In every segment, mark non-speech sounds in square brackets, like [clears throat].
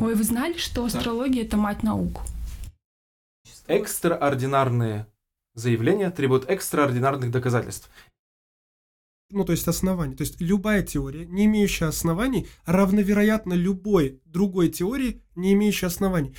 Ой, вы знали, что астрология это мать наук? Экстраординарные заявления требуют экстраординарных доказательств. Ну, то есть оснований. То есть любая теория, не имеющая оснований, равновероятна любой другой теории, не имеющей оснований.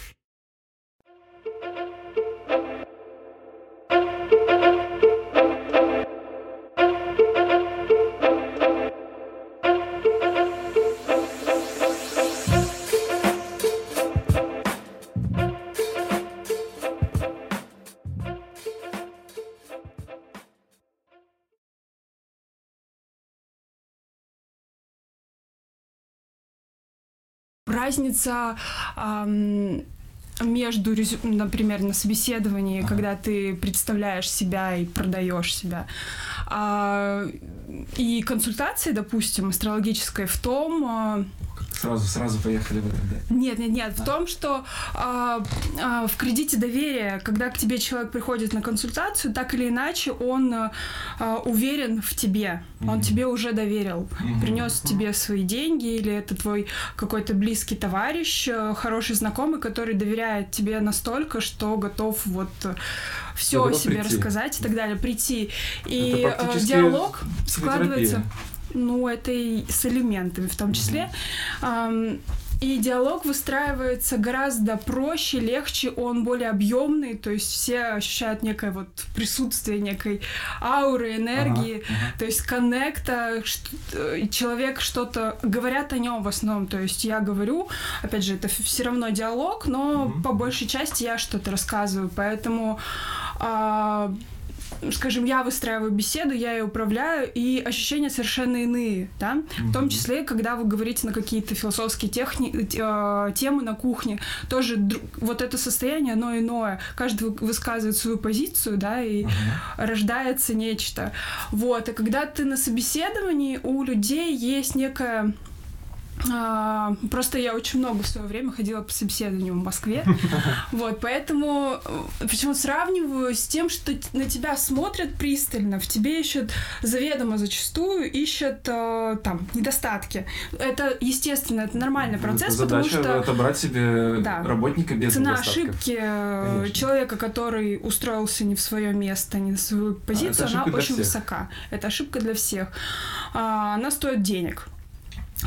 Разница между, например, на собеседовании, когда ты представляешь себя и продаешь себя, а, и консультации, допустим, астрологической в том, а, Сразу, сразу поехали в это, да. нет, нет, нет, в том, что а, а, в кредите доверия, когда к тебе человек приходит на консультацию, так или иначе он а, а, уверен в тебе, он Мгм. тебе уже доверил, Мгм. принес тебе свои деньги, или это твой какой-то близкий товарищ, э, хороший знакомый, который доверяет тебе настолько, что готов вот все о себе прийти. рассказать и так далее, прийти. И э, диалог складывается ну, это и с элементами в том числе. Ам, И диалог выстраивается гораздо проще, легче, он более объемный, то есть все ощущают некое вот присутствие некой ауры, энергии, Ага, ага. то есть коннекта, э, человек что-то, говорят о нем в основном, то есть я говорю, опять же, это все равно диалог, но Мгм. по большей части я что-то рассказываю, поэтому а, скажем, я выстраиваю беседу, я ее управляю, и ощущения совершенно иные, да, в том числе, когда вы говорите на какие-то философские техни... э, темы на кухне, тоже дру- вот это состояние, оно иное, каждый вы- высказывает свою позицию, да, и Ага. рождается нечто, вот, и когда ты на собеседовании, у людей есть некая а, Просто я очень много в свое время ходила по собеседованиям в Москве. [laughs] Вот, поэтому э, почему сравниваю с тем, что на тебя смотрят пристально, в тебе ищут заведомо зачастую, ищут э, там недостатки. Это естественно, это нормальный процесс, потому Задача что отобрать себе Да. работника без цена ошибки э, Конечно. человека, который устроился не в свое место, не на свою позицию, она ошибка для очень всех. высока. Это ошибка для всех. А, Она стоит денег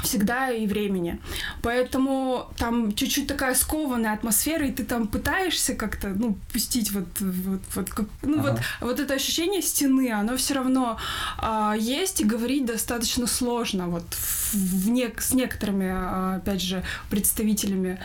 всегда и времени. Поэтому там чуть-чуть такая скованная атмосфера, и ты там пытаешься как-то, ну, пустить вот, вот, вот, как- ну, Ага. вот, вот это ощущение стены, оно все равно а, есть, и говорить достаточно сложно, вот, в, в нек- с некоторыми, а, опять же, представителями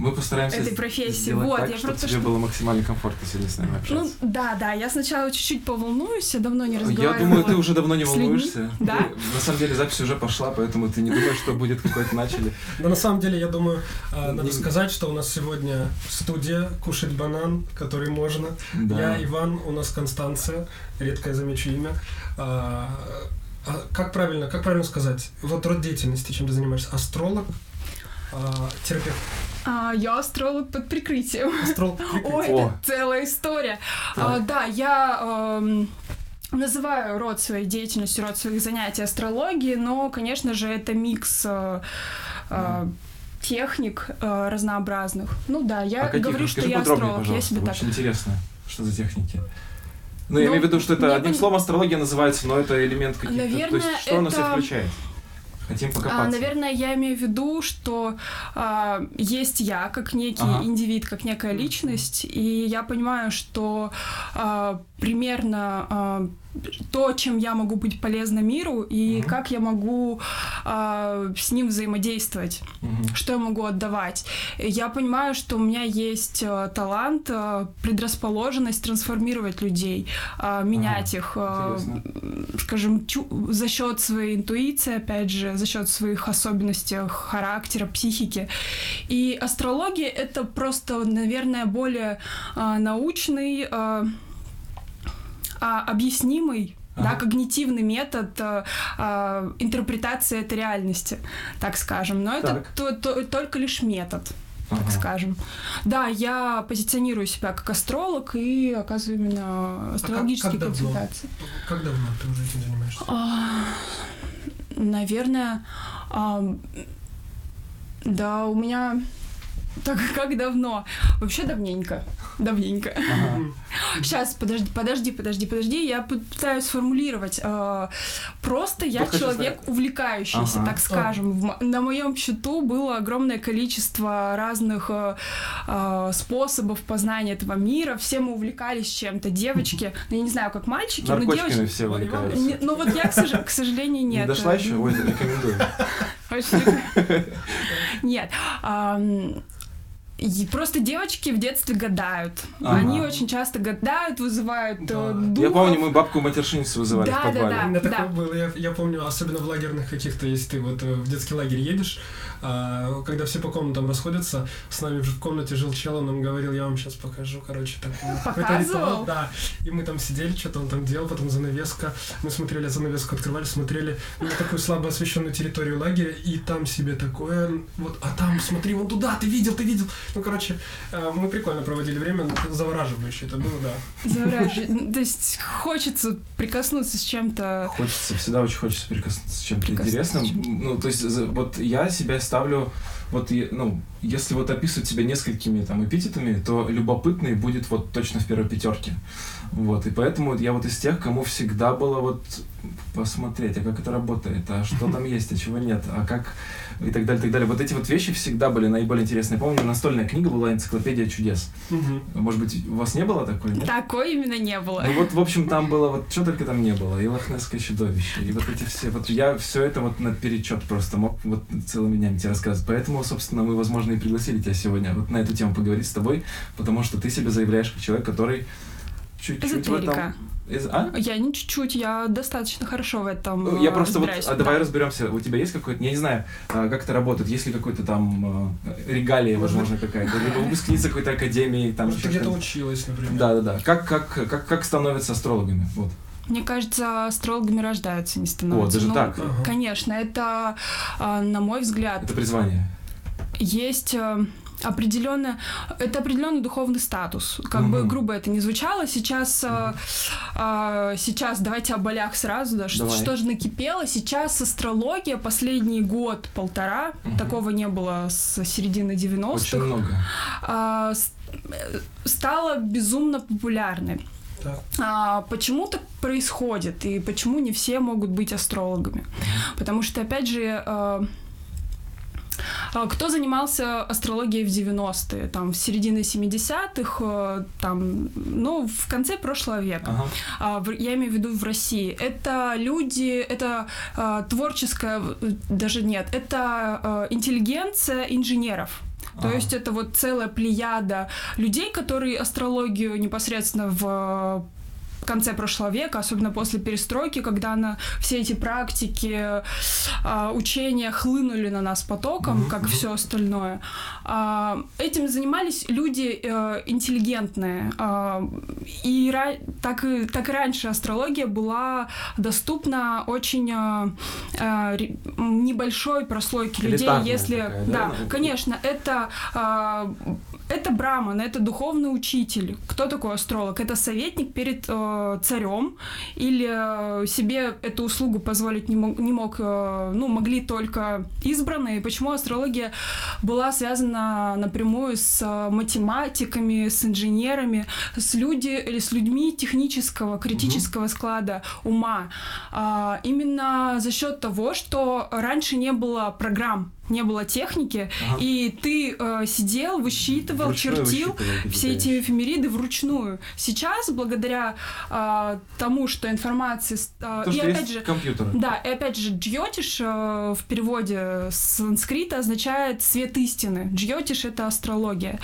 Мы постараемся этой профессии. Вот, так, я чтобы просто тебе что- было максимально комфортно сегодня с нами Ну, общаться. да, да, я сначала чуть-чуть поволнуюсь, я давно не Я разговаривала. думаю, ты уже давно не волнуешься. Да? Ты- на самом деле запись уже пошла, поэтому ты не думаешь, что будет какой-то начали. Но на самом деле, я думаю, а, надо Не- сказать, что у нас сегодня студия «Кушать банан», который можно. Да. Я Иван, у нас Констанция, редкое замечу имя. А, а как правильно, как правильно сказать? Вот род деятельности, чем ты занимаешься? Астролог, а, терапевт, А, я астролог под прикрытием. астролог. [laughs] Ой, О. это целая история. Так. А, да, я эм, называю род своей деятельности, род своих занятий астрологии, но, конечно же, это микс э, э, техник э, разнообразных. Ну да, я а каких? говорю, что Расскажи я подробнее, астролог, я себе так Очень интересно, что за техники. Ну, я Ну, имею в виду, что это одним пон- словом астрология называется, но это элемент каких-то... То Наверное, есть, что она в себя это- включает? Хотим А, покопаться. наверное, я имею в виду, что а, есть я как некий Ага. индивид, как некая личность, и я понимаю, что а, примерно а, то, чем я могу быть полезна миру, и Мгм. как я могу а, с ним взаимодействовать, Мгм. что я могу отдавать. Я понимаю, что у меня есть а, талант, а, предрасположенность трансформировать людей, а, менять их, а, интересно. м, скажем, чу- за счет своей интуиции, опять же, за счет своих особенностей характера, психики. И астрология это просто, наверное, более а, научный, а, а, объяснимый. Да, когнитивный метод а, а, интерпретации этой реальности, так скажем. Но это Так. то- то- только лишь метод, так Ага. скажем. Да, я позиционирую себя как астролог и оказываю именно астрологические как давно? консультации. Как давно ты уже этим занимаешься? А, Наверное, а, Да, у меня так как давно? Вообще давненько. Давненько. Ага. Сейчас, подожди, подожди, подожди, подожди. Я пытаюсь сформулировать. Э, Просто я хочу человек знать. увлекающийся, Ага. так скажем. На моем счету было огромное количество разных э, э, способов познания этого мира. Все мы увлекались чем-то. Девочки, ну, я не знаю, как мальчики, но девочки... все увлекаются. Не- Ну вот я, к, сож- к сожалению, Не нет. дошла еще? Ой, рекомендую. Нет. И Просто девочки в детстве гадают. Ага. Они очень часто гадают, вызывают Да. э, Я духов. Я помню, мы бабку матершинницу вызывали Да, в да, подвале. да. У меня такое было, я, я помню, особенно в лагерных каких-то, если ты вот э, в детский лагерь едешь, а, когда все по комнатам расходятся, с нами в комнате жил чел, он нам говорил, я вам сейчас покажу, короче, так, какой-то Показывал? ритуал, да, и мы там сидели, что-то он там делал, потом занавеска, мы смотрели, занавеску открывали, смотрели на такую слабо освещенную территорию лагеря, и там себе такое, вот, а там, смотри, вон туда, ты видел, ты видел, ну, короче, э, мы прикольно проводили время, завораживающе это было, да. Завораживает. То есть хочется прикоснуться с чем-то. Хочется, всегда очень хочется прикоснуться с чем-то с интересным. Ну, то есть, вот я себя ставлю, вот, ну, если вот описывать себя несколькими там эпитетами, то любопытный будет вот точно в первой пятерке. Вот, и поэтому я вот из тех, кому всегда было вот посмотреть, а как это работает, а что там есть, а чего нет, а как и так далее, и так далее. Вот эти вот вещи всегда были наиболее интересные. Помню, настольная книга была «Энциклопедия чудес». Может быть, у вас не было такой, нет? Такой именно не было. Ну вот, в общем, там было вот что только там не было. И лохнесское чудовище, и вот эти все. Вот я все это вот на перечет просто мог вот целыми днями тебе рассказывать. Поэтому, собственно, мы, возможно, и пригласили тебя сегодня вот на эту тему поговорить с тобой, потому что ты себя заявляешь как человек, который чуть-чуть в Эзотерика. этом... Из- А? Я не чуть-чуть, я достаточно хорошо в этом Ну, Я э, просто вот, разбираюсь. а давай Да. разберемся. У тебя есть какой-то, я не знаю, а, как это работает, есть ли какой-то там э, регалия, возможно, какая-то, либо [laughs] выпускница какой-то академии, там Может, ты еще где-то училась, например. Да, да, да. Как, как, как, как становятся астрологами? Вот. Мне кажется, астрологами рождаются, не становятся. даже Ну, так? Конечно, это, э, на мой взгляд, Это призвание. есть определенное, это определенный духовный статус. Как бы Мгм. грубо это не звучало, сейчас, э, э, сейчас давайте о болях сразу, да, что, Давай. что же накипело. Сейчас астрология последний год-полтора, Мгм. такого не было с середины 90-х, Очень много. а, с- стала безумно популярной. А, почему так происходит и почему не все могут быть астрологами? Потому что, опять же, э, кто занимался астрологией в 90-е, там, в середине 70-х, э, там, ну, в конце прошлого века. Ага. А, я имею в виду в России. Это люди, это э, творческая, э, даже нет, это интеллигенция инженеров. То Ага. есть это вот целая плеяда людей, которые астрологию непосредственно в конце прошлого века, особенно после перестройки, когда на все эти практики, а, учения хлынули на нас потоком, как все остальное. А, Этим занимались люди э, интеллигентные. А, И так и, так и раньше астрология была доступна очень небольшой прослойке людей, если... такая, да? да, конечно, это... это браман, это духовный учитель. Кто такой астролог? Это советник перед э, царем или э, себе эту услугу позволить не мог, не мог э, ну, могли только избранные. Почему астрология была связана напрямую с э, математиками, с инженерами, с, люди, или с людьми технического, критического склада ума? А, именно за счет того, что раньше не было программ, не было техники, Ага. и ты э, сидел, высчитывал, Вручную чертил высчитывал все эти эфемериды вручную. Сейчас, благодаря а, тому, что информация... с- а, То, и что опять есть же, компьютер. да, и опять же, джьотиш э, в переводе с санскрита означает свет истины. Джьотиш — это астрология.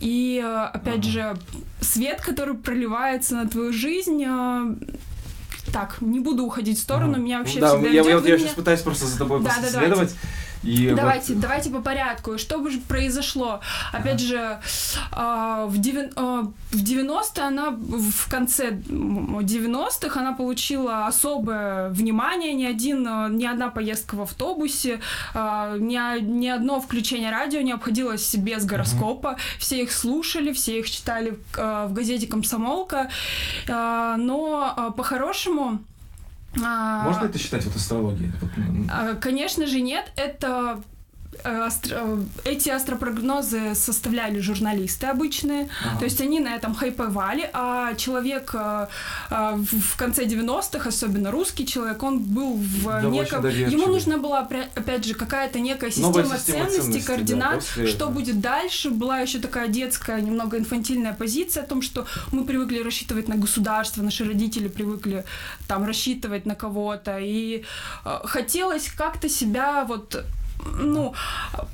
И, э, опять Ага. же, свет, который проливается на твою жизнь... э, так, не буду уходить в сторону, Ага. меня вообще да, всегда я, я, я меня- сейчас пытаюсь просто за тобой Да, просто да. И вот- Давайте, давайте по порядку. Что бы же произошло? Опять же, а, в, девян- а, в 90-е она, в конце м, 90-х она получила особое внимание. Ни, один, а, ни одна поездка в автобусе, а, ни, ни одно включение радио не обходилось без гороскопа. Все их слушали, все их читали а, в газете «Комсомолка». А, Но а, по-хорошему... а, Можно это считать вот астрологией? А, Конечно же, нет. Это астро- эти астропрогнозы составляли журналисты обычные, Ага. то есть они на этом хайповали, а человек э, э, в конце 90-х, особенно русский человек, он был в Да, неком... Ему нужна была, опять же, какая-то некая Новая система, система ценностей, ценностей, да, координат, после что будет дальше. Была еще такая детская, немного инфантильная позиция о том, что мы привыкли рассчитывать на государство, наши родители привыкли там рассчитывать на кого-то, и э, хотелось как-то себя вот ну,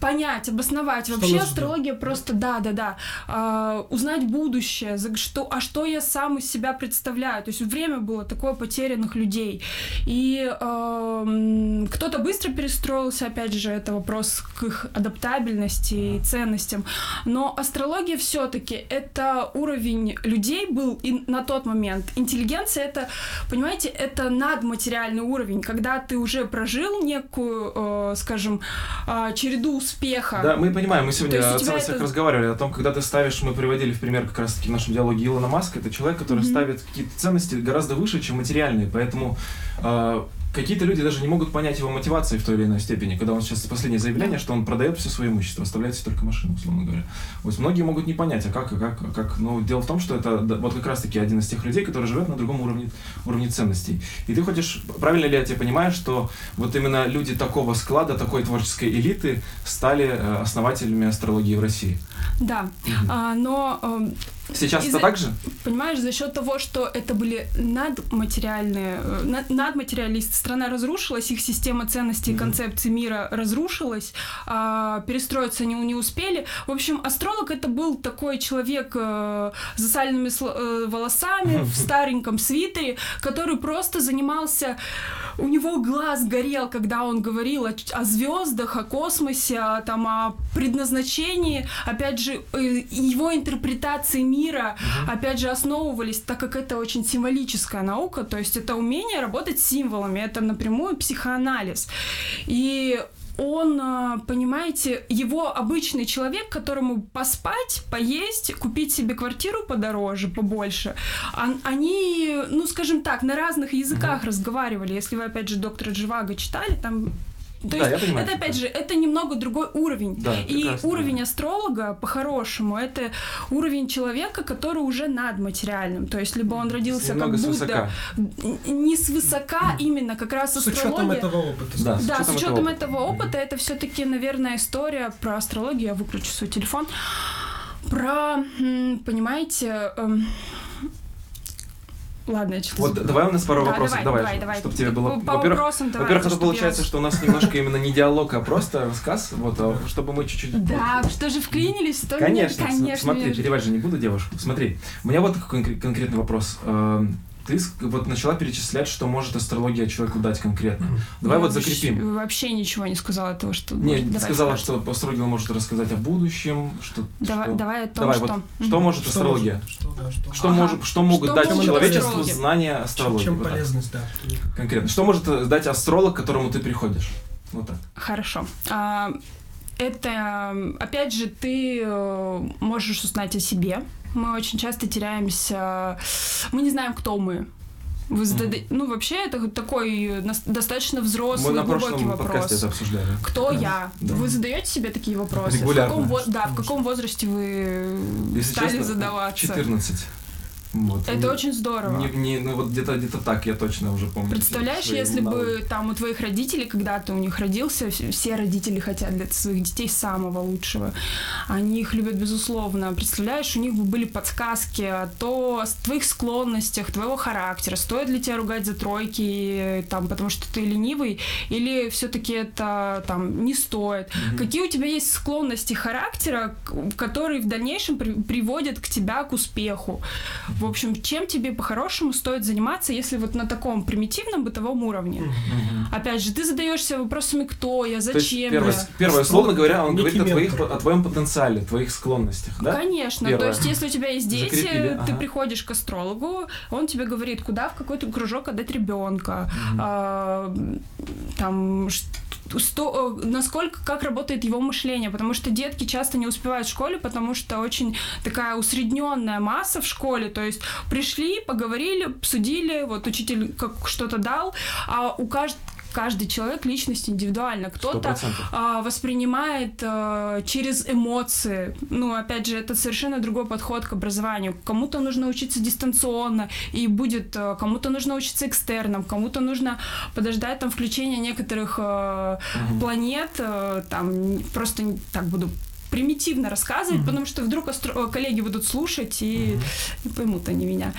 понять, обосновать. Что Вообще астрология просто, да, да, да, а, узнать будущее, за что, а что я сам из себя представляю. То есть время было такое потерянных людей. И эм, кто-то быстро перестроился, опять же, это вопрос к их адаптабельности и ценностям. Но астрология все-таки это уровень людей был и на тот момент. Интеллигенция это, понимаете, это надматериальный уровень, когда ты уже прожил некую, э, скажем, э, череду успеха. Да, мы понимаем, мы сегодня о ценностях это- разговаривали, о том, когда ты ставишь, мы приводили в пример как раз-таки в нашем диалоге Илона Маска, это человек, который Мгм. ставит какие-то ценности гораздо выше, чем материальные, поэтому э, какие-то люди даже не могут понять его мотивации в той или иной степени, когда он сейчас последнее заявление, что он продает все свое имущество, оставляет себе только машину, условно говоря. Вот многие могут не понять, а как, а как, а как. Но дело в том, что это вот как раз-таки один из тех людей, который живет на другом уровне, уровне ценностей. И ты хочешь, правильно ли я тебя понимаю, что вот именно люди такого склада, такой творческой элиты стали э, основателями астрологии в России? Да, А, но эм, Сейчас это так же? Понимаешь, за счет того, что это были надматериальные, э, на- надматериалисты, страна разрушилась, их система ценностей и Мгм. концепций мира разрушилась, а, перестроиться они не успели. В общем, астролог это был такой человек э, с засаленными сло- э, волосами, в [laughs] стареньком свитере, который просто занимался у него глаз горел, когда он говорил о, о звездах, о космосе, о, там, о предназначении. Опять же, э, его интерпретации мира, опять же, основывались, так как это очень символическая наука, то есть это умение работать с символами, это напрямую психоанализ. И он, а, понимаете, его обычный человек, которому поспать, поесть, купить себе квартиру подороже, побольше, он- они, ну, скажем так, на разных языках разговаривали. Если вы, опять же, доктора Дживага читали, там... То Да, есть я понимаю, это, опять же, это немного другой уровень. Да, И прекрасно уровень астролога, по-хорошему, это уровень человека, который уже над материальным. То есть, либо он родился как Немного Будда, свысока. не свысока именно, как раз С учетом астрология. этого опыта. Да, Да, с учетом учетом этого этого опыта, это все-таки, наверное, история про астрологию. Я выключу свой телефон. Про, понимаете, эм, ладно, я что-то Вот давай у нас пару Да, вопросов. давай, давай, давай. Чтобы тебе было. По- Во-первых, вопросам давайте, во-первых, это чтоб я- получается, что у нас немножко именно не диалог, а просто рассказ, вот, а чтобы мы чуть-чуть. Да, что же вклинились, то Конечно, конечно. смотри, перебивать же не буду девушку. Смотри, у меня вот конкре- конкретный вопрос. Ты вот начала перечислять, что может астрология человеку дать конкретно. Давай Я вот вообще- закрепим. Вообще ничего не сказала того, что... Не, может, давай сказала, что астрология может рассказать о будущем, что... Давай, что... давай о том, Давай, что... вот Мгм. что может Что астрология? может- Что, да, что. Что, Ага. может, что могут Что дать могут человечеству астрологи? знания Чем, астрологии? чем вот так. полезность, да. Конкретно. Что может э, дать астролог, к которому ты приходишь? Вот так. Хорошо. А, Это, опять же, ты э, можешь узнать о себе. Мы очень часто теряемся. Мы не знаем, кто мы. Вы задада- Ну, вообще, это такой достаточно Мы взрослый, на глубокий вопрос. это обсуждали. Кто Да. я? Да. Вы задаете себе такие вопросы? Регулярно. В каком, во- да, в каком возрасте вы Если стали честно, задаваться? 14. Вот. Это Не- очень здорово. Не, не- ну вот где-то где-то так я точно уже помню. Представляешь, свои если навыки. бы там у твоих родителей, когда ты у них родился, вс- все родители хотят для своих детей самого лучшего. Они их любят безусловно. Представляешь, у них бы были подсказки о то, о твоих склонностях, твоего характера. Стоит ли тебя ругать за тройки, там, потому что ты ленивый, или все-таки это там не стоит. Мгм. Какие у тебя есть склонности характера, которые в дальнейшем при- приводят к тебя к успеху? В общем, чем тебе по-хорошему стоит заниматься, если вот на таком примитивном бытовом уровне? Мгм. Опять же, ты задаешься вопросами, кто я, То есть зачем первое, я. первое, условно говоря, он Некий говорит о, твоих, о твоем потенциале, твоих склонностях, да? Конечно. Первое. То есть, если у тебя есть дети, Закрепили, ты ага. приходишь к астрологу, он тебе говорит, куда в какой-то кружок отдать ребенка, Мгм. там ш- сто- э, насколько, как работает его мышление, потому что детки часто не успевают в школе, потому что очень такая усредненная масса в школе, то есть пришли, поговорили, обсудили, вот учитель как что-то дал, а у каждого каждый человек личность индивидуальна. Кто-то а, воспринимает а, через эмоции. Ну, опять же, это совершенно другой подход к образованию. Кому-то нужно учиться дистанционно, и будет а, кому-то нужно учиться экстерном, кому-то нужно подождать там включения некоторых а, угу. планет, а, там просто так буду примитивно рассказывать, mm-hmm. потому что вдруг остро- э, коллеги будут слушать и mm-hmm. не поймут они меня.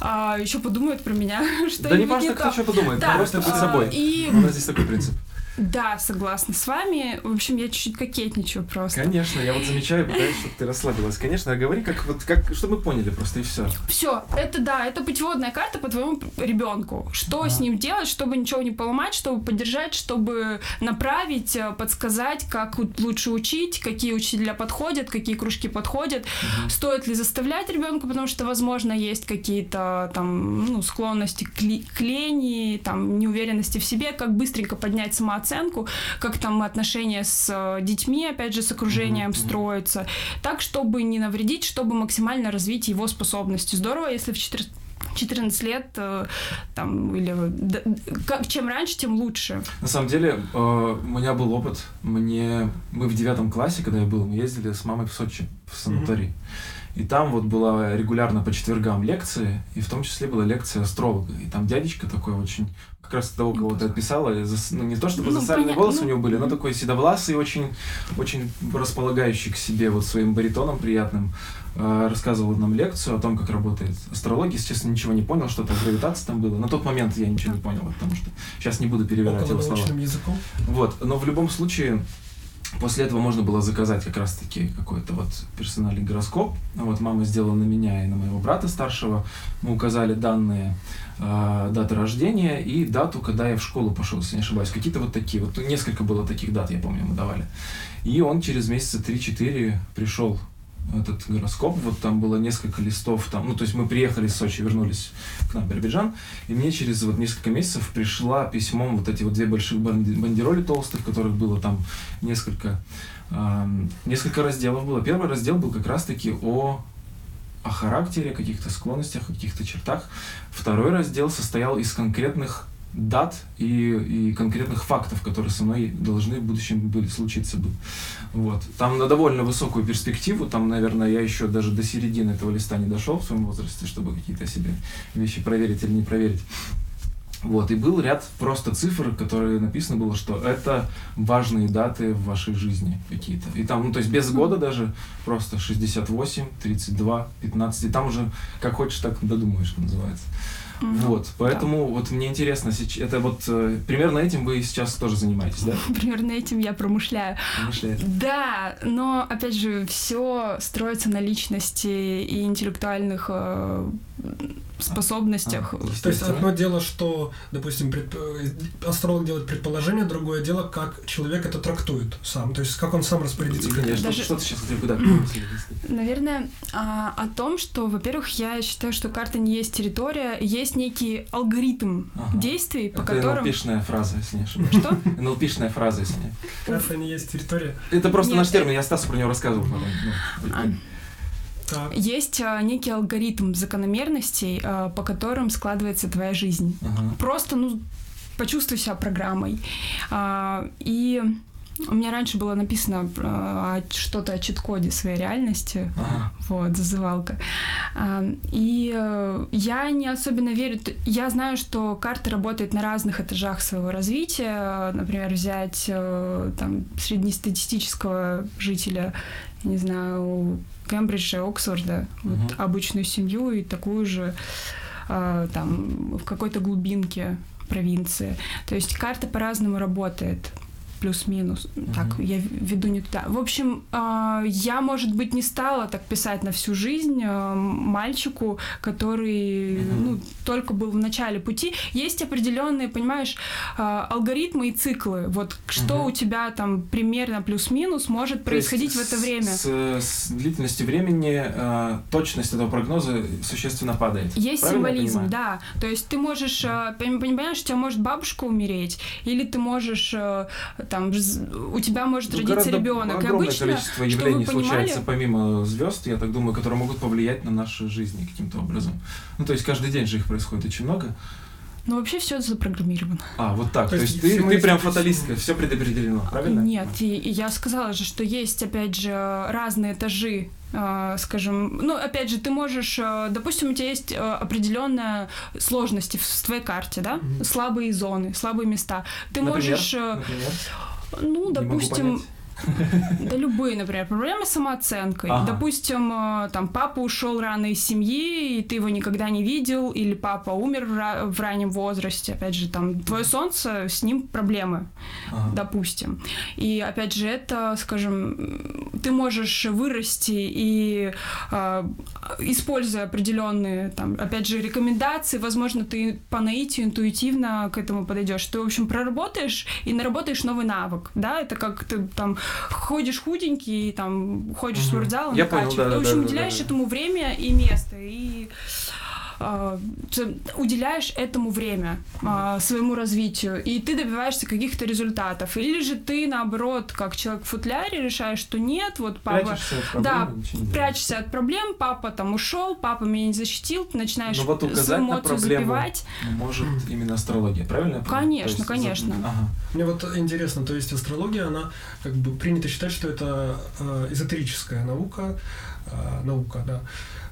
А, еще подумают про меня, [laughs] что Да не важно, кто что подумает, да. просто быть собой. И... У нас здесь такой принцип. Да, согласна с вами. В общем, я чуть-чуть кокетничаю просто. Конечно, я вот замечаю, пытаюсь, чтобы ты расслабилась. Конечно, говори, как вот как, чтобы мы поняли просто и все. Все, это да, это путеводная карта по твоему ребенку. Что а. с ним делать, чтобы ничего не поломать, чтобы поддержать, чтобы направить, э, подсказать, как лучше учить, какие учителя подходят, какие кружки подходят, угу. стоит ли заставлять ребенка, потому что, возможно, есть какие-то там ну, склонности к, к лени, там неуверенности в себе, как быстренько поднять самооценку оценку, как там отношения с э, детьми, опять же, с окружением mm-hmm. строятся, так, чтобы не навредить, чтобы максимально развить его способности. Здорово, если в 14 14 лет, э, там, или как, чем раньше, тем лучше. На самом деле, э, у меня был опыт. Мне, мы в девятом классе, когда я был, мы ездили с мамой в Сочи, в санаторий. Mm-hmm. И там вот была регулярно по четвергам лекции, и в том числе была лекция астролога. И там дядечка такой очень, как раз того, кого ты описала, ну, не то чтобы ну, засаленные волосы ну, у него были, но такой седовласый, очень, очень располагающий к себе вот своим баритоном приятным, э, рассказывал нам лекцию о том, как работает астрология. Честно, ничего не понял, что там гравитация там было. На тот момент я ничего не понял, потому что сейчас не буду перевирать его слова. языком? Вот, но в любом случае После этого можно было заказать как раз-таки какой-то вот персональный гороскоп. Вот мама сделала на меня и на моего брата старшего. Мы указали данные э, даты рождения и дату, когда я в школу пошел, если не ошибаюсь. Какие-то вот такие. Вот несколько было таких дат, я помню, мы давали. И он через месяца 3-4 пришел этот гороскоп, вот там было несколько листов, там, ну, то есть мы приехали из Сочи, вернулись к нам в Биробиджан, и мне через вот несколько месяцев пришла письмом вот эти вот две больших бандероли толстых, которых было там несколько, э, несколько разделов было. Первый раздел был как раз-таки о о характере, каких-то склонностях, каких-то чертах. Второй раздел состоял из конкретных дат и, и конкретных фактов, которые со мной должны в будущем были случиться бы. Вот. Там на довольно высокую перспективу, там, наверное, я еще даже до середины этого листа не дошел в своем возрасте, чтобы какие-то себе вещи проверить или не проверить. Вот, и был ряд просто цифр, которые написано было, что это важные даты в вашей жизни какие-то. И там, ну, то есть без года даже, просто 68, 32, 15, и там уже как хочешь, так додумаешь, что называется. Вот, поэтому да. вот мне интересно, это вот э, примерно этим вы сейчас тоже занимаетесь, да? [laughs] Примерно этим я промышляю. Промышляете. Да, но опять же все строится на личности и интеллектуальных э, способностях. А, то есть одно дело, что, допустим, предп... астролог делает предположение, другое дело, как человек это трактует сам, то есть как он сам распорядится. Конечно, Даже... что ты сейчас куда Наверное, а, о том, что, во-первых, я считаю, что карта не есть территория, есть некий алгоритм ага. действий, по это которым... НЛПшная фраза, если не ошибаюсь. Что? НЛПшная фраза, если не... Карта не есть территория. Это просто наш термин, я Стасу про него рассказывал. Ну, а. Так. Есть а, некий алгоритм закономерностей, а, по которым складывается твоя жизнь. Ага. Просто, ну, почувствуй себя программой. А, и у меня раньше было написано а, что-то о чит-коде своей реальности. Ага. Вот, зазывалка. А, и а, я не особенно верю. Я знаю, что карта работает на разных этажах своего развития. Например, взять а, там среднестатистического жителя, не знаю, Кембриджа, Оксфорда, угу. вот, обычную семью и такую же э, там в какой-то глубинке провинции. То есть карта по-разному работает плюс-минус. Mm-hmm. Так, я веду не туда. В общем, э, я, может быть, не стала так писать на всю жизнь э, мальчику, который mm-hmm. ну, только был в начале пути. Есть определенные, понимаешь, э, алгоритмы и циклы. Вот что mm-hmm. у тебя там примерно плюс-минус может происходить в это время. С, с длительностью времени э, точность этого прогноза существенно падает. Есть Правильно символизм, да. То есть ты можешь, э, понимаешь, у тебя может бабушка умереть, или ты можешь э, там у тебя может ну, родиться ребенок. И обычно, количество явлений понимали... случается помимо звезд, я так думаю, которые могут повлиять на наши жизни каким-то образом. Ну, то есть каждый день же их происходит очень много. Ну, вообще все запрограммировано. А, вот так. То То, есть есть, ты, ты прям фаталистка, все предопределено, правильно? Нет, и, и я сказала же, что есть, опять же, разные этажи э, скажем, ну, опять же, ты можешь, э, допустим, у тебя есть э, определенная сложности в твоей карте, да, Мгм. слабые зоны, слабые места. Ты Например? можешь, Например? ну, Не могу допустим. Да любые, например, проблемы с самооценкой. Ага. Допустим, э, там папа ушел рано из семьи, и ты его никогда не видел, или папа умер в, ра- в раннем возрасте. Опять же, там твое солнце, с ним проблемы Ага. допустим. И опять же, это, скажем, ты можешь вырасти и э, используя определенные, там, опять же, рекомендации, возможно, ты по наитию интуитивно к этому подойдешь. Ты, в общем, проработаешь и наработаешь новый навык, да, это как ты там ходишь худенький, там, ходишь в Мгм. спортзал, Я понял, да, в да, общем, да, уделяешь да, да. этому время и место, и ты уделяешь этому время, а, своему развитию, и ты добиваешься каких-то результатов. Или же ты, наоборот, как человек в футляре, решаешь, что нет, вот папа... Прячешься от Да, не делаешь. Прячешься от проблем, папа там ушел, папа меня не защитил, ты начинаешь Но вот указать свою на эмоцию проблему запивать. Может именно астрология, правильно? Конечно, есть за- конечно. Ага. Мне вот интересно, то есть астрология, она как бы принято считать, что это э, эзотерическая наука, э, наука, да.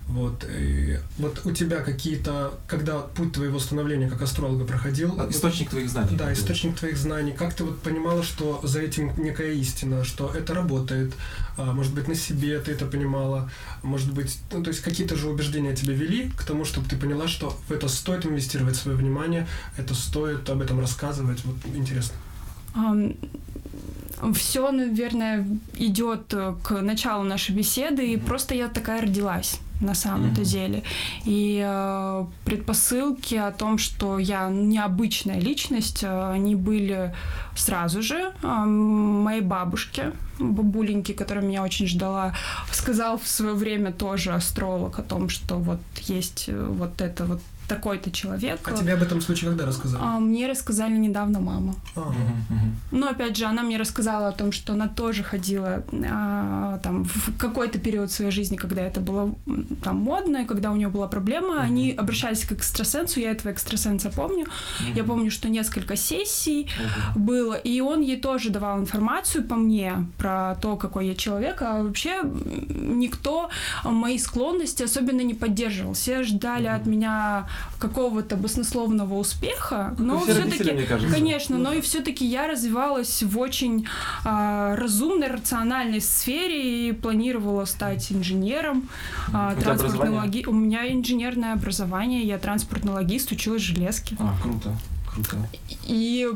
Вот, и вот у тебя какие-то, когда путь твоего становления как астролога проходил, А, вот- Источник твоих знаний. да, источник твоих знаний, как ты вот понимала, что за этим некая истина, что это работает, а, может быть, на себе ты это понимала, может быть, ну, то есть какие-то же убеждения тебя вели к тому, чтобы ты поняла, что в это стоит инвестировать свое внимание, это стоит об этом рассказывать, вот интересно. Все, наверное, идет э, к началу нашей беседы, и просто я такая родилась на самом-то Мгм. деле. И э, предпосылки о том, что я необычная личность, э, они были сразу же. Э, моей бабушке, бабуленьке, которая меня очень ждала, сказал в свое время тоже астролог о том, что вот есть э, вот это вот такой-то человек. А тебе об этом случае когда рассказали? А мне рассказали недавно мама. А, Мгм, мгм. Но опять же, она мне рассказала о том, что она тоже ходила а, там в какой-то период своей жизни, когда это было там модно, и когда у нее была проблема, они обращались к экстрасенсу, я этого экстрасенса помню. Я Мгм. помню, что несколько сессий Ого. было, и он ей тоже давал информацию по мне про то, какой я человек, а вообще никто мои склонности особенно не поддерживал. Все ждали от меня какого-то баснословного успеха, но все-таки. Конечно, но и все-таки я развивалась в очень а, разумной, рациональной сфере и планировала стать инженером. а, транспортный логи- У меня инженерное образование, я транспортный логист, училась в железке. А, круто, круто. И,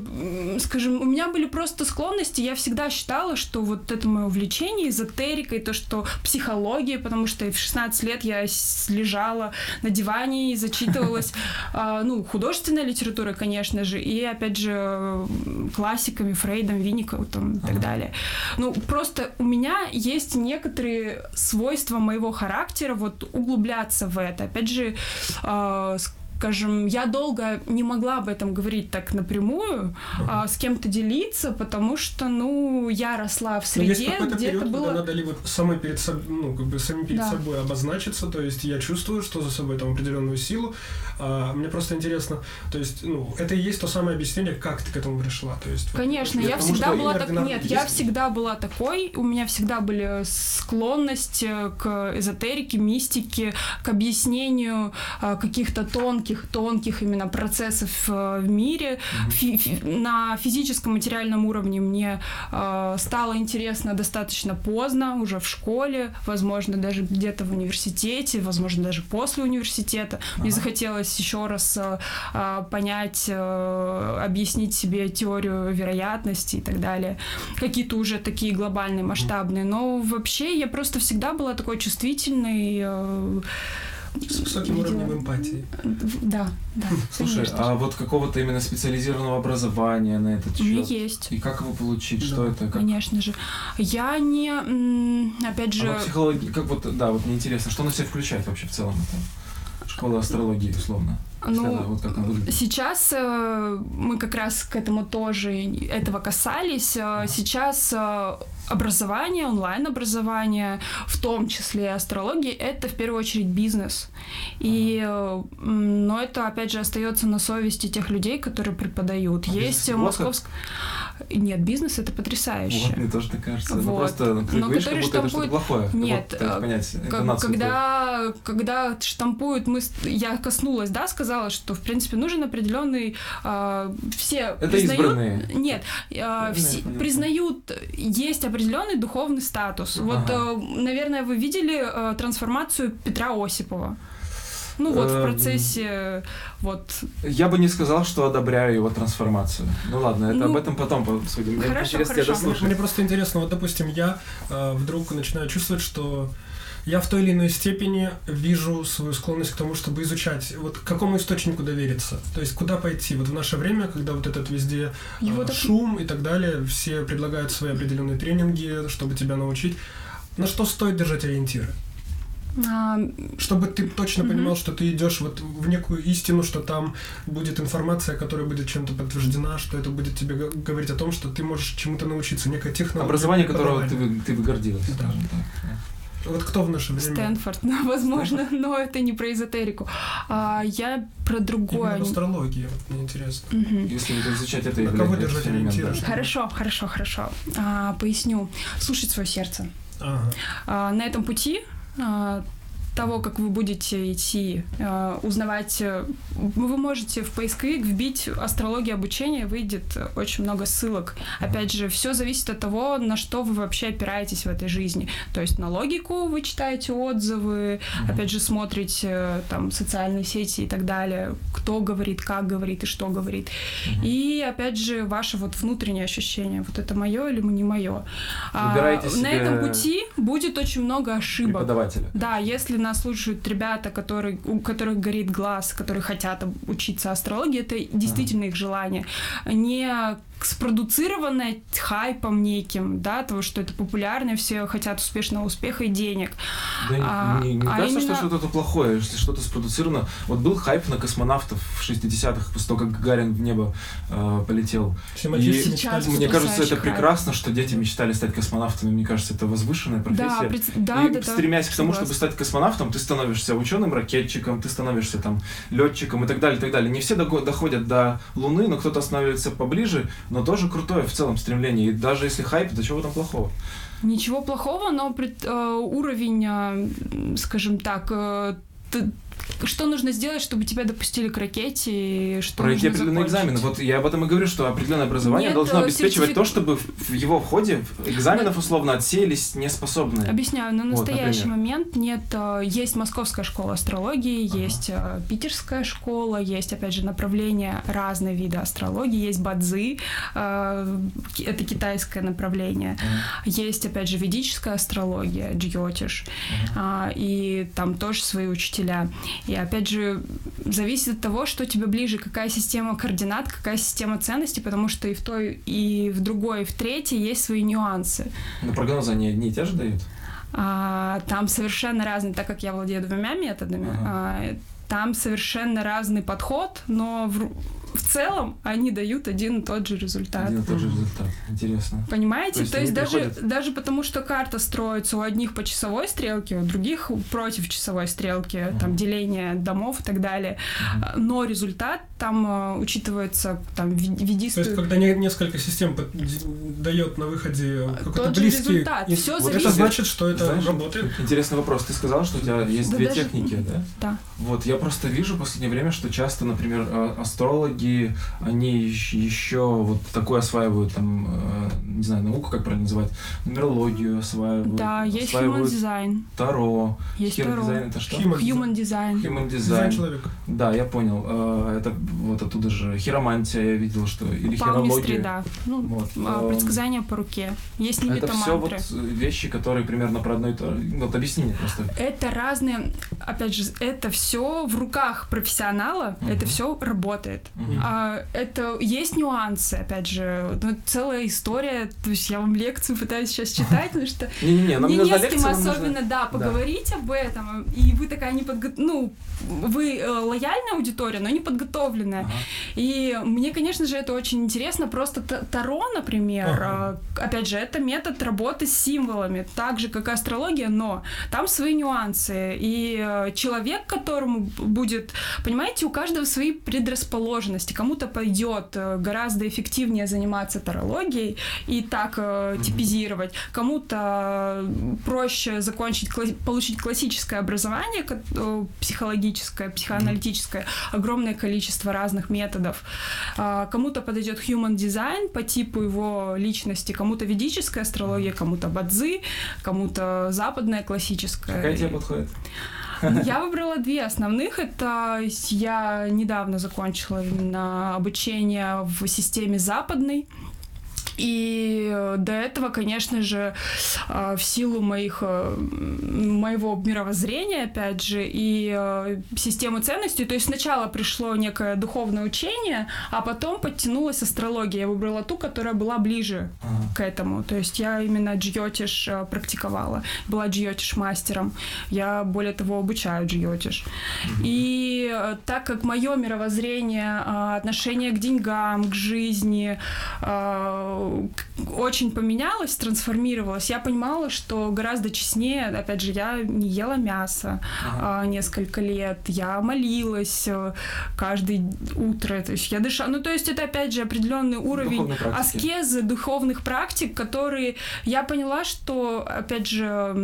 скажем, у меня были просто склонности. Я всегда считала, что вот это мое увлечение эзотерикой, то, что психология, потому что в 16 лет я лежала на диване и зачитывалась, [laughs] а, ну, художественной литературой, конечно же, и, опять же, классиками, Фрейдом, Винникотом и так далее. Ну, просто у меня есть некоторые свойства моего характера, вот углубляться в это. Опять же, а, скажем, я долго не могла об этом говорить так напрямую, а, с кем-то делиться, потому что, ну, я росла в есть среде, какой-то где период, это было... надо либо самой перед собой, ну, как бы самим перед Да. собой обозначиться, то есть я чувствую, что за собой там определенную силу. А, мне просто интересно, то есть, ну, это и есть то самое объяснение, как ты к этому пришла. То есть, вот, Конечно, я я потому всегда была так... Нет, я есть. всегда была такой, у меня всегда были склонности к эзотерике, мистике, к объяснению а, каких-то тонких, тонких именно процессов а, в мире. Фи- фи- на физическом материальном уровне мне а, стало интересно достаточно поздно, уже в школе, возможно, даже где-то в университете, возможно, даже после университета. Мне Ага. захотелось еще раз а, а, понять, а, объяснить себе теорию вероятности и так далее. Какие-то уже такие глобальные, масштабные. Но вообще я просто всегда была такой чувствительной. э, С высоким видела- уровнем эмпатии. Да, да. Слушай, конечно а вот какого-то именно специализированного образования на этот У меня счет? есть. И как его получить? Что Да, это? Как? Конечно же. Я не, опять же, А психологи... Как вот, да, вот мне интересно, что на себя включает вообще в целом это? Школа астрологии, условно. Ну, вот как сейчас э, мы как раз к этому тоже этого касались. Э, Сейчас э, образование, онлайн-образование, в том числе астрология, это в первую очередь бизнес. И, э, но это, опять же, остается на совести тех людей, которые преподают. А Есть? Московск... Нет, бизнес это потрясающе. Вот, мне тоже так кажется. Ну Вот. просто ну, Но говоришь, как будто это что-то плохое. Нет, Вот, э, понять Как- когда, когда штампуют, мы, я коснулась, да, сказала, что, в принципе, нужен определенный, а, все Это признают, избранные. нет, Ну, все признают, есть определенный духовный статус. Вот, Ага. э, наверное, вы видели э, трансформацию Петра Осипова. Ну вот в Эм. процессе вот Я бы не сказал, что одобряю его трансформацию. Ну ладно, это Ну, об этом потом посудим. Мне хорошо, интересно тебя хорошо. дослушать. Мне просто интересно, вот, допустим, я э, вдруг начинаю чувствовать, что я в той или иной степени вижу свою склонность к тому, чтобы изучать, вот к какому источнику довериться. То есть куда пойти. Вот в наше время, когда вот этот везде э, так- шум и так далее, все предлагают свои определенные тренинги, чтобы тебя научить. На что стоит держать ориентиры? А, Чтобы ты точно понимал, что ты идешь вот в некую истину, что там будет информация, которая будет чем-то подтверждена, что это будет тебе говорить о том, что ты можешь чему-то научиться, некая технология. Образование, которого ты, ты бы гордилась, Да. скажем так. Вот кто в наше время? Стэнфорд, [laughs] ну, возможно, но это не про эзотерику. А, я про другое. Именно вот мне интересно. Мгм. Если изучать это На кого держать да. Хорошо, хорошо, хорошо. А, поясню. Слушать свое сердце. Ага. А, на этом пути а, того, как вы будете идти, а, узнавать, э, вы можете в поисковик вбить астрология обучения, выйдет очень много ссылок. Опять же, все зависит от того, на что вы вообще опираетесь в этой жизни. То есть на логику вы читаете отзывы, опять же, смотрите э, там социальные сети и так далее, кто говорит, как говорит и что говорит. И опять же, ваше вот внутреннее ощущение, вот это мое или не мое. Выбирайте На этом пути будет очень много ошибок. Да, если нас слушают ребята, которые, у которых горит глаз, которые хотят учиться астрологии, это действительно их желание. Не спродуцированное хайпом неким, да, того, что это популярно, все хотят успешного успеха и денег. Да А- не, не а кажется, именно- что что-то плохое, если что-то спродуцировано. Вот был хайп на космонавтов в 60-х, после того, как Гагарин в небо э, полетел. И Сейчас. Мне кажется, это хайп. прекрасно, что дети мечтали стать космонавтами. Мне кажется, это возвышенная профессия. Да, пред- да, и да, да, стремясь к тому, согласна. чтобы стать космонавтом, ты становишься ученым-ракетчиком, ты становишься там летчиком и так далее, и так далее. Не все доходят до Луны, но кто-то останавливается поближе, но тоже крутое в целом стремление. И даже если хайп, то чего там плохого? Ничего плохого, но пред- э, уровень, э, скажем так, э, что нужно сделать, чтобы тебя допустили к ракете, и что Пройти нужно определенные закончить? экзамены. Вот я об этом и говорю, что определенное образование Нет, должно э, обеспечивать сертифи- то, чтобы в его ходе экзаменов условно отсеялись неспособные. Объясняю, на Вот, настоящий например. момент нет, э, есть Московская школа астрологии, Ага. есть э, Питерская школа, есть, опять же, направления, разные виды астрологии, есть бадзи, ки- это китайское направление, есть, опять же, ведическая астрология, джьотиш, а, и там тоже свои учителя. И, опять же, зависит от того, что тебе ближе, какая система координат, какая система ценностей, потому что и в той, и в другой, и в третьей есть свои нюансы. Но прогнозы они одни и те же дают? А, там совершенно разные, так как я владею двумя методами, Ага. а, там совершенно разный подход, но в, в целом они дают один и тот же результат. Один и тот же результат. Интересно. Понимаете? То есть То есть, даже, приходят- даже потому, что карта строится у одних по часовой стрелке, у других против часовой стрелки, там Мгм. деление домов и так далее. А, Но результат там а, учитывается там ви- То есть, когда не- несколько систем дает на выходе какой-то Тот же близкий... результат. ин- Всё вот это зависит- значит, что это Знаешь, работает. Интересный вопрос. Ты сказала, что у тебя есть Да две даже- техники, да? Да. Вот, я просто вижу в последнее время, что часто, например, э, астрологи, они еще вот такое осваивают, там, э, не знаю, науку, как правильно называть, нумерологию осваивают. Да, есть human осваивают design, Таро. есть Human Таро. design это что? Human, Human design. Human дизайн design. человека. Да, я понял. Э, Это вот оттуда же хиромантия, я видел, что или Палмистри, хирология. да. Ну, Вот. а, эм, предсказания по руке. Есть Это лимита все вот вещи, которые примерно про одно и то. Вот объясни мне просто. Это разные, опять же, это все в руках профессионала, Мгм. это все работает. А, это есть нюансы, опять же, ну, целая история. То есть я вам лекцию пытаюсь сейчас [laughs] читать, потому что Не-не-не, нам мне не не с кем особенно, да, поговорить об этом. И вы такая не ну, вы э, лояльная аудитория, но не подготовленная. И мне, конечно же, это очень интересно. Просто Таро, например, э, опять же, это метод работы с символами, так же, как и астрология, но там свои нюансы. И э, человек, которому будет, понимаете, у каждого свои предрасположенности. Кому-то пойдет э, гораздо эффективнее заниматься тарологией и так э, типизировать. Кому-то э, проще закончить, кла- получить классическое образование, э, психологическое, психоаналитическое, огромное количество разных методов. А, Кому-то подойдет human design по типу его личности, кому-то ведическая астрология, кому-то бадзи, кому-то западная классическая. Какая тебе подходит? Я выбрала две основных. Это я недавно закончила именно обучение в системе западной. И э, до этого, конечно же, э, в силу моих, э, моего мировоззрения, опять же, и системы ценностей, то есть сначала пришло некое духовное учение, а потом подтянулась астрология. Я выбрала ту, которая была ближе к этому. То есть я именно джиотиш практиковала, была джиотиш мастером. Я, более того, обучаю джиотиш. И так как мое мировоззрение, отношение к деньгам, к жизни очень поменялось, трансформировалось, я понимала, что гораздо честнее, опять же, я не ела мясо Ага. а, несколько лет, я молилась э, каждое утро, то есть я дышала, ну то есть это опять же определенный уровень Духовной аскезы, духовных практик, которые я поняла, что, опять же,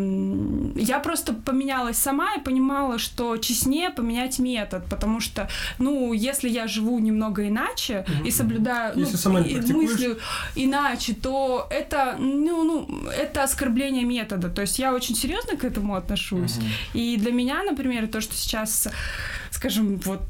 я просто поменялась сама и понимала, что честнее поменять метод, потому что, ну, если я живу немного иначе и соблюдаю, ну, Если сама не и мыслю иначе, то это, ну, ну, это оскорбление метода. То есть я очень серьезно к этому отношусь. Мгм. И для меня, например, то, что сейчас, скажем, вот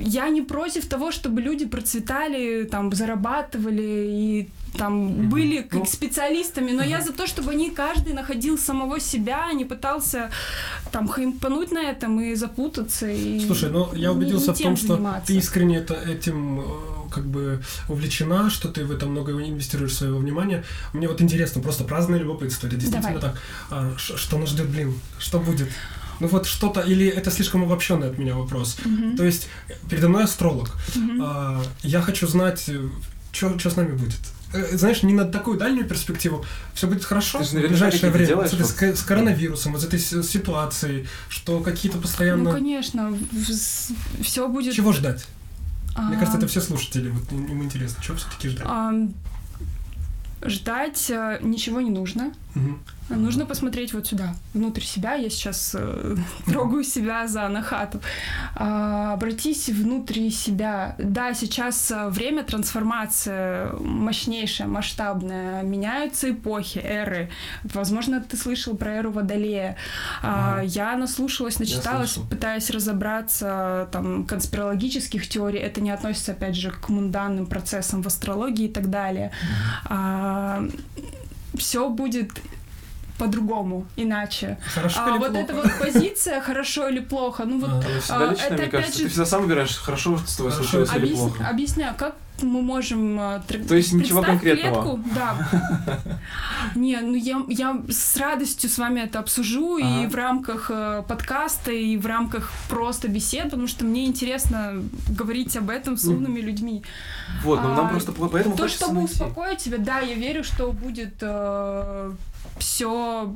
я не против того, чтобы люди процветали, там, зарабатывали и там были как Ну, специалистами, но я за то, чтобы они каждый находил самого себя, а не пытался там хайпануть на этом и запутаться. И Слушай, ну я убедился в том, что заниматься. ты искренне это, этим э, как бы увлечена, что ты в это много инвестируешь своего внимания. Мне вот интересно, просто праздное любопытство, это действительно Давай. так. А, ш- что нас ждет, блин? Что будет? Ну вот что-то, или это слишком обобщенный от меня вопрос. Мгм. То есть передо мной астролог. Мгм. А, я хочу знать, что с нами будет. Э, Знаешь, не на такую дальнюю перспективу. Все будет хорошо Ты же в наверняка ближайшее время. делаешь с, вот. с ко- с коронавирусом, вот с этой ситуацией, что какие-то постоянно... Ну, конечно, все будет... Чего ждать? Мне кажется, это все слушатели, вот им интересно, чего все-таки ждать? Ждать э, ничего не нужно. Мгм. Нужно посмотреть вот сюда, внутрь себя. Я сейчас э, [laughs] трогаю себя за нахату. А, обратись внутрь себя. Да, сейчас э, время трансформации мощнейшая, масштабная. Меняются эпохи, эры. Возможно, ты слышал про эру Водолея. А, Ага. Я наслушалась, начиталась, слышал. пытаясь разобраться там конспирологических теорий. Это не относится, опять же, к мунданным процессам в астрологии и так далее. Все будет по-другому, иначе. Хорошо А или вот плохо? эта вот позиция, хорошо или плохо, ну вот А. Это А, лично, это мне опять кажется. же- Ты всегда сам выбираешь, хорошо с тобой Хорошо, случилось или плохо. объясняю, как мы можем... тр- То есть ничего конкретного? клетку, да. [laughs] Не, ну я, я с радостью с вами это обсужу и Ага. в рамках э, подкаста, и в рамках просто бесед, потому что мне интересно говорить об этом с Мгм. умными людьми. Вот, но нам А, просто по- поэтому То, чтобы найти. успокоить тебя, да, я верю, что будет все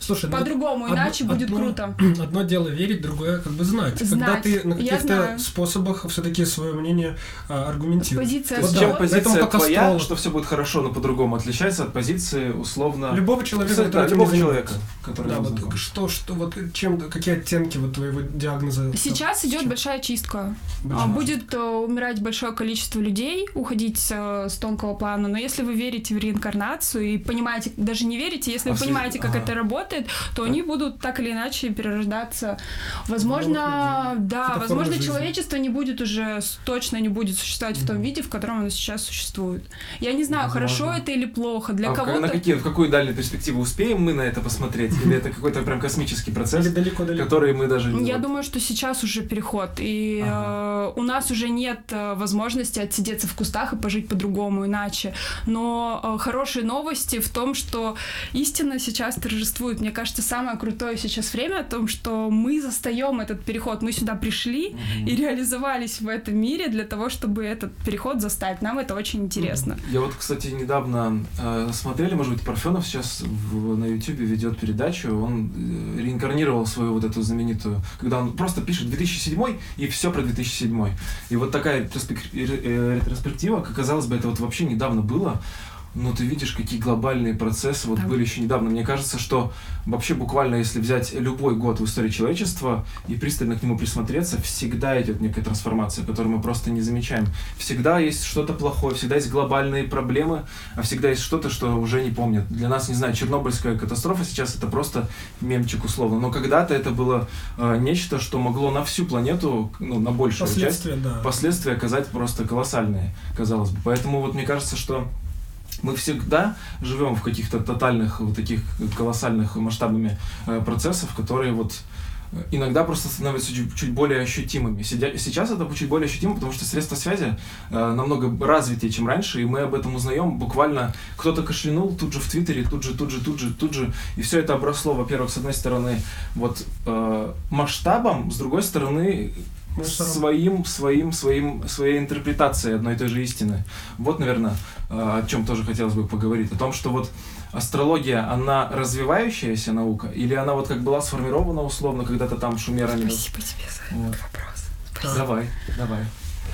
Слушай, ну, по-другому, одно- иначе будет одно- круто. [clears throat] Одно дело верить, другое как бы знать. Когда Знать, ты на каких-то способах все-таки свое мнение а, аргументируешь. Позиция Вот чем да, позиция твоя, астролог. что все будет хорошо, но по-другому, отличается от позиции условно... Любого человека, Кстати, да, любого человека, который Да, вот знаком. что, что, вот чем, какие оттенки вот твоего диагноза? Сейчас идет большая чистка. А, Большая. Будет э, умирать большое количество людей, уходить э, с тонкого плана. Но если вы верите в реинкарнацию и понимаете, даже не верите, верите, если А вы понимаете, как ага. это работает, то они будут так или иначе перерождаться. Возможно, Новых людей. да, возможно, жизни. человечество не будет уже, точно не будет существовать в том виде, в котором оно сейчас существует. Я не знаю, Возможно. хорошо это или плохо. Для А ка- на кого-то... какие, в какую дальнюю перспективу успеем мы на это посмотреть? Или это какой-то прям космический процесс, который мы даже не... Я думаю, что сейчас уже переход, и э, у нас уже нет э, возможности отсидеться в кустах и пожить по-другому, иначе. Но э, хорошие новости в том, что истина сейчас торжествует. Мне кажется, самое крутое сейчас время о том, что мы застаем этот переход. Мы сюда пришли Мгм. и реализовались в этом мире для того, чтобы этот переход застать. Нам это очень интересно. Я вот, кстати, недавно э, смотрели, может быть, Парфенов сейчас в- на Ютубе ведет передачу, он э, реинкарнировал свою вот эту знаменитую, когда он просто пишет 2007 и все про 2007. И вот такая ретроспек- э, ретроспектива, как казалось бы, это вот вообще недавно было, но ты видишь, какие глобальные процессы вот Да. были еще недавно. Мне кажется, что вообще буквально, если взять любой год в истории человечества и пристально к нему присмотреться, всегда идет некая трансформация, которую мы просто не замечаем. Всегда есть что-то плохое, всегда есть глобальные проблемы, а всегда есть что-то, что уже не помнят. Для нас, не знаю, Чернобыльская катастрофа сейчас это просто мемчик условно, но когда-то это было э, нечто, что могло на всю планету, ну, на большую часть Последствия, да. последствия оказать просто колоссальные, казалось бы. Поэтому вот мне кажется, что мы всегда живем в каких-то тотальных, вот таких колоссальных масштабами э, процессов, которые вот э, иногда просто становятся чуть, чуть более ощутимыми. Сейчас это чуть более ощутимо, потому что средства связи э, намного развитее, чем раньше, и мы об этом узнаем буквально. Кто-то кашлянул тут же в Твиттере, тут же, тут же, тут же, тут же, и все это обросло, во-первых, с одной стороны, вот э, масштабом, с другой стороны, Мусором. своим, своим, своим, своей интерпретацией одной и той же истины. Вот, наверное, о чем тоже хотелось бы поговорить. О том, что вот астрология, она развивающаяся наука, или она вот как была сформирована условно когда-то там шумерами? Спасибо тебе за Вот. этот вопрос. Давай, давай.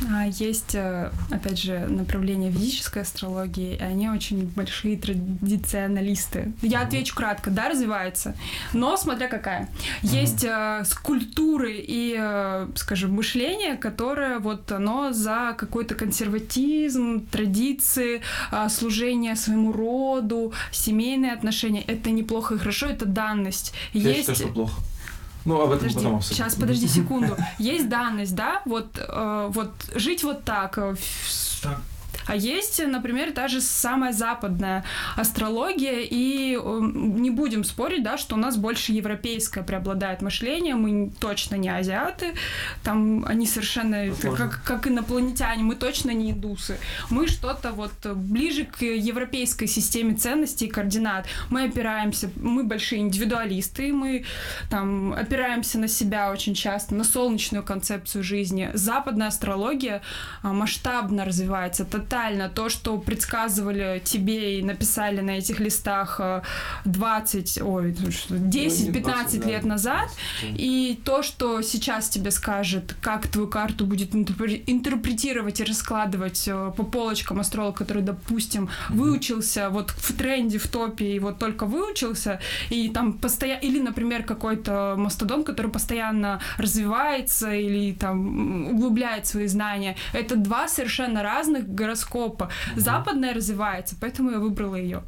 А, Есть, э, опять же, направление физической астрологии, и они очень большие традиционалисты. Я отвечу кратко, да, развивается, но смотря какая. Есть э, скульптуры и, э, скажем, мышление, которое вот оно за какой-то консерватизм, традиции, служение своему роду, семейные отношения. Это неплохо и хорошо, это данность. Я Есть считаю, что плохо. Ну, об этом Подожди, потом обсудим. сейчас, подожди [laughs] секунду. Есть данность, да, вот, э, вот жить вот так. э, в- Так. А есть, например, та же самая западная астрология, и э, не будем спорить, да, что у нас больше европейское преобладает мышление, мы точно не азиаты, там они совершенно как, как инопланетяне, мы точно не индусы. Мы что-то вот ближе к европейской системе ценностей и координат. Мы опираемся, мы большие индивидуалисты, мы там опираемся на себя очень часто, на солнечную концепцию жизни. Западная астрология а, масштабно развивается, тотально. То, что предсказывали тебе и написали на этих листах а, 20, ой, Ну, 10-15 20, да. лет назад, и то, что сейчас тебе скажет, как твою карту будет интерпре- интерпретировать и раскладывать э, по полочкам астролог, который, допустим, выучился вот в тренде, в топе, и вот только выучился, и там постоянно... Или, например, какой-то мастодон, который постоянно развивается или там углубляет свои знания. Это два совершенно разных гороскопа. Западная развивается, поэтому я выбрала ее.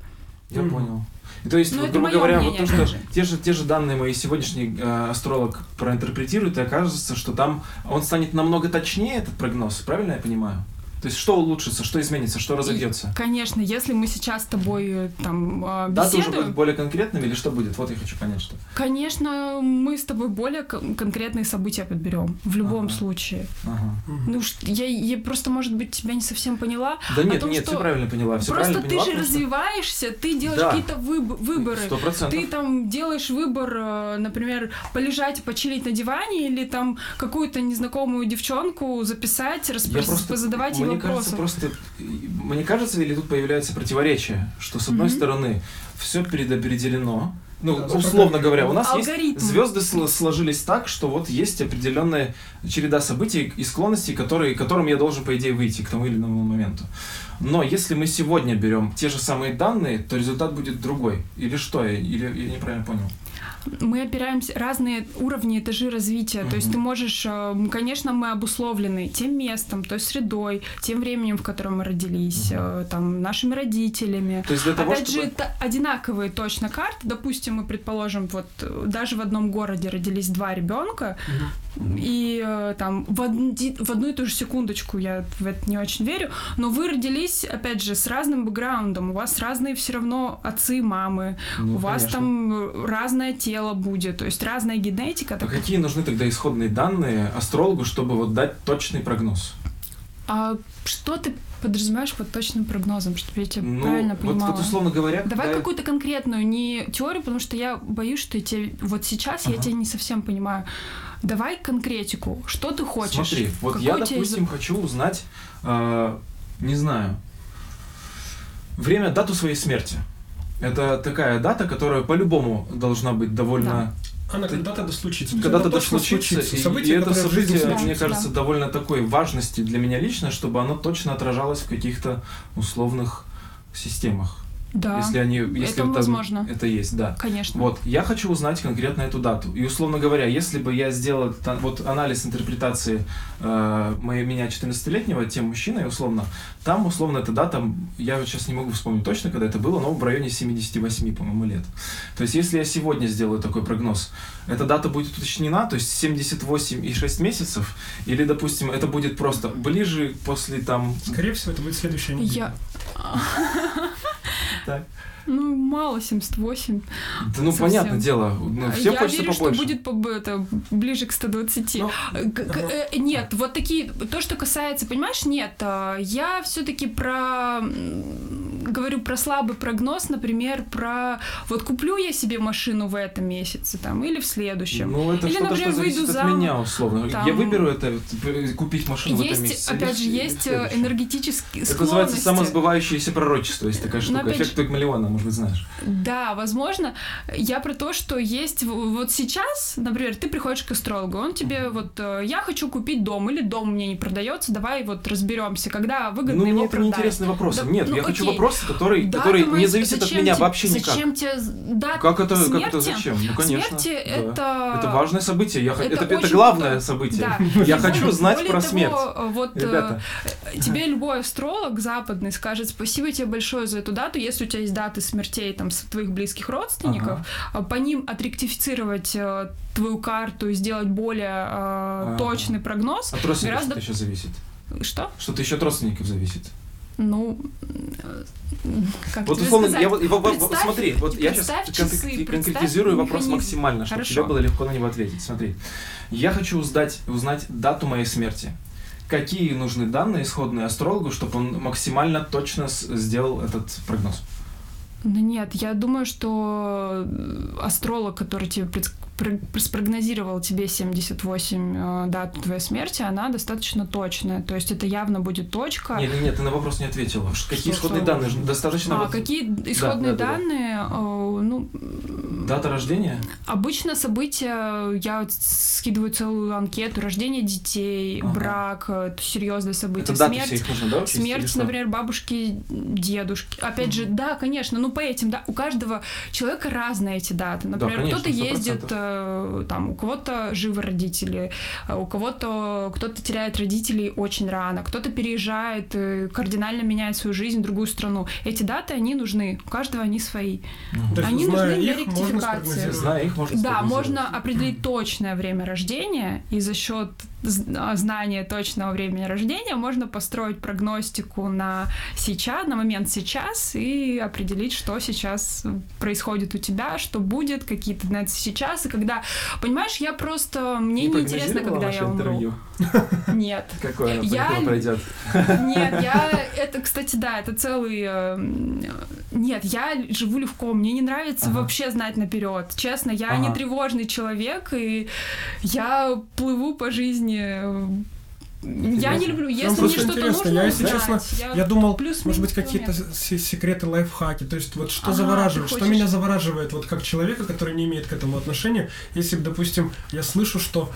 Я Мгм. понял. И то есть, Ну, вот, грубо говоря, мнение, вот то, что те же, те же данные мои сегодняшний э, астролог проинтерпретирует, и окажется, что там он станет намного точнее, этот прогноз, правильно я понимаю? То есть, что улучшится, что изменится, что разогнется? Конечно, если мы сейчас с тобой э, там э, Даты уже беседуем, будут более конкретными или что будет? Вот я хочу понять, что. конечно, мы с тобой более кон- конкретные события подберем в любом Ага. случае. Ага. Ну, я, я просто, может быть, тебя не совсем поняла. Да нет, том, нет, что все правильно поняла. Все просто правильно ты поняла, же просто- развиваешься, ты делаешь Да. какие-то выб- выборы. Сто процентов. Ты там делаешь выбор, э, например, полежать, почилить на диване или там какую-то незнакомую девчонку записать, распро- просто, задавать ей мне кажется, просто, мне кажется, или тут появляется противоречие, что с одной стороны все предопределено, ну, Да, условно говоря, у нас Алгоритм. есть звезды сло- сложились так, что вот есть определенная череда событий и склонностей, которые, которым я должен, по идее, выйти к тому или иному моменту. Но если мы сегодня берем те же самые данные, то результат будет другой. Или что? Или я неправильно понял? Мы опираемся разные уровни, этажи развития. То есть ты можешь, э, конечно, мы обусловлены тем местом, той средой, тем временем, в котором мы родились, э, там, нашими родителями. То есть для того, Опять чтобы... же, это одинаковые точно карты. Допустим, мы предположим, вот э, даже в одном городе родились два ребенка, и э, там в, одни- в одну и ту же секундочку я в это не очень верю, но вы родились, опять же, с разным бэкграундом, у вас разные все равно отцы мамы, Ну, у вас конечно. там э, разное тело будет, то есть разная генетика. А какие нужны тогда исходные данные астрологу, чтобы вот дать точный прогноз? а что ты подразумеваешь под точным прогнозом, чтобы я тебя Ну, правильно вот, понимала? вот условно говоря, Давай когда- какую-то конкретную, не теорию, потому что я боюсь, что я тебе, вот сейчас я Ага. тебя не совсем понимаю. Давай конкретику. Что ты хочешь? Смотри, вот Какой я, допустим, хочу узнать, э, не знаю, время, дату своей смерти. Это такая дата, которая по-любому должна быть довольно... Она Ты- когда-то да случится. Когда-то да случится, и, Событие, и это событие, мне Да, кажется, да. довольно такой важности для меня лично, чтобы оно точно отражалось в каких-то условных системах. Да, Если они, если это там возможно. это есть, да. конечно. Вот, я хочу узнать конкретно эту дату. И, условно говоря, если бы я сделал вот анализ интерпретации э, моей, меня 14-летнего, тем мужчиной, условно, там, условно, эта дата, я вот сейчас не могу вспомнить точно, когда это было, но в районе 78, по-моему, лет. То есть, если я сегодня сделаю такой прогноз, эта дата будет уточнена, то есть 78 и 6 месяцев, или, допустим, это будет просто ближе после там... Скорее всего, это будет следующая неделя. Я... Так. Ну, мало 78. Да, ну, Совсем. понятное дело, ну, всем я хочется верю, побольше. что будет побо- это, ближе к 120. Ну, Э, к- к- э, Нет, вот такие, то, что касается, понимаешь, нет, э, я все-таки про, м, говорю про слабый прогноз, например, про, вот куплю я себе машину в этом месяце, там, или в следующем. Ну, это Или, что-то, например, что зависит выйду от замуж. меня, условно. Там- Я выберу это, купить машину в этом Есть, месяце. опять же, есть э, энергетические Это называется склонности. самосбывающееся пророчество, есть такая штука. Эффект Пигмалиона, может быть, знаешь. Да, возможно. Я про то, что есть вот сейчас, например, ты приходишь к астрологу, он тебе вот э, я хочу купить дом или дом мне не продается, давай вот разберемся, когда выгодно Ну, мне его это продать. неинтересные вопросы. Да, Нет, ну, я хочу окей. вопросы, которые, Дата которые не моей- зависят от меня те- вообще никак. Зачем тебе дата Как это, смерти? как это зачем? Ну, конечно. Смерти да. это... Это важное событие. Я, это это, это, главное круто. событие. Да. [laughs] Я хочу знать про смерть. Вот э, Ребята. тебе любой астролог западный скажет спасибо тебе большое за эту дату, если у тебя есть даты смертей там с твоих близких родственников, э, по ним отректифицировать э, твою карту и сделать более э, Ага. точный прогноз. От родственников гораздо- что-то еще зависит. Что? Что-то еще от родственников зависит. Ну, э, как Вот условно, сказать? я вот, и во- во- Представь- смотри, вот я сейчас часы, конкретизирую вопрос механизм. максимально, чтобы Хорошо. тебе было легко на него ответить. Смотри, я хочу узнать, узнать дату моей смерти. Какие нужны данные исходные астрологу, чтобы он максимально точно сделал этот прогноз? Да нет, я думаю, что э, астролог, который тебе спрогнозировал тебе 78 э, дату твоей смерти, она достаточно точная. То есть это явно будет точка. Нет, нет, нет, ты на вопрос не ответила. Какие Что, исходные что? данные? Достаточно А вот какие исходные да, да, да. данные? Э, Ну, дата рождения? обычно события, я скидываю целую анкету, рождение детей, Ага. брак, э, серьезные события, Это смерть. все их нужно, да, Смерть, например, бабушки, дедушки. Опять же, да, конечно, ну по этим, да, у каждого человека разные эти даты. Например, конечно, кто-то ездит, 100%. э, там, у кого-то живы родители, э, у кого-то кто-то теряет родителей очень рано, кто-то переезжает, кардинально меняет свою жизнь в другую страну. Эти даты, они нужны, у каждого они свои. Есть, Они нужны для ректификации. Спрогнозировать. Зная их, можно Да, можно определить точное время рождения, и за счет з- знания точного времени рождения можно построить прогностику на сейчас, на момент сейчас, и определить, что сейчас происходит у тебя, что будет, какие тенденции сейчас, и когда... Понимаешь, я просто... Мне не, интересно, прогнозировала когда ваше я умру. интервью? Нет. [laughs] Какое оно Я- пройдет? [laughs] Нет, я... Это, кстати, да, это целый... э, Нет, я живу легко. Мне не нравится Ага. вообще знать наперед. Честно, я Ага. не тревожный человек, и я плыву по жизни. э, Я не люблю, если мне просто что-то интересно, нужно я, если узнать, честно, Я думал, плюс-минус может быть, какие-то секреты лайфхаки. То есть, вот что Ага, завораживает, что меня завораживает, вот как человека, который не имеет к этому отношения. Если, бы, допустим, я слышу, что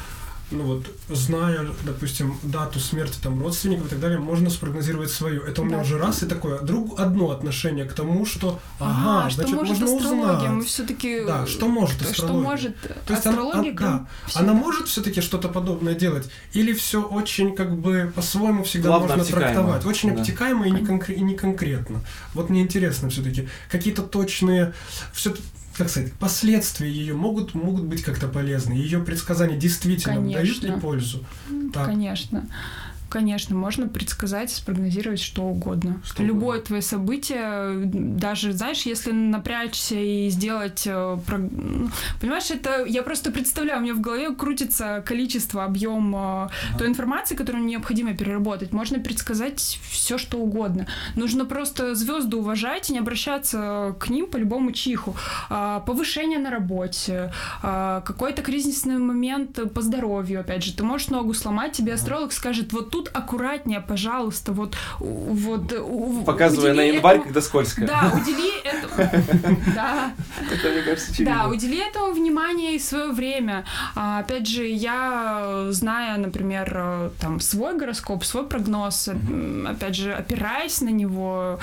ну вот, зная, допустим, дату смерти там родственников и так далее, можно спрогнозировать свою. Это у меня Да. уже раз и такое. Друг, одно отношение к тому, что, ага, а, что значит, может можно астрология? Мы узнать. все-таки... Да, что может Что астрология? может То есть она- астрология? а- да. Она может все-таки что-то подобное делать? Или все очень как бы по-своему всегда Плавно, можно обтекаемо. трактовать? Очень Да. обтекаемо и не, конкре- и не конкретно. Вот мне интересно все-таки, какие-то точные, все как сказать, последствия ее могут, могут быть как-то полезны. Ее предсказания действительно дают ли Конечно. пользу? Так. Конечно. Конечно, можно предсказать, спрогнозировать что угодно. Что Любое угодно. твое событие, даже, знаешь, если напрячься и сделать... э, ну, Понимаешь, это... Я просто представляю, у меня в голове крутится количество, объем э, той информации, которую необходимо переработать. Можно предсказать все, что угодно. Нужно просто звезды уважать и не обращаться к ним по любому чиху. А, Повышение на работе, а, какой-то кризисный момент по здоровью, опять же, ты можешь ногу сломать, тебе астролог скажет, вот тут аккуратнее, пожалуйста, вот, вот Показывая на январь, этому- когда скользко. Да, удели этому... [laughs] Да, Это, мне кажется, да, удели этому внимание и свое время. А, опять же, я, зная, например, там, свой гороскоп, свой прогноз, опять же, опираясь на него,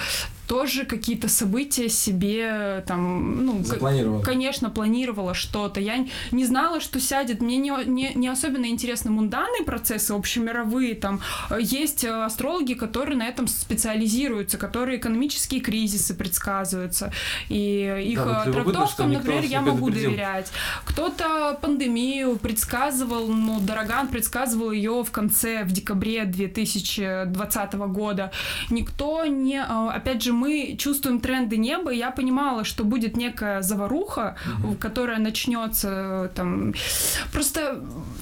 тоже какие-то события себе там, ну, к- Запланировал. конечно, планировала что-то. Я не знала, что сядет. Мне не, не, не особенно интересны мунданные процессы, общемировые. Там э, есть э, астрологи, которые на этом специализируются, которые экономические кризисы предсказываются. И их Да, вот э, что трактовкам, например, я могу предупредил. доверять. Кто-то пандемию предсказывал, ну, Дороган предсказывал ее в конце, в декабре 2020 года. Никто не... Опять же, мы чувствуем тренды неба, и я понимала, что будет некая заваруха, Мгм. которая начнется э, там... Просто,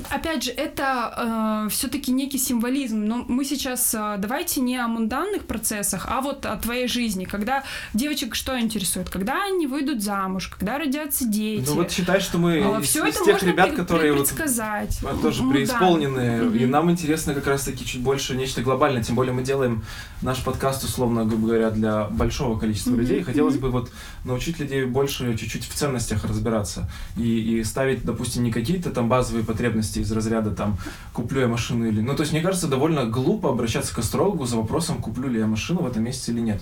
опять же, это все-таки некий символизм. Но мы сейчас э, давайте не о мунданных процессах, а вот о твоей жизни. Когда девочек что интересует? Когда они выйдут замуж, когда родятся дети. Ну вот считай, что мы из, все из это тех можно ребят, которые вот а, тоже Ну да. преисполненные, и нам интересно как раз-таки чуть больше нечто глобальное, тем более мы делаем наш подкаст, условно грубо говоря, для большого количества Мгм, людей. Хотелось мгм. бы вот научить людей больше чуть-чуть в ценностях разбираться и, и ставить, допустим, не какие-то там базовые потребности из разряда там куплю я машину или... Ну, то есть, мне кажется, довольно глупо обращаться к астрологу за вопросом, куплю ли я машину в этом месяце или нет.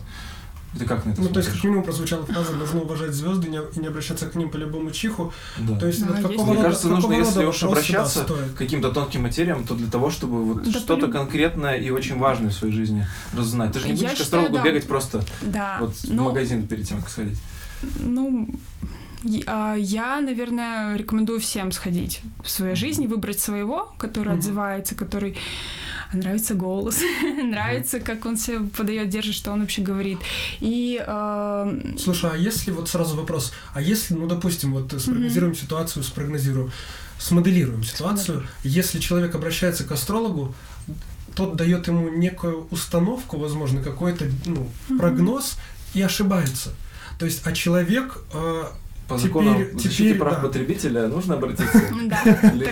Ты как на это Ну, то есть, смотришь? как минимум, прозвучала фраза «нужно уважать звезды и не, обращаться к ним по любому чиху». Да. То есть, Да, вот есть. какого Мне рода, кажется, нужно, какого если рода уж да, обращаться стоит? к каким-то тонким материям, то для того, чтобы вот Да, что-то полю- конкретное и очень важное в своей жизни разузнать. Ты же не Я будешь к считаю, астрологу да. бегать просто Да. вот в Ну, магазин перед тем, как сходить. Ну, а, я, наверное, рекомендую всем сходить в своей жизни, выбрать своего, который Мгм. отзывается, который нравится голос, [laughs] нравится, как он себя подает, держит, что он вообще говорит. И а, Слушай, а если вот сразу вопрос, а если, ну, допустим, вот спрогнозируем ситуацию, спрогнозируем, смоделируем ситуацию, если человек обращается к астрологу, тот дает ему некую установку, возможно, какой-то ну, Мгм. прогноз и ошибается. То есть, а человек э, По Теперь- закону защиты теперь, прав да. потребителя нужно обратиться. [laughs] да,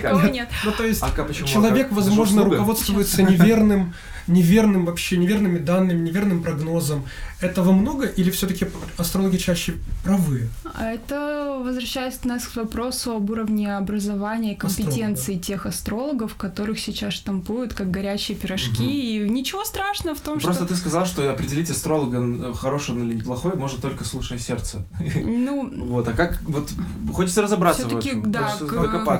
такого нет. Ну, то есть А как почему? человек, А возможно, руководствуется неверным, неверным вообще, неверными данными, неверным прогнозом. Этого много или все-таки астрологи чаще правы? А Это возвращаясь нас к вопросу об уровне образования и компетенции тех астрологов, которых сейчас штампуют как горячие пирожки. И ничего страшного в том, Просто что... ты сказал, что определить астролога хороший он или неплохой может только слушая сердце. Ну, Вот, а как, вот, хочется разобраться в все-таки, этом, да, к,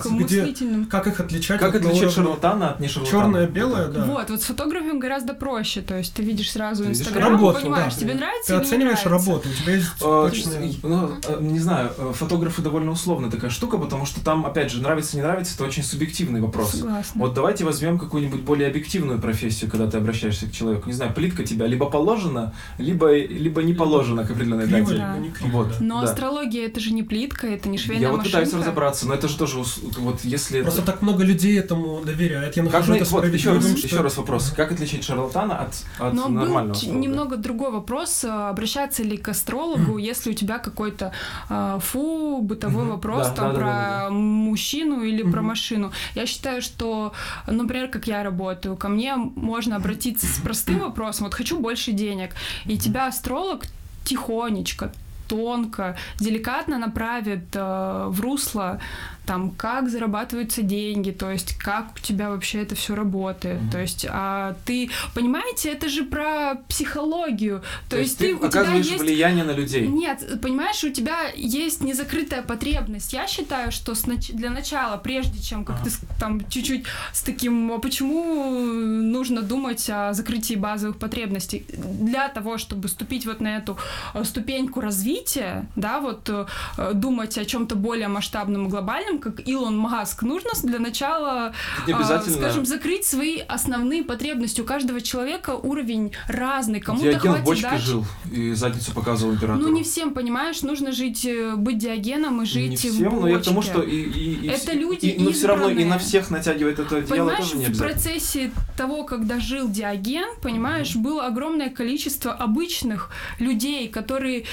Где- Как их отличать? Как уровне шарлатана от не шарлатана? Черное, белое, да. Вот, вот с фотографом гораздо проще. То есть ты видишь сразу Ты видишь Инстаграм, работу, понимаешь, да. тебе нравится Ты оцениваешь нравится. работу, у тебя есть точные... Ну, э, не знаю, э, фотографы довольно условная такая штука, потому что там, опять же, нравится, не нравится, это очень субъективный вопрос. Согласна. Вот давайте возьмем какую-нибудь более объективную профессию, когда ты обращаешься к человеку. Не знаю, плитка тебя либо положена, либо, либо не положена к определенной Криво, дате. Да. криво, Вот. да. Но да. астрология это же не плитка, это не швейная Я вот пытаюсь разобраться, но это же тоже, вот если... Просто это- так много людей этому доверяют. Я Как нахожу мы, это вот, еще раз, еще раз вопрос. Как отличить шарлатана от, от Но был нормального астролога? немного другой вопрос, а, обращаться ли к астрологу, [clears throat] если у тебя какой-то а, фу, бытовой вопрос Да, там да, про да, да. мужчину или про машину. Я считаю, что, например, как я работаю, ко мне можно обратиться с простым [clears throat] вопросом, вот хочу больше денег, и тебя астролог тихонечко, тонко, деликатно направит э, в русло там, как зарабатываются деньги, то есть как у тебя вообще это все работает. Mm-hmm. То есть а ты, понимаете, это же про психологию. То, то есть, ты, ты оказываешь есть... влияние на людей. Нет, понимаешь, у тебя есть незакрытая потребность. Я считаю, что для начала, прежде чем как ага. ты там чуть-чуть с таким, а почему нужно думать о закрытии базовых потребностей? Для того, чтобы ступить вот на эту э, ступеньку развития, да, вот э, думать о чем-то более масштабном и глобальном, как Илон Маск, нужно для начала, а, скажем, закрыть свои основные потребности. У каждого человека уровень разный. Кому-то хватит в бочке жил и задницу показывал императору. Ну, не всем, понимаешь, нужно жить, э, быть диагеном и жить не всем, в бочке. но я к тому, что и, и, и это люди и, Но все равно и на всех натягивает это понимаешь, тоже не в процессе того, когда жил Диоген, понимаешь, было огромное количество обычных людей, которые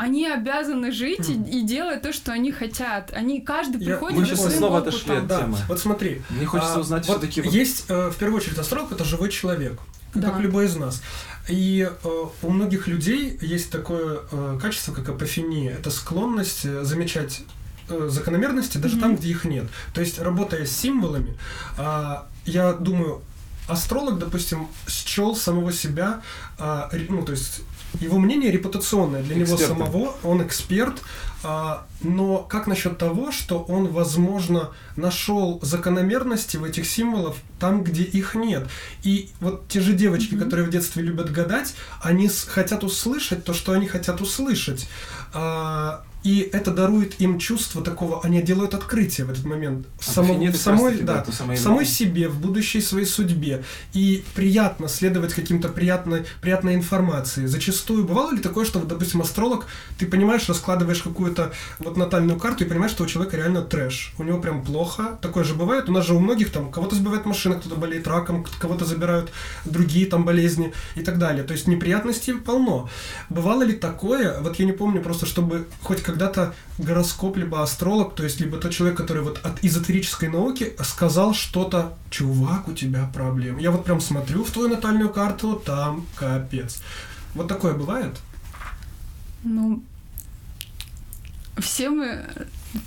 они обязаны жить и, и делать то, что они хотят. Они каждый я, приходит мы сейчас снова отошли от да. темы. Вот смотри. Мне хочется а, узнать вот все-таки. Есть э, в первую очередь астролог это живой человек, да. как любой из нас. И э, у многих людей есть такое э, качество, как апофения. Это склонность замечать э, закономерности даже mm-hmm. там, где их нет. То есть, работая с символами, э, я думаю, астролог, допустим, счел самого себя, э, ну, то есть его мнение репутационное для Экспертом. него самого, он эксперт, а, но как насчет того, что он, возможно, нашел закономерности в этих символах там, где их нет? И вот те же девочки, mm-hmm. которые в детстве любят гадать, они хотят услышать то, что они хотят услышать. А, и это дарует им чувство такого, они делают открытие в этот момент в, само, в самой, да, в самой себе, в будущей своей судьбе. И приятно следовать каким-то приятной, приятной информации. Зачастую бывало ли такое, что, допустим, астролог, ты понимаешь, раскладываешь какую-то вот натальную карту и понимаешь, что у человека реально трэш. У него прям плохо. Такое же бывает. У нас же у многих там кого-то сбивает машина, кто-то болеет раком, кого-то забирают другие там болезни и так далее. То есть неприятностей полно. Бывало ли такое, вот я не помню просто, чтобы хоть когда-то гороскоп, либо астролог, то есть либо тот человек, который вот от эзотерической науки сказал что-то, чувак, у тебя проблемы. Я вот прям смотрю в твою натальную карту, там капец. Вот такое бывает? Ну, все мы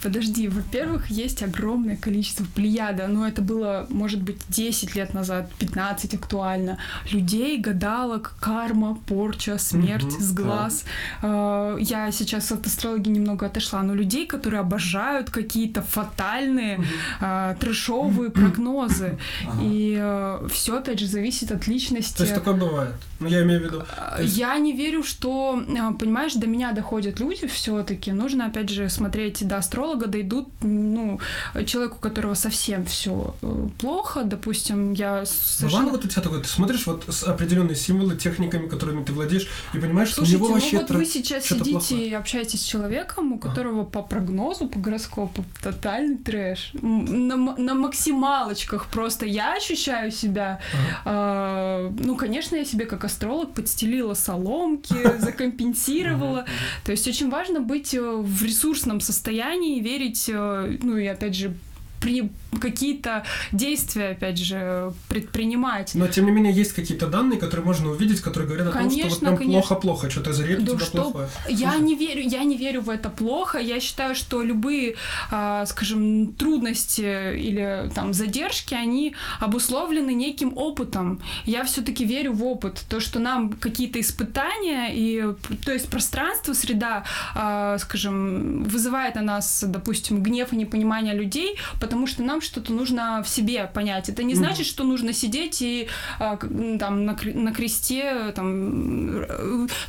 Подожди, во-первых, есть огромное количество плеяда, но это было, может быть, 10 лет назад, 15 актуально. Людей, гадалок, карма, порча, смерть, mm-hmm, сглаз. Да. Я сейчас от астрологии немного отошла, но людей, которые обожают какие-то фатальные, mm-hmm. трешовые [clears throat] прогнозы. И э, все, опять же, зависит от личности. То есть такое бывает? Ну, я имею в виду. Есть... Я не верю, что, понимаешь, до меня доходят люди все-таки. Нужно, опять же, смотреть до астролога дойдут, ну, человеку, у которого совсем все э, плохо, допустим, я совершенно... вот у тебя такое, ты смотришь вот определенные символы, техниками, которыми ты владеешь, и понимаешь, Слушайте, что у него вообще... ну вот вы сейчас сидите плохое. и общаетесь с человеком, у которого а. по прогнозу, по гороскопу тотальный трэш. На, на максималочках просто я ощущаю себя... А. Э, ну, конечно, я себе как астролог подстелила соломки, [laughs] закомпенсировала. То есть очень важно быть э, в ресурсном состоянии, состоянии верить, э, ну и опять же, при какие-то действия, опять же, предпринимать. Но, тем не менее, есть какие-то данные, которые можно увидеть, которые говорят о конечно, том, что вот прям плохо-плохо, что-то зря да, тебя что... плохо. Я не верю, я не верю в это плохо. Я считаю, что любые, а, скажем, трудности или там задержки, они обусловлены неким опытом. Я все-таки верю в опыт. То, что нам какие-то испытания и, то есть пространство, среда, а, скажем, вызывает на нас, допустим, гнев и непонимание людей, потому что нам что-то нужно в себе понять. Это не значит, что нужно сидеть и а, там на, на кресте там,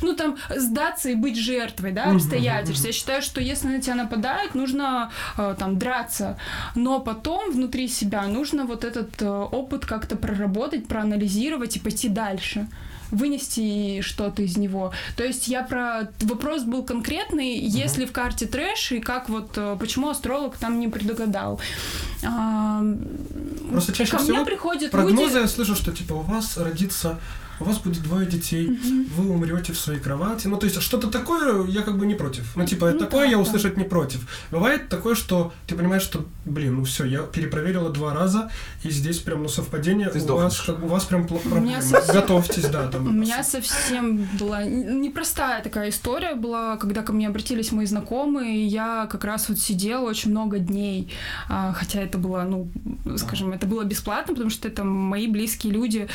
ну там сдаться и быть жертвой, да, обстоятельств. Я считаю, что если на тебя нападают, нужно а, там драться, но потом внутри себя нужно вот этот э, опыт как-то проработать, проанализировать и пойти дальше вынести что-то из него. То есть я про... Вопрос был конкретный, uh-huh. если в карте трэш, и как вот... Э, почему астролог там не предугадал. А, Просто чаще Ко всего мне приходят прогнозы люди... я слышу, что типа у вас родится у вас будет двое детей, mm-hmm. вы умрете в своей кровати. Ну, то есть что-то такое я как бы не против. Ну, типа, ну, такое да, я услышать да. не против. Бывает такое, что ты понимаешь, что, блин, ну все, я перепроверила два раза, и здесь прям, ну, совпадение, ты у вас, как, у вас прям проблемы. Совсем... Готовьтесь, да, там, У меня совсем была непростая такая история была, когда ко мне обратились мои знакомые, и я как раз вот сидела очень много дней, а, хотя это было, ну, скажем, это было бесплатно, потому что это мои близкие люди.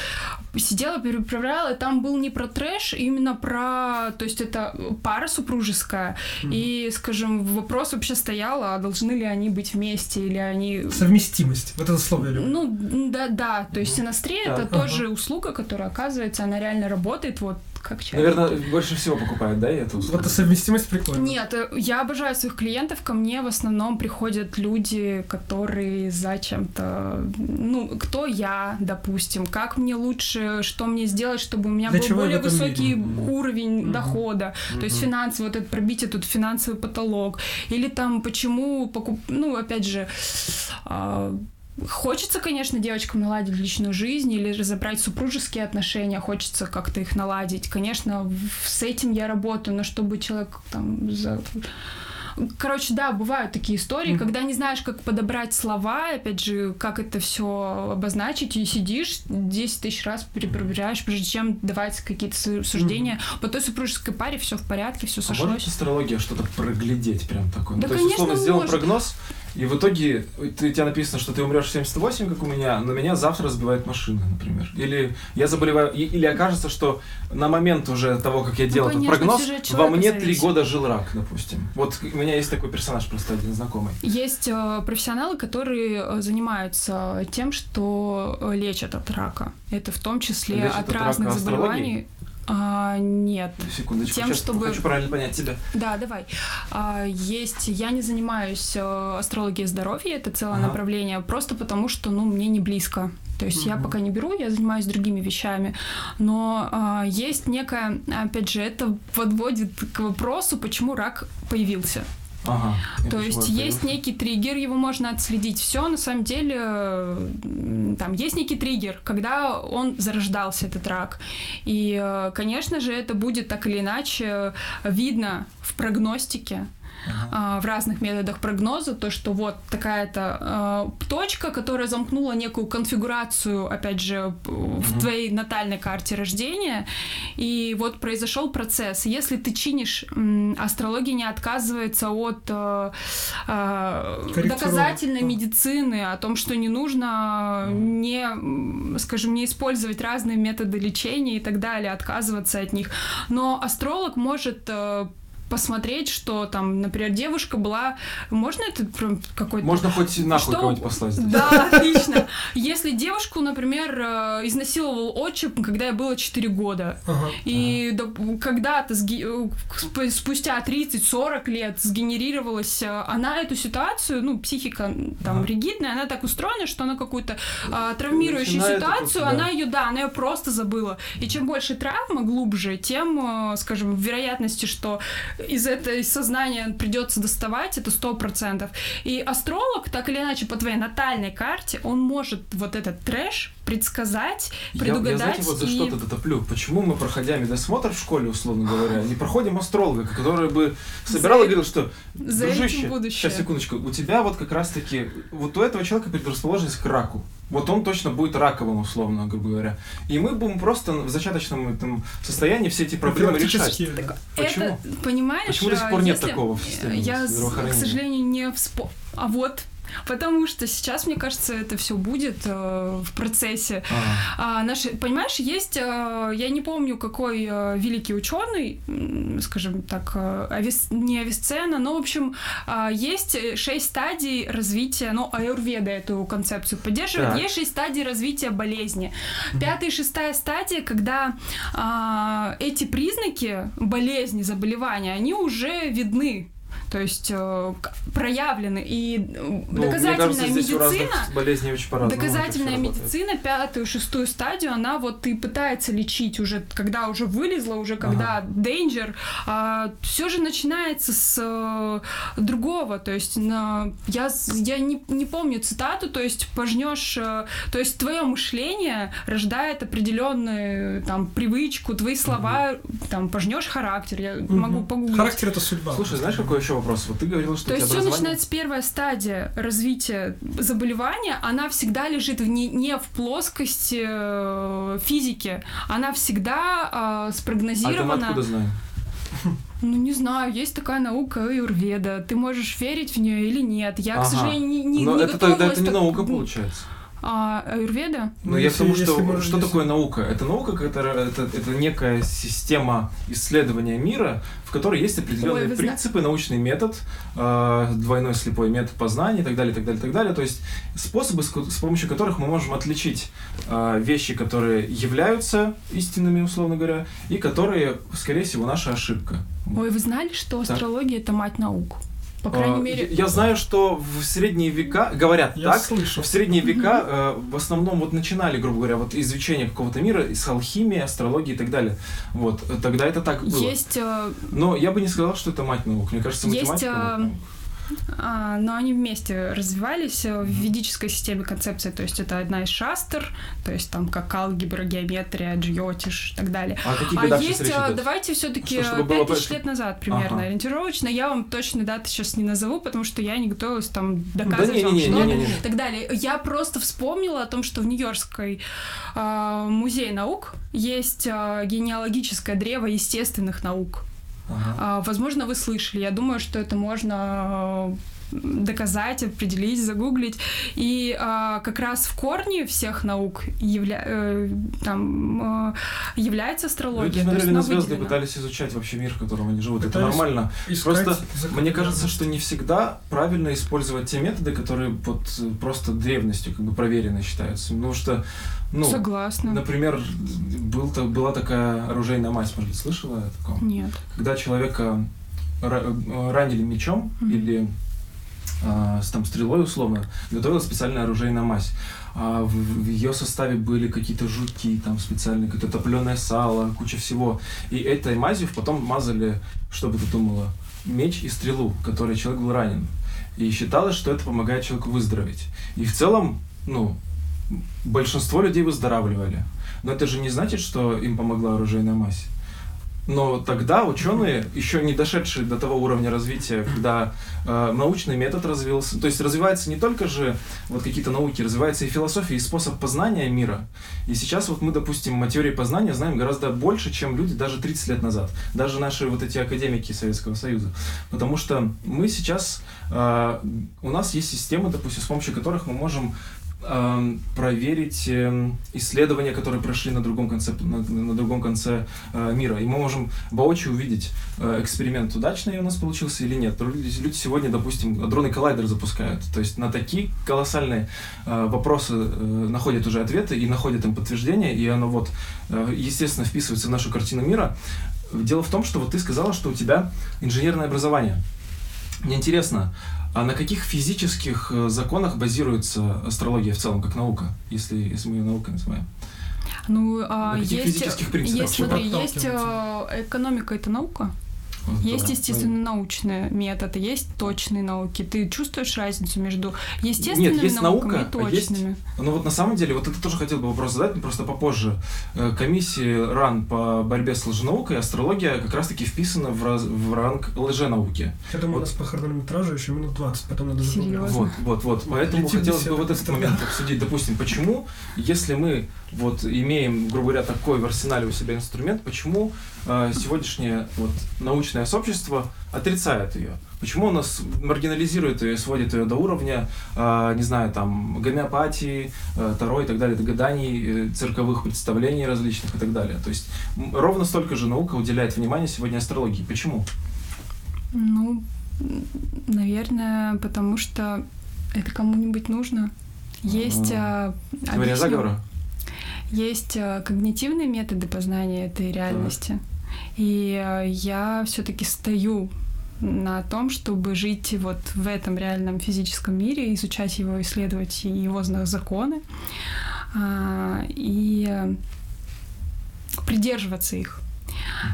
Сидела, переправляла, и там был не про трэш, именно про, то есть это пара супружеская, mm-hmm. и, скажем, вопрос вообще стоял, а должны ли они быть вместе, или они... Совместимость, вот это слово я люблю. Ну, да, да, то есть синастрия mm-hmm. это ага. тоже услуга, которая, оказывается, она реально работает, вот как человек. Наверное, больше всего покупают, да, эту услугу? Вот эта совместимость прикольная. Нет, э, я обожаю своих клиентов. Ко мне в основном приходят люди, которые зачем-то... Ну, кто я, допустим, как мне лучше, что мне сделать, чтобы у меня Для был более высокий мире? уровень mm-hmm. дохода. Mm-hmm. То есть финансовый, вот это пробить этот финансовый потолок. Или там почему покуп... Ну, опять же... А, Хочется, конечно, девочкам наладить личную жизнь или разобрать супружеские отношения, хочется как-то их наладить. Конечно, с этим я работаю, но чтобы человек там за Короче, да, бывают такие истории, mm-hmm. когда не знаешь, как подобрать слова, опять же, как это все обозначить, и сидишь 10 тысяч раз перепроверяешь, прежде чем давать какие-то суждения. Mm-hmm. По той супружеской паре все в порядке, все сошлось. А может астрология что-то проглядеть прям такое? Да, ну, то есть, условно, может. сделал прогноз, и в итоге ты, у тебя написано, что ты умрешь в 78, как у меня, но меня завтра сбивает машина, например. Или я заболеваю, или окажется, что на момент уже того, как я делал ну, конечно, этот прогноз, во мне три года жил рак, допустим. Вот у меня есть такой персонаж просто один знакомый. Есть э, профессионалы, которые э, занимаются тем, что э, лечат от рака. Это в том числе лечат от, от разных заболеваний. А, нет. Секундочку, Тем, чтобы... хочу правильно понять тебя. Да, давай. А, есть, я не занимаюсь э, астрологией здоровья, это целое ага. направление, просто потому что, ну, мне не близко. То есть угу. я пока не беру, я занимаюсь другими вещами. Но а, есть некая, опять же, это подводит к вопросу, почему рак появился. Ага, То есть есть некий триггер, его можно отследить. Все на самом деле там есть некий триггер, когда он зарождался этот рак. И, э, конечно же, это будет так или иначе видно в прогностике. В разных методах прогноза, то, что вот такая-то э, точка, которая замкнула некую конфигурацию, опять же, в uh-huh. твоей натальной карте рождения, и вот произошел процесс. Если ты чинишь, э, астрология не отказывается от э, э, доказательной uh-huh. медицины, о том, что не нужно не, скажем, не использовать разные методы лечения и так далее, отказываться от них. Но астролог может э, посмотреть, что там, например, девушка была... Можно это прям какой-то... Можно хоть нахуй что... кого-нибудь послать. Да, отлично. Если девушку, например, э, изнасиловал отчим, когда я было 4 года, ага. и ага. когда-то сги... Э, спустя 30-40 лет сгенерировалась, э, она эту ситуацию, ну, психика там ага. ригидная, она так устроена, что она какую-то а, травмирующую Начинает ситуацию, да. она ее, да, она ее просто забыла. И чем больше травма глубже, тем, скажем, вероятности, что из этой сознания придется доставать, это сто процентов. И астролог, так или иначе, по твоей натальной карте, он может вот этот трэш предсказать, предугадать. Я, я знаете, вот за и... что-то топлю. Почему мы, проходя медосмотр в школе, условно говоря, не проходим астролога, который бы собирал за... и говорил, что, за дружище, сейчас, секундочку, у тебя вот как раз-таки, вот у этого человека предрасположенность к раку. Вот он точно будет раковым, условно, грубо говоря. И мы будем просто в зачаточном этом состоянии все эти проблемы решать. Так, Почему? Это, понимаешь, Почему до сих пор нет такого в системе Я, к сожалению, не вспомню. А вот Потому что сейчас, мне кажется, это все будет э, в процессе. А, наши, понимаешь, есть, э, я не помню, какой э, великий ученый, скажем так, э, авис, не Ависцена, но, в общем, э, есть шесть стадий развития, ну, аюрведа эту концепцию поддерживает, так. есть шесть стадий развития болезни. Пятая и шестая стадия, когда э, эти признаки болезни, заболевания, они уже видны то есть э, проявлены. И ну, доказательная кажется, медицина... болезней очень по-разному. Доказательная медицина, пятую, шестую стадию, она вот и пытается лечить уже, когда уже вылезла, уже когда ага. danger, а, все же начинается с а, другого. То есть на, я, я не, не помню цитату, то есть пожнешь, а, то есть твое мышление рождает определенную там привычку, твои слова, угу. там пожнешь характер. Я угу. могу погуглить. Характер это судьба. Слушай, знаешь, какой еще вопрос. Вот ты говорила, что То есть все образование- начинается первая стадия развития заболевания, она всегда лежит в не, не в плоскости э, физики, она всегда э, А это мы спрогнозирована. откуда знаем? Ну, не знаю, есть такая наука аюрведа. Ты можешь верить в нее или нет. Я, к Ага. сожалению, не, не, Но не это тогда готовилась это не наука получается. А, аюрведа? Ну, Ну, я к тому, что, если можно что такое наука? Это наука, которая, это, это некая система исследования мира, в которой есть определенные Ой, принципы, научный метод, э, двойной слепой метод познания и так далее, и так далее, и так далее. То есть способы, с, с помощью которых мы можем отличить э, вещи, которые являются истинными, условно говоря, и которые, скорее всего, наша ошибка. Ой, вы знали, что Так. астрология это мать наук? По крайней А, мере, Я знаю, что в средние века, говорят Я так, слышал. в средние века э, в основном вот начинали, грубо говоря, вот изучение какого-то мира с алхимии, астрологии и так далее. Вот, э, тогда это так было. есть э, Но я бы не сказал, что это мать наук. Мне кажется, Есть, математика мать наук. А, но они вместе развивались э, в ведической системе концепции, то есть это одна из шастр, то есть там как алгебра, геометрия, джиотиш и так далее. А о каких А есть, э, давайте все-таки Что, чтобы было 5000 понятно? лет назад примерно Ага. ориентировочно. Я вам точно даты сейчас не назову, потому что я не готовилась там доказывать вам не, не, что-то не, не, не. и так далее. Я просто вспомнила о том, что в Нью-Йоркской э, музее наук есть э, генеалогическое древо естественных наук. Ага. А, Возможно, вы слышали. Я думаю, что это можно э, доказать, определить, загуглить. И а, как раз в корне всех наук явля... э, там, э, является астрология. Люди смотрели на звезды выделена. пытались изучать вообще мир, в котором они живут. Это Пытались нормально. Искать Просто. Мне кажется, что не всегда правильно использовать те методы, которые вот э, просто древностью как бы проверенные считаются. Потому что, ну, Согласна. например, был, та- была такая оружейная мазь, может быть, слышала о таком? Нет. Когда человека э, ранили мечом Мгм. или а, с там стрелой условно, готовилась специальная оружейная мазь. А в, ее составе были какие-то жуки, там специальные, какое-то топленое сало, куча всего. И этой мазью потом мазали, что бы ты думала, меч и стрелу, которой человек был ранен. И считалось, что это помогает человеку выздороветь. И в целом, ну, большинство людей выздоравливали. Но это же не значит, что им помогла оружейная мазь. Но тогда ученые, еще не дошедшие до того уровня развития, когда э, научный метод развился, то есть развивается не только же вот какие-то науки, развивается и философия, и способ познания мира. И сейчас вот мы, допустим, о теории познания знаем гораздо больше, чем люди даже 30 лет назад, даже наши вот эти академики Советского Союза. Потому что мы сейчас, э, у нас есть системы, допустим, с помощью которых мы можем проверить э, исследования, которые прошли на другом конце, на, на другом конце э, мира. И мы можем воочию увидеть, э, эксперимент удачный у нас получился или нет. Люди, сегодня, допустим, дроны коллайдер запускают. То есть на такие колоссальные э, вопросы находят уже ответы и находят им подтверждение, и оно вот, естественно, вписывается в нашу картину мира. Дело в том, что вот ты сказала, что у тебя инженерное образование. Мне интересно, а на каких физических э, законах базируется астрология в целом, как наука, если, если мы ее наукой называем? Ну, а, На каких есть, физических принципах? есть, смотри, есть э, экономика, это наука. Есть, да. естественно, научные методы, есть точные науки. Ты чувствуешь разницу между естественными Нет, есть науками наука, и а есть точными? Ну вот на самом деле, вот это тоже хотел бы вопрос задать, но просто попозже. Э, Комиссии РАН по борьбе с лженаукой, астрология как раз-таки вписана в, раз- в ранг лженауки. Я думаю, у Вот. нас по хронометражу еще минут 20, потом надо Серьезно? закругляться. Вот, вот, вот. Поэтому Летим хотелось бы вот этот момент обсудить. Допустим, почему, если мы вот имеем, грубо говоря, такой в арсенале у себя инструмент, почему сегодняшнее вот научное сообщество отрицает ее? Почему у нас маргинализирует ее, сводит ее до уровня, э, не знаю, там, гомеопатии, э, таро и так далее, до гаданий, э, цирковых представлений различных и так далее. То есть ровно столько же наука уделяет внимание сегодня астрологии. Почему? Ну, наверное, потому что это кому-нибудь нужно. Есть... а, Теория объясню. заговора? Есть а, когнитивные методы познания этой реальности. И а, я все-таки стою на том, чтобы жить вот в этом реальном физическом мире, изучать его, исследовать его законы а, и а, придерживаться их.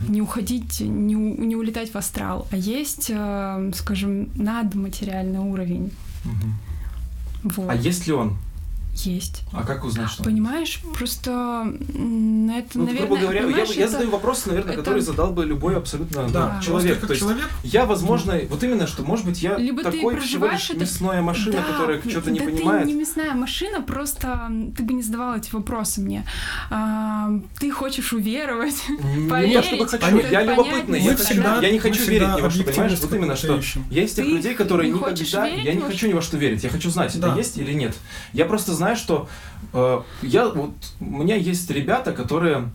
Не уходить, не, не улетать в астрал. А есть, а, скажем, надматериальный уровень. Мгм. Вот. А есть ли он? Есть. А как узнать, что? Понимаешь, просто м, это, Ну, наверное, грубо говоря, я, понимаешь, я это- задаю вопрос, наверное, это- который задал бы любой абсолютно Да, ну, человек. То есть человек, я, возможно, вот именно, что, может быть, я Либо ты такой всего проживаешь лишь это- мясная машина, Да, которая что-то не да понимает. ты не мясная машина, просто ты бы не задавал эти вопросы мне. А, ты хочешь уверовать, Не [laughs] поверить, то, чтобы хочу, я любопытный, я, всегда- я не хочу верить ни во что, понимаешь? Вот именно, что из тех людей, которые не никогда, я не хочу ни во что верить, я хочу знать, это Да. есть или нет. Я просто знаю, что э, я вот, у меня есть ребята, которые,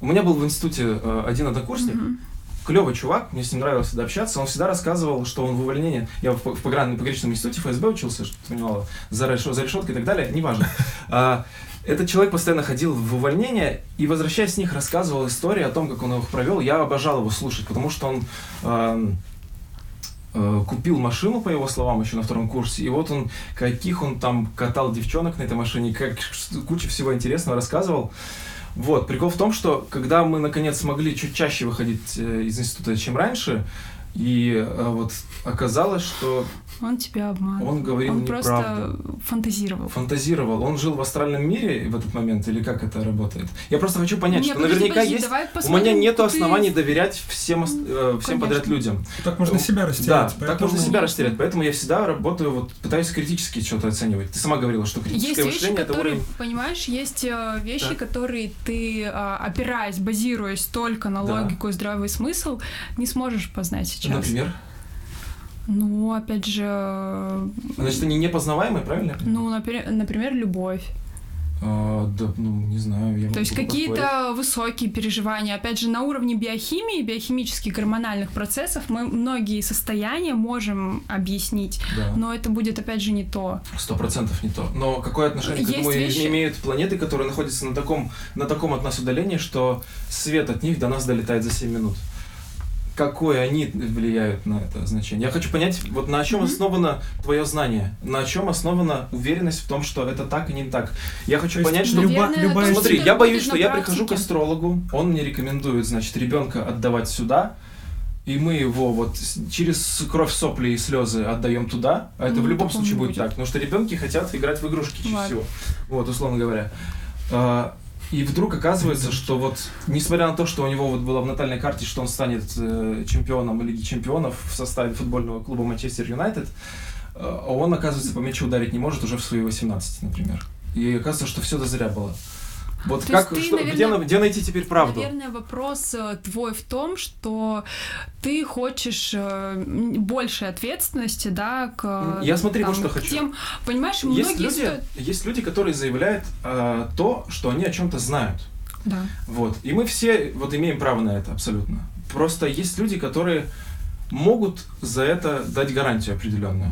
у меня был в институте э, один однокурсник, Мгм. клевый чувак, мне с ним нравилось всегда общаться, он всегда рассказывал, что он в увольнении, я в, в погран- пограничном институте ФСБ учился, что понимала, за, решо- за решеткой и так далее, неважно. [laughs] А, Этот человек постоянно ходил в увольнение и, возвращаясь с них, рассказывал истории о том, как он их провел. Я обожал его слушать, потому что он э, купил машину, по его словам, еще на втором курсе, и вот он, каких он там катал девчонок на этой машине, как куча всего интересного рассказывал. Вот, прикол в том, что когда мы, наконец, смогли чуть чаще выходить э, из института, чем раньше, и э, вот оказалось, что Он тебя обманул. он говорил Он неправду. просто фантазировал. Фантазировал. Он жил в астральном мире в этот момент, или как это работает? Я просто хочу понять, Не, что подожди, наверняка подожди, есть... давай У меня нету ты- оснований доверять всем, э, всем подряд людям. так можно себя Да, растерять. так поэтому- можно себя растерять. Поэтому я всегда работаю, вот пытаюсь критически что-то оценивать. Ты сама говорила, что Есть критическое вещи, мышление это которые, уровень. понимаешь, есть э, вещи, Так. которые ты, а, опираясь, базируясь только на Да. логику и здравый смысл, не сможешь познать сейчас. Например. Ну, опять же, э, Значит, они непознаваемые, правильно? ну, например, например, любовь. А, да, ну, не знаю. Я То есть какие-то высокие переживания. Опять же, на уровне биохимии, биохимических гормональных процессов мы многие состояния можем объяснить, Да. но это будет, опять же, не то. Сто процентов не то. Но какое отношение к Есть этому вещи- имеют планеты, которые находятся на таком, на таком от нас удалении, что свет от них до нас долетает за 7 минут? Какое они влияют на это значение? Я хочу понять, вот на чем основано твое знание, на чем основана уверенность в том, что это так и не так. Я хочу То есть понять, что люба- любая- Смотри, я боюсь, что я прихожу к астрологу, он мне рекомендует, значит, ребенка отдавать сюда, и мы его вот через кровь, сопли и слезы отдаем туда, а это Ну, в любом случае будет будет. так, потому что ребенки хотят играть в игрушки чаще всего, вот, условно говоря. И вдруг оказывается, что вот, несмотря на то, что у него вот было в натальной карте, что он станет э, чемпионом Лиги чемпионов в составе футбольного клуба Манчестер Юнайтед, э, он, оказывается, по мячу ударить не может уже в свои 18, например. И оказывается, что все зря было. Вот То как, есть ты, что, где, наверное, на- где найти теперь правду? Наверное, вопрос э, твой в том, что ты хочешь э, м, большей ответственности, да, к Я смотри, вот там, что к хочу. тем, понимаешь, Есть многие люди, стоят- есть люди, которые заявляют э, то, что они о чем-то знают. Да. Вот. И мы все вот имеем право на это абсолютно. Просто есть люди, которые могут за это дать гарантию определенную.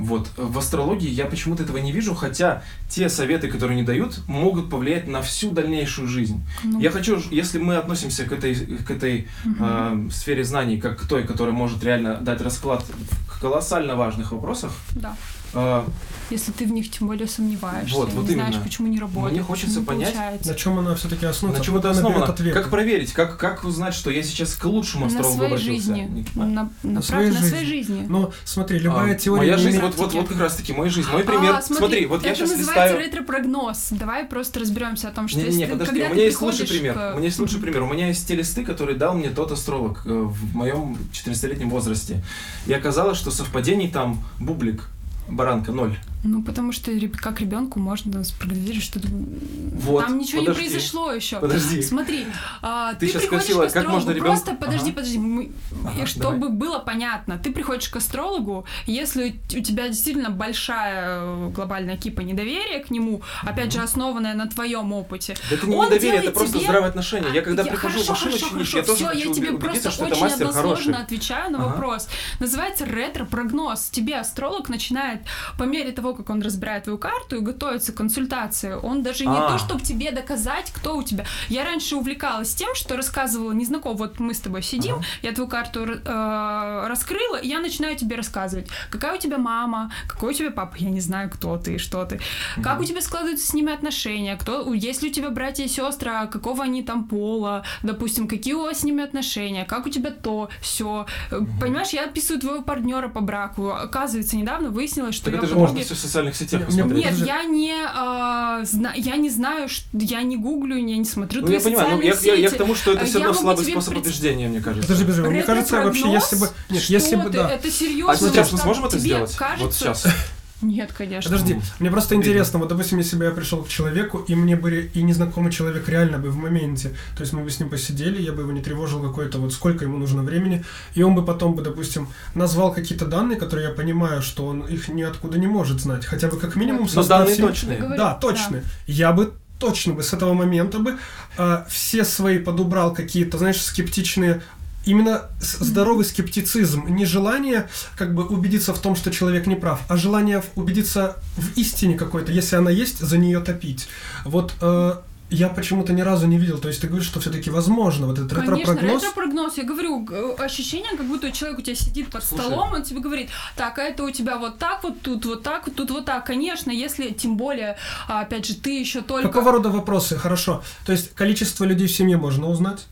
Вот. В астрологии я почему-то этого не вижу, хотя те советы, которые они дают, могут повлиять на всю дальнейшую жизнь. Ну, Я хочу, если мы относимся к этой, к этой мгм. э, сфере знаний как к той, которая может реально дать расклад в колоссально важных вопросах, Да. э, Если ты в них тем более сомневаешься, Вот, не вот знаешь, именно. почему не работает. Мне хочется не понять, получается. На чем она все-таки основана? на чем это основано? ответы? Как проверить? Как, как узнать, что я сейчас к лучшему на астрологу своей обратился? жизни. Не. На, на, На прав- своей на своей жизни. жизни. Ну, смотри, любая А, теория Моя не жизнь, вот, вот, вот как раз таки, моя жизнь. Мой пример. А, смотри, вот я это сейчас называется листаю... ретро-прогноз. Давай просто разберемся о том, что Не, не, не, подожди, когда у меня есть лучший пример. к- У меня есть лучший пример. У меня есть те листы, которые дал мне тот астролог э, в моем 14-летнем возрасте. И оказалось, что совпадений там бублик, баранка, ноль. Ну, потому что как ребенку можно спрогнозировать, что Вот, там ничего подожди. не произошло еще. Подожди. [laughs] Смотри, а, Ты ты, щас приходишь спросила, к как можно астрологу. ребёнку- Просто подожди, Ага. подожди. мы- Ага, чтобы было понятно, ты приходишь к астрологу, если у тебя действительно большая э, глобальная кипа недоверия к нему, опять же основанная на твоем опыте. Да это не Он недоверие, это просто тебе- здравое отношение. Я когда Я- прихожу хорошо, в машину хорошо, чинить, хорошо, я тоже всё, хочу я тебе убедиться, просто что это очень мастер хороший. односложно отвечаю на Ага. вопрос. Называется ретро-прогноз. Тебе астролог начинает по мере того, как он разбирает твою карту и готовится к консультации, он даже не А. то, чтобы тебе доказать, кто у тебя. Я раньше увлекалась тем, что рассказывала незнаком, вот мы с тобой сидим, Ага. я твою карту э, раскрыла, и я начинаю тебе рассказывать, какая у тебя мама, какой у тебя папа, я не знаю, кто ты, что ты, как у тебя складываются с ними отношения, кто, есть ли у тебя братья и сестры, а какого они там пола, допустим, какие у вас с ними отношения, как у тебя то, все. Понимаешь, я описываю твоего партнера по браку. Оказывается, недавно выяснилось, что Так я это же можно все социальных сетях посмотреть. Нет, я не, а, зна- я не знаю, ш- я не гуглю, я не смотрю Ну, твои я понимаю, ну, я, социальные я, я к сети. тому, что это все я равно слабый способ пред- убеждения, мне кажется. Подожди, подожди, мне кажется, вообще, если бы... Нет, Что если бы, да. Это серьезно. А сейчас мы масштаб. сможем это сделать? Кажется... Вот сейчас. Нет, конечно. Подожди, Мгм. мне просто интересно, вот, допустим, если бы я пришел к человеку, и мне бы и незнакомый человек реально бы в моменте, то есть мы бы с ним посидели, я бы его не тревожил какой-то, вот сколько ему нужно времени, и он бы потом бы, допустим, назвал какие-то данные, которые я понимаю, что он их ниоткуда не может знать, хотя бы как минимум Но создать данные себе- точные. Да, точно. Я бы точно бы с этого момента бы а, все свои подубрал какие-то, знаешь, скептичные Именно здоровый скептицизм, не желание как бы убедиться в том, что человек не прав, а желание убедиться в истине какой-то, если она есть, за нее топить. Вот э, я почему-то ни разу не видел, то есть ты говоришь, что все-таки возможно, вот этот Конечно, ретро-прогноз. ретро-прогноз. Я говорю, ощущение, как будто человек у тебя сидит под Слушай. столом, он тебе говорит, так, а это у тебя вот так, вот тут, вот так, вот тут, вот так. Конечно, если, тем более, а, опять же, ты еще только... Какого рода вопросы? Хорошо. То есть количество людей в семье можно узнать?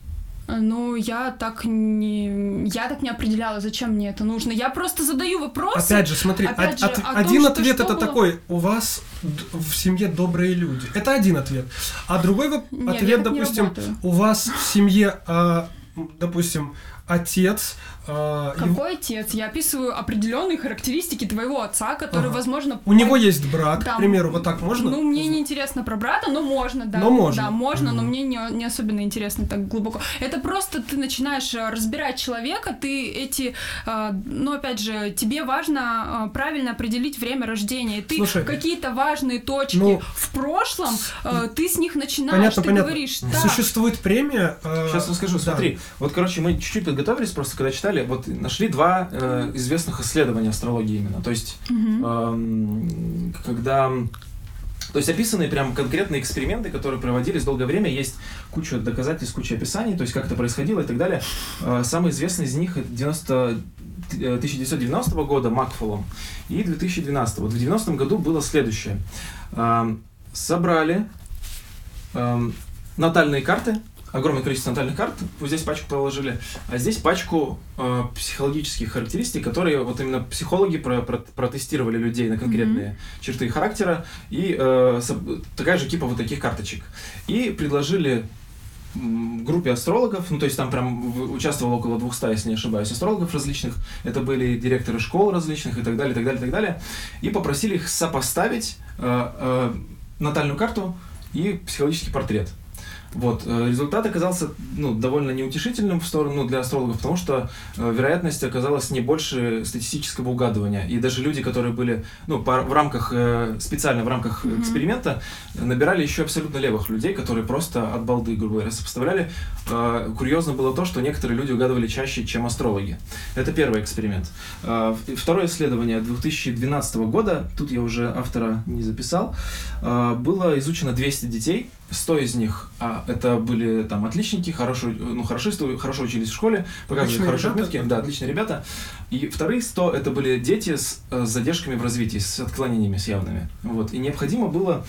Ну, я так не... Я так не определяла, зачем мне это нужно. Я просто задаю вопросы. Опять же, смотри, опять от- же, от- том, один что- ответ что это было- такой: у вас в семье добрые люди. Это один ответ. А другой воп- Не, я ответ, допустим, у вас в семье, а, допустим, отец. А, его- Какой отец? Я описываю определенные характеристики твоего отца, который, Ага. возможно... У него есть брат, Да, к примеру, вот так можно? Ну, мне не интересно про брата, но можно, да. Но можно. Да, можно, но Мгм. мне не, не особенно интересно так глубоко. Это просто ты начинаешь э, разбирать человека, ты эти, э, ну, опять же, тебе важно э, правильно определить время рождения. И ты Слушай, какие-то важные точки ну, в прошлом, э, ты с них начинаешь, Понятно, ты понятно. говоришь, так, Существует премия. а, Сейчас расскажу, да. смотри. Вот, короче, мы чуть-чуть подготовились, просто когда читали, вот нашли два э, известных исследования астрологии именно. То есть, Мгм. эм, когда... То есть описанные прям конкретные эксперименты, которые проводились долгое время, есть куча доказательств, куча описаний, то есть как это происходило и так далее. Э, Самый известный из них это 90, э, 1990 года Макфолом и 2012. Вот в 90 году было следующее. Эм, Собрали эм, натальные карты, огромное количество натальных карт, вот здесь пачку положили, а здесь пачку э, психологических характеристик, которые вот именно психологи про- про- протестировали людей на конкретные черты характера, и э, такая же кипа вот таких карточек. И предложили группе астрологов, ну то есть там прям участвовало около 200, если не ошибаюсь, астрологов различных, это были директоры школ различных и так далее, и так далее, и так далее, и попросили их сопоставить э, э, натальную карту и психологический портрет. Вот, э, результат оказался ну, довольно неутешительным в сторону для астрологов, потому что э, вероятность оказалась не больше статистического угадывания. И даже люди, которые были ну, по- в рамках, э, специально в рамках Мгм. эксперимента, набирали еще абсолютно левых людей, которые просто от балды, грубо говоря, сопоставляли. Курьезно было то, что некоторые люди угадывали чаще, чем астрологи. Это первый эксперимент. Второе исследование 2012 года, тут я уже автора не записал, было изучено 200 детей, 100 из них а, это были там отличники, хорошие, ну, хорошисты, хорошо учились в школе, показывали Отличные хорошие ребята. отметки, да, отличные ребята. И вторые 100 это были дети с, э, с задержками в развитии, с отклонениями с явными. Вот. И необходимо было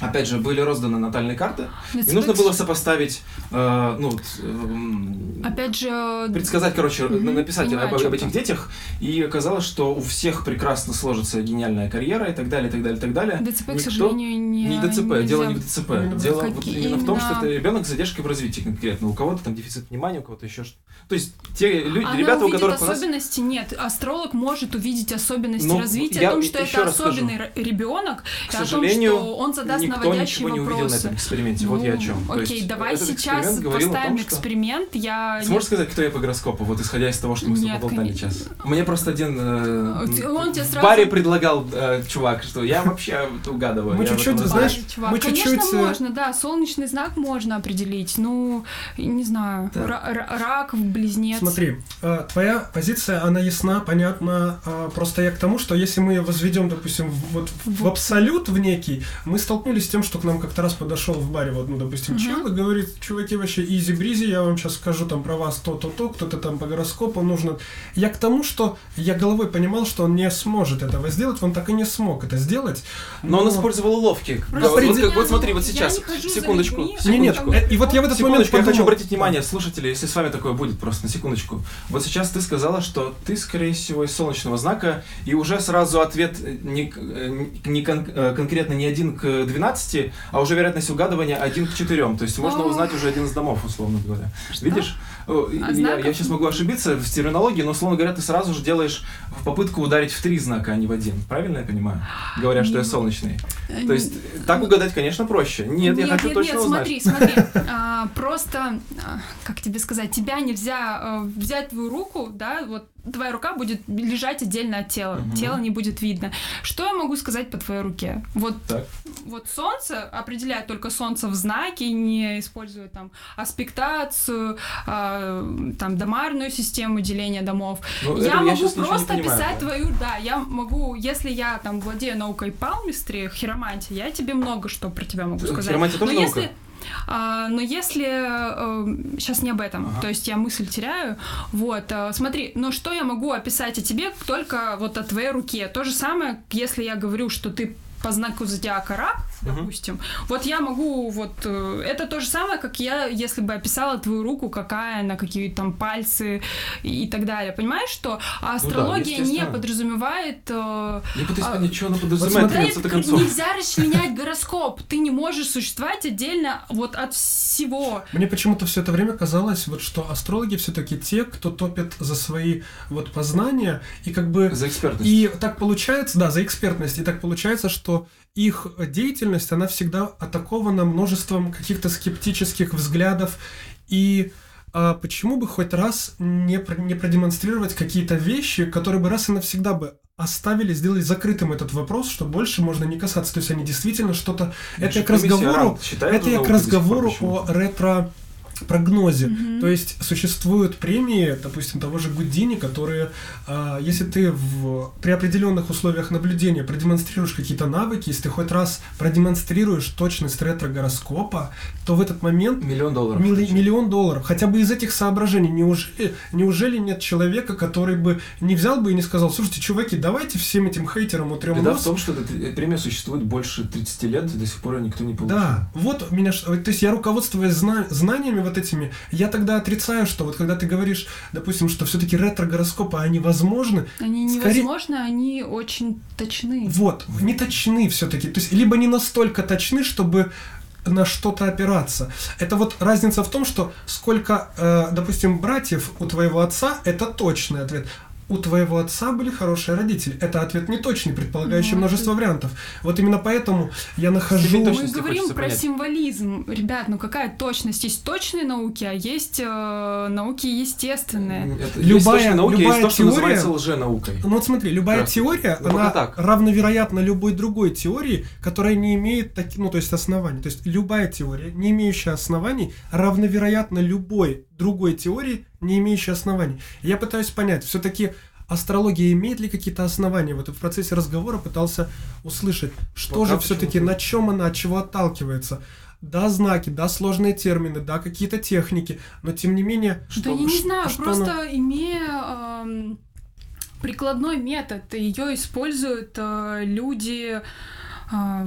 Опять же, были розданы натальные карты, и нужно было сопоставить, э, ну, эм, Опять же, предсказать, короче, на- написать понимаю, об, об этих детях, и оказалось, что у всех прекрасно сложится гениальная карьера и так далее, и так далее, и так далее. ДЦП, к Никто- сожалению, не Не ДЦП, нельзя. дело не в ДЦП. Именно в дело вот какие именно в том, что именно- это ребенок с задержкой в развитии конкретно. У кого-то там дефицит внимания, у кого-то еще что То есть те люди, Она ребята, у которых у нас... особенности, нет. Астролог может увидеть особенности Ну, развития, о том, что это особенный ребенок, К и о том, что он задаст Никто ничего не увидел на этом эксперименте. вот я о чем. Ну, Окей, давай этот сейчас поставим том, что- эксперимент. Я Сможешь сказать, кто я по гороскопу, вот исходя из того, что мы с тобой конечно. сейчас? Мне просто один э, Он тебе сразу- баре предлагал э, чувак, что я вообще угадываю. Мы чуть-чуть, знаешь, мы Конечно, чуть-чуть, э, можно, да. Солнечный знак можно определить. Ну, не знаю, рак, близнец. Смотри, э, твоя позиция, она ясна, понятна. э, Просто я к тому, что если мы ее возведем, допустим, вот в В- абсолют в некий, мы столкнулись столкнулись с тем, что к нам как-то раз подошел в баре, вот, ну, допустим, Мгм. чел и говорит, чуваки, вообще изи-бризи, я вам сейчас скажу там про вас то-то-то, кто-то там по гороскопу нужно. Я к тому, что я головой понимал, что он не сможет этого сделать, он так и не смог это сделать. Но он использовал уловки. Просто Вот, вот, вот смотри, вот сейчас, секундочку, людьми, Не, нет, секундочку. э, и вот я в этот момент Секундочку, я хочу подумал- обратить внимание, слушатели, если с вами такое будет, просто на секундочку. Вот сейчас ты сказала, что ты, скорее всего, из солнечного знака, и уже сразу ответ э, не, э, не кон- конкретно не один к 12, а уже вероятность угадывания один к 4. То есть можно узнать уже один из домов, условно говоря. Видишь? И- А я, я сейчас могу ошибиться в терминологии, но, условно говоря, ты сразу же делаешь попытку ударить в три знака, а не в один. Правильно я понимаю? Говоря, что я солнечный. То есть э, так угадать, конечно, проще. Нет, я хочу нет, точно нет, узнать. смотри, смотри. [laughs] А, просто, а, как тебе сказать, тебя нельзя э, взять твою руку, да, вот твоя рука будет лежать отдельно от тела, Мгм. тело не будет видно. Что я могу сказать по твоей руке? Вот, Так. вот солнце определяет только солнце в знаке, не используя там аспектацию, а, там домарную систему деления домов. Ну, я могу не просто понимаю, описать да. твою, да, я могу, если я там владею наукой палмистри, хиромантии, я тебе много что про тебя могу сказать. Хиромантия тоже но наука? если а, но если сейчас не об этом, Ага. то есть я мысль теряю, вот, смотри, но что я могу описать о тебе только вот о твоей руке? То же самое, если я говорю, что ты по знаку зодиака рак, Допустим, вот я могу вот э, это то же самое, как я, если бы описала твою руку, какая она, какие там пальцы и так далее, понимаешь, что астрология не естественно. подразумевает э, Я пытаюсь А, что она вот подразумевает в да, конце это концов. нельзя расчленять гороскоп. Ты не можешь существовать отдельно вот от всего. Мне почему-то все это время казалось, вот, что астрологи все-таки те, кто топит за свои вот познания, и как бы За экспертность. И так получается, да, за экспертность. И так получается, что их деятельность, она всегда атакована множеством каких-то скептических взглядов. И а, почему бы хоть раз не, не продемонстрировать какие-то вещи, которые бы раз и навсегда бы оставили, сделали закрытым этот вопрос, что больше можно не касаться. То есть они действительно что-то... Это я к разговору, это я к разговору о ретро прогнозе. Мгм. То есть существуют премии, допустим, того же Гудини, которые, а, если ты в, при определенных условиях наблюдения продемонстрируешь какие-то навыки, если ты хоть раз продемонстрируешь точность ретро-гороскопа, то в этот момент Миллион долларов. милли- миллион долларов. Хотя бы из этих соображений. Неужели, неужели нет человека, который бы не взял бы и не сказал, слушайте, чуваки, давайте всем этим хейтерам утрем Беда в нос, том, что эта т- премия существует больше 30 лет, и до сих пор никто не получил. Да, вот меня, то есть я руководствуясь зна- знаниями вот этими, я тогда отрицаю, что вот когда ты говоришь, допустим, что все-таки ретро-гороскопы, они возможны, Они Скорее- невозможны, они очень точны. вот, не точны все-таки, то есть либо не настолько точны, чтобы на что-то опираться. Это вот разница в том, что сколько, э, допустим, братьев у твоего отца, это точный ответ. У твоего отца были хорошие родители. Это ответ неточный, предполагающий Ну, множество вариантов. Вот именно поэтому я нахожу... Мы говорим про понять. символизм. Ребят, ну какая точность? Есть точные науки, а есть э, науки естественные. Это Любая- есть наука, есть любая то, что теория- называется лженаукой. Ну вот смотри, любая теория, Ну, она так. равновероятна любой другой теории, которая не имеет таки, ну то есть оснований. То есть любая теория, не имеющая оснований, равновероятна любой другой теории, не имеющей оснований. Я пытаюсь понять, все-таки астрология имеет ли какие-то основания? Вот в процессе разговора пытался услышать, что Пока же все-таки, на чем она, от чего отталкивается. Да, знаки, да, сложные термины, да, какие-то техники, но тем не менее... да я не ш- знаю, что просто она- имея эм, прикладной метод, ее используют э, люди. э,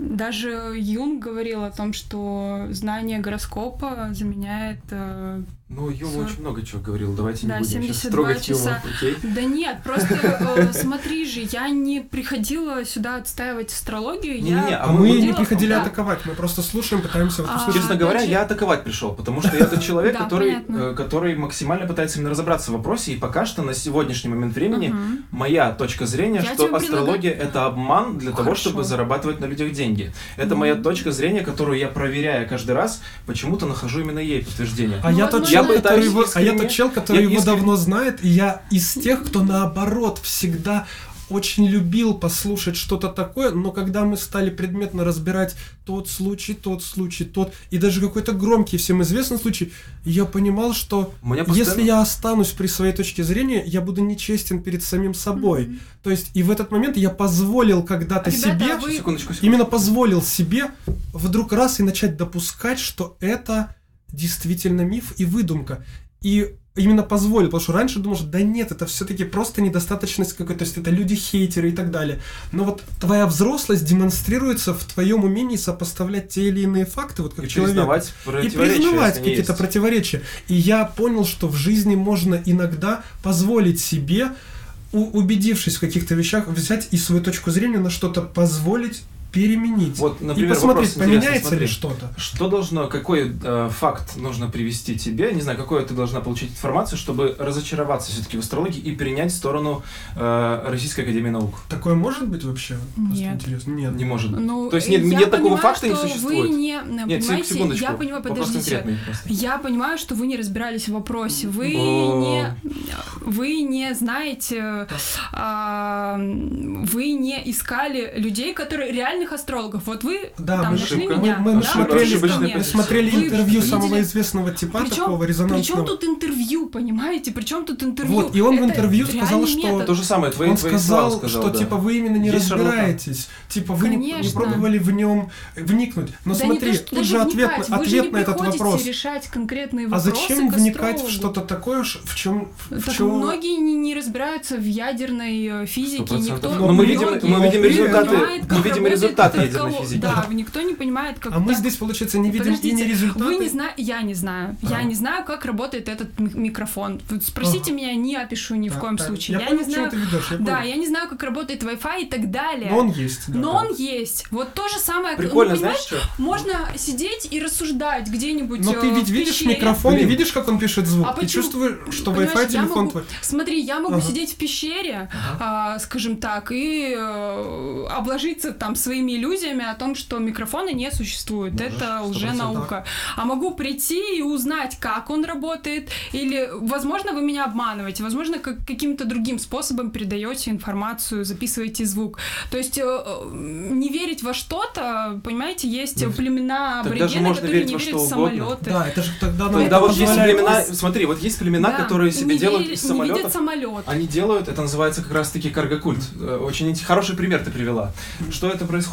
даже Юнг говорил о том, что знание гороскопа заменяет э, Ну, Юма Сорок- очень много чего говорил, давайте не Да, будем сейчас 72 трогать часа. Юму, окей? Да нет, просто э, [laughs] смотри же, я не приходила сюда отстаивать астрологию. Не-не-не, я А мы не приходили да. атаковать, мы просто слушаем, пытаемся вот А. Честно говоря, я атаковать пришел, потому что я тот человек, который, э, который максимально пытается именно разобраться в вопросе, и пока что на сегодняшний момент времени моя точка зрения, что астрология это обман для того, чтобы зарабатывать на людях деньги. Это моя точка зрения, которую я проверяя каждый раз, почему-то нахожу именно ей подтверждение. А я тот чел, который его, а я тот чел, который я его искренне- давно знает, и я из тех, кто наоборот всегда очень любил послушать что-то такое, но когда мы стали предметно разбирать тот случай, тот случай, тот, и даже какой-то громкий, всем известный случай, я понимал, что постоянно... если я останусь при своей точке зрения, я буду нечестен перед самим собой. Mm-hmm. То есть, и в этот момент я позволил когда-то Ребята, себе, вы... секундочку, секундочку. именно позволил себе вдруг раз и начать допускать, что это действительно миф и выдумка. И именно позволил, потому что раньше думал, что да нет, это все-таки просто недостаточность какой-то, то есть это люди-хейтеры и так далее. Но вот твоя взрослость демонстрируется в твоем умении сопоставлять те или иные факты, вот как и человек. Признавать и признавать какие-то противоречия. И я понял, что в жизни можно иногда позволить себе, убедившись в каких-то вещах, взять и свою точку зрения на что-то позволить переменить. Вот, например, и посмотреть, поменяется смотри, ли что-то. Что должно, какой э, факт нужно привести тебе, не знаю, какую ты должна получить информацию, чтобы разочароваться все-таки в астрологии и принять сторону э, Российской Академии Наук? Такое может быть вообще? Нет. интересно. Нет. Не может быть. Ну, То есть нет, нет такого понимаю, факта не существует? Вы не, Нет, понимаете, секундочку. я понимаю, подождите. Я понимаю, что вы не разбирались в вопросе. Вы О. не, вы не знаете, а, вы не искали людей, которые реально реальных астрологов. Вот вы да, там мы, нашли мы, меня. Мы, мы, да? смотрели, мы мы смотрели вы интервью видели... самого известного типа причем, такого резонансного. Причем тут интервью, понимаете? Причем тут интервью? Вот, и он Это в интервью сказал, что... Метод. То же самое, твои, он твои сказал, сказал, что да. типа вы именно не Есть разбираетесь. Типа вы не, не пробовали в нем вникнуть. Но да смотри, то, тут же ответ, вы ответ же на этот вопрос. решать конкретные а вопросы зачем вникать в что-то такое, в чем... В так чем... многие не, не разбираются в ядерной физике, никто... Но мы видим, мы видим результаты, мы видим результаты ядерной физики. Да, никто не понимает, как... А мы здесь, получается, не видим и не результаты. Вы не знаете, я не знаю. Я не знаю, как работает этот микрофон. Спросите меня, не опишу ни в коем случае. Я не знаю... Да, я не знаю, как работает Wi-Fi и так далее. Но он есть. Но он есть. Вот то же самое... Прикольно, знаешь что? Можно сидеть и рассуждать где-нибудь Но ты ведь видишь микрофон и видишь, как он пишет звук. А ты чувствуешь, что Wi-Fi телефон твой. Смотри, я могу сидеть в пещере, а, скажем так, и э, обложиться там своими иллюзиями о том, что микрофона не существует. Можешь, это уже наука. А могу прийти и узнать, как он работает, или, возможно, вы меня обманываете, возможно, как, каким-то другим способом передаете информацию, записываете звук. То есть э, э, не верить во что-то, понимаете, есть ну, племена аборигены, которые не верят в самолеты. Да, это же тогда Тогда вот есть племена, смотри, вот есть племена, да, которые себе делают верят, из самолетов. самолет. Они делают, это называется как раз-таки каргокульт. Э, очень хороший пример ты привела. Что это происходит?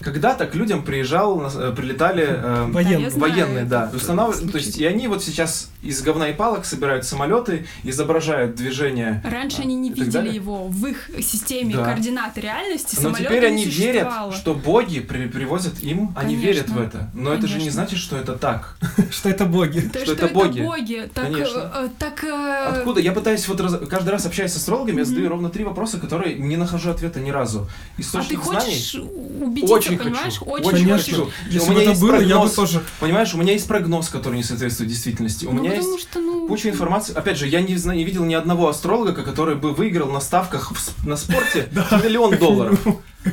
Когда-то к людям приезжал, э, прилетали э, военные, да, военные, да, установ... то есть и они вот сейчас из говна и палок собирают самолеты, изображают движение. Раньше а, они не видели далее. его в их системе да. координаты реальности. Но теперь они верят, что боги при привозят им, они Конечно. верят в это. Но Конечно. это же не значит, что это так. [laughs] Что это боги. Что это боги. Так, Конечно. Так, Откуда? Я пытаюсь вот каждый раз общаясь с астрологами, я задаю ровно три вопроса, которые не нахожу ответа ни разу. Источник а ты хочешь убедиться, очень понимаешь? Хочу. Очень Конечно. хочу. Если у меня есть было, прогноз, я бы тоже... Понимаешь, у меня есть прогноз, который не соответствует действительности. У ну, меня есть что, ну... куча информации. Опять же, я не, знаю, не видел ни одного астролога, который бы выиграл на ставках в, на спорте [laughs] миллион долларов.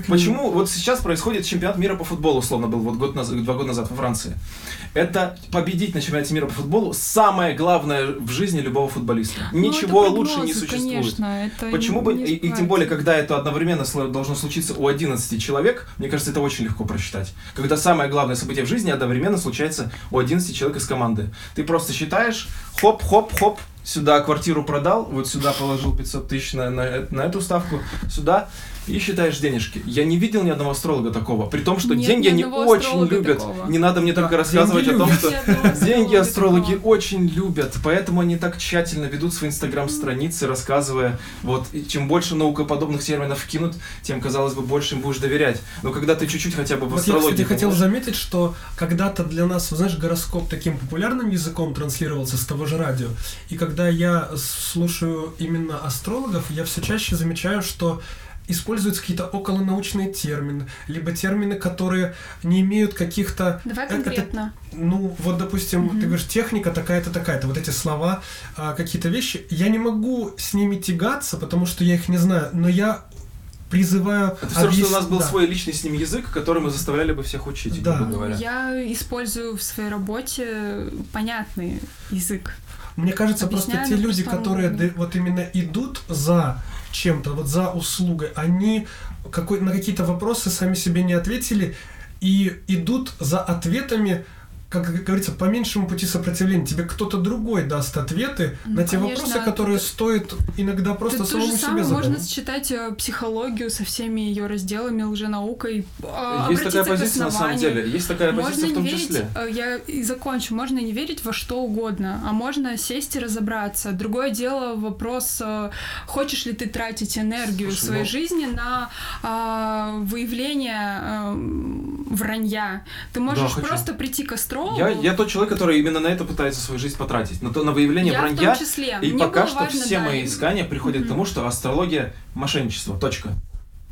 Почему вот сейчас происходит чемпионат мира по футболу, условно был вот год назад, два года назад во Франции. Это победить на чемпионате мира по футболу самое главное в жизни любого футболиста. Ну, Ничего прогнозы, лучше не существует. Конечно, это Почему бы и, и тем более, когда это одновременно должно случиться у 11 человек, мне кажется, это очень легко просчитать. Когда самое главное событие в жизни одновременно случается у 11 человек из команды. Ты просто считаешь, хоп-хоп-хоп, сюда квартиру продал, вот сюда положил 500 тысяч на, на, на эту ставку, сюда и считаешь денежки. Я не видел ни одного астролога такого, при том, что Нет, деньги они очень любят. Такого. Не надо мне только рассказывать о том, что деньги астрологи очень любят, поэтому они так тщательно ведут свои инстаграм-страницы, рассказывая, вот, и чем больше наукоподобных терминов кинут, тем, казалось бы, больше им будешь доверять. Но когда ты чуть-чуть хотя бы в вот астрологии... Я, кстати, хотел заметить, что когда-то для нас, знаешь, гороскоп таким популярным языком транслировался с того же радио, и когда я слушаю именно астрологов, я все чаще замечаю, что используются какие-то околонаучные термины, либо термины, которые не имеют каких-то... Давай конкретно. Это, ну, вот, допустим, угу. ты говоришь, техника такая-то, такая-то, вот эти слова, а, какие-то вещи, я не могу с ними тягаться, потому что я их не знаю, но я призываю... Это все что у нас был да. свой личный с ним язык, который мы заставляли бы всех учить, да. говоря. Я использую в своей работе понятный язык. Мне кажется, Объясняю просто те люди, которые вот именно идут за чем-то, вот за услугой, они какой, на какие-то вопросы сами себе не ответили и идут за ответами как говорится, по меньшему пути сопротивления. Тебе кто-то другой даст ответы ну, на те конечно, вопросы, которые это... стоит иногда просто это самому то же самое себе задать. Можно сочетать э, психологию со всеми ее разделами, лженаукой. А, есть такая позиция на самом деле. Есть такая можно позиция в том верить, числе. Э, я и закончу. Можно не верить во что угодно, а можно сесть и разобраться. Другое дело вопрос, э, хочешь ли ты тратить энергию Слушай, своей ну... жизни на а, выявление а, вранья. Ты можешь да, просто прийти к астрологу я, я тот человек, который именно на это пытается свою жизнь потратить. На, то, на выявление я вранья. В том числе. И Мне пока что важно, все да, мои искания приходят mm-hmm. к тому, что астрология мошенничество. Точка.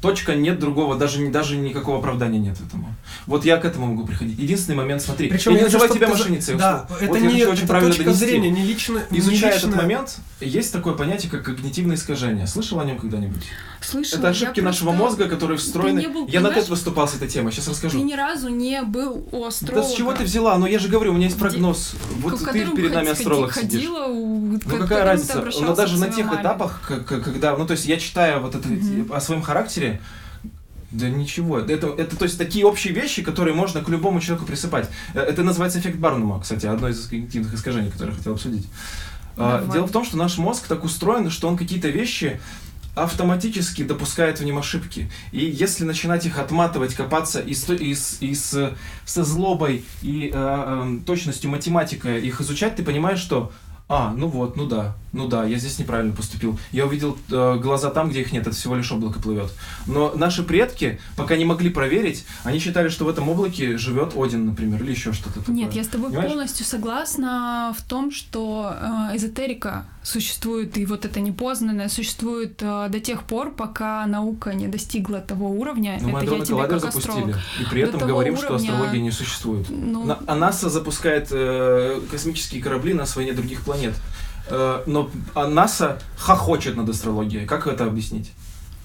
Точка, нет другого, даже, даже никакого оправдания нет этому. Вот я к этому могу приходить. Единственный момент, смотри, Причем я не называю тебя мошенницей. Да, это вот не я очень это правильно точка донести. зрения, не лично. Изучая не лично... этот момент, есть такое понятие, как когнитивное искажение. Слышал о нем когда-нибудь? Слышала. Это ошибки нашего мозга, которые встроены. был, я на TED выступал с этой темой, сейчас расскажу. Ты ни разу не был у астролога. Да с чего ты взяла? Ну я же говорю, у меня есть прогноз. Где... Вот ты перед нами астролог ходила, сидишь. У... Ну какая разница? Но даже на тех этапах, когда, ну то есть я читаю вот это о своем характере, да ничего. Это, это то есть такие общие вещи, которые можно к любому человеку присыпать. Э, это называется эффект Барнума, кстати, одно из когнитивных искажений, которое я хотел обсудить. А, Давай. Дело в том, что наш мозг так устроен, что он какие-то вещи автоматически допускает в нем ошибки. И если начинать их отматывать, копаться и, с, и, с, и с, со злобой и э, э, точностью математика их изучать, ты понимаешь, что а, ну вот, ну да, ну да, я здесь неправильно поступил. Я увидел э, глаза там, где их нет, это всего лишь облако плывет. Но наши предки, пока не могли проверить, они считали, что в этом облаке живет Один, например, или еще что-то такое. Нет, я с тобой Понимаешь? полностью согласна в том, что э, эзотерика существует, и вот это непознанное существует э, до тех пор, пока наука не достигла того уровня. Ну, это мы я тебе как запустили, и при этом говорим, уровня... что астрология не существует. Ну... а НАСА запускает э, космические корабли на своей других планет. Э, но а НАСА хохочет над астрологией. Как это объяснить?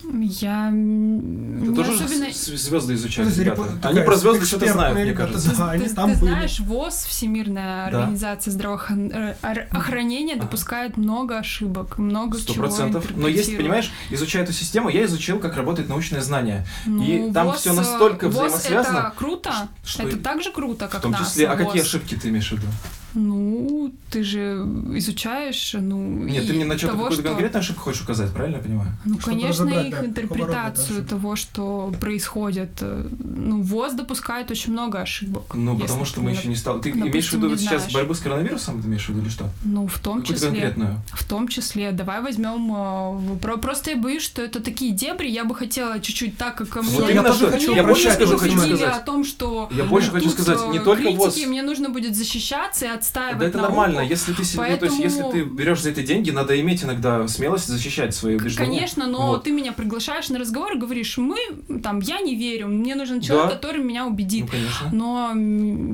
Я не тоже особенно... звезды изучают, ребята. Они про звезды что-то знают, мне кажется. Да, ты, ты, знаешь, ВОЗ, Всемирная да. организация здравоохранения, допускает много ошибок, много Сто процентов. Но есть, понимаешь, изучая эту систему, я изучил, как работает научное знание. Ну, и там все настолько ВОЗ взаимосвязано. это круто? Что... Это так же круто, как В том числе, а какие ошибки ты имеешь в виду? Ну, ты же изучаешь, ну... Нет, ты мне на что-то какую-то что... конкретную ошибку хочешь указать, правильно я понимаю? Ну, Чтобы конечно, их да, интерпретацию того, что происходит. Ну, ВОЗ допускает очень много ошибок. Ну, потому что мы еще не стали... Ты допустим, имеешь в виду сейчас знаешь. борьбу с коронавирусом, ты имеешь в виду, или что? Ну, в том Какую-то числе. конкретную? В том числе. Давай возьмем... Э, просто я боюсь, что это такие дебри, я бы хотела чуть-уть так, как. Вот я тоже хочу, я больше скажу, хочу сказать. о том, что... Я больше хочу сказать, не э, только ВОЗ. мне нужно будет защищаться и отстаивать Да это нормально, если ты Поэтому... то есть если ты берешь за это деньги, надо иметь иногда смелость защищать свои убеждения. Конечно, но вот. ты меня приглашаешь на разговор и говоришь, мы, там, я не верю, мне нужен человек, да. который меня убедит. Ну, конечно. Но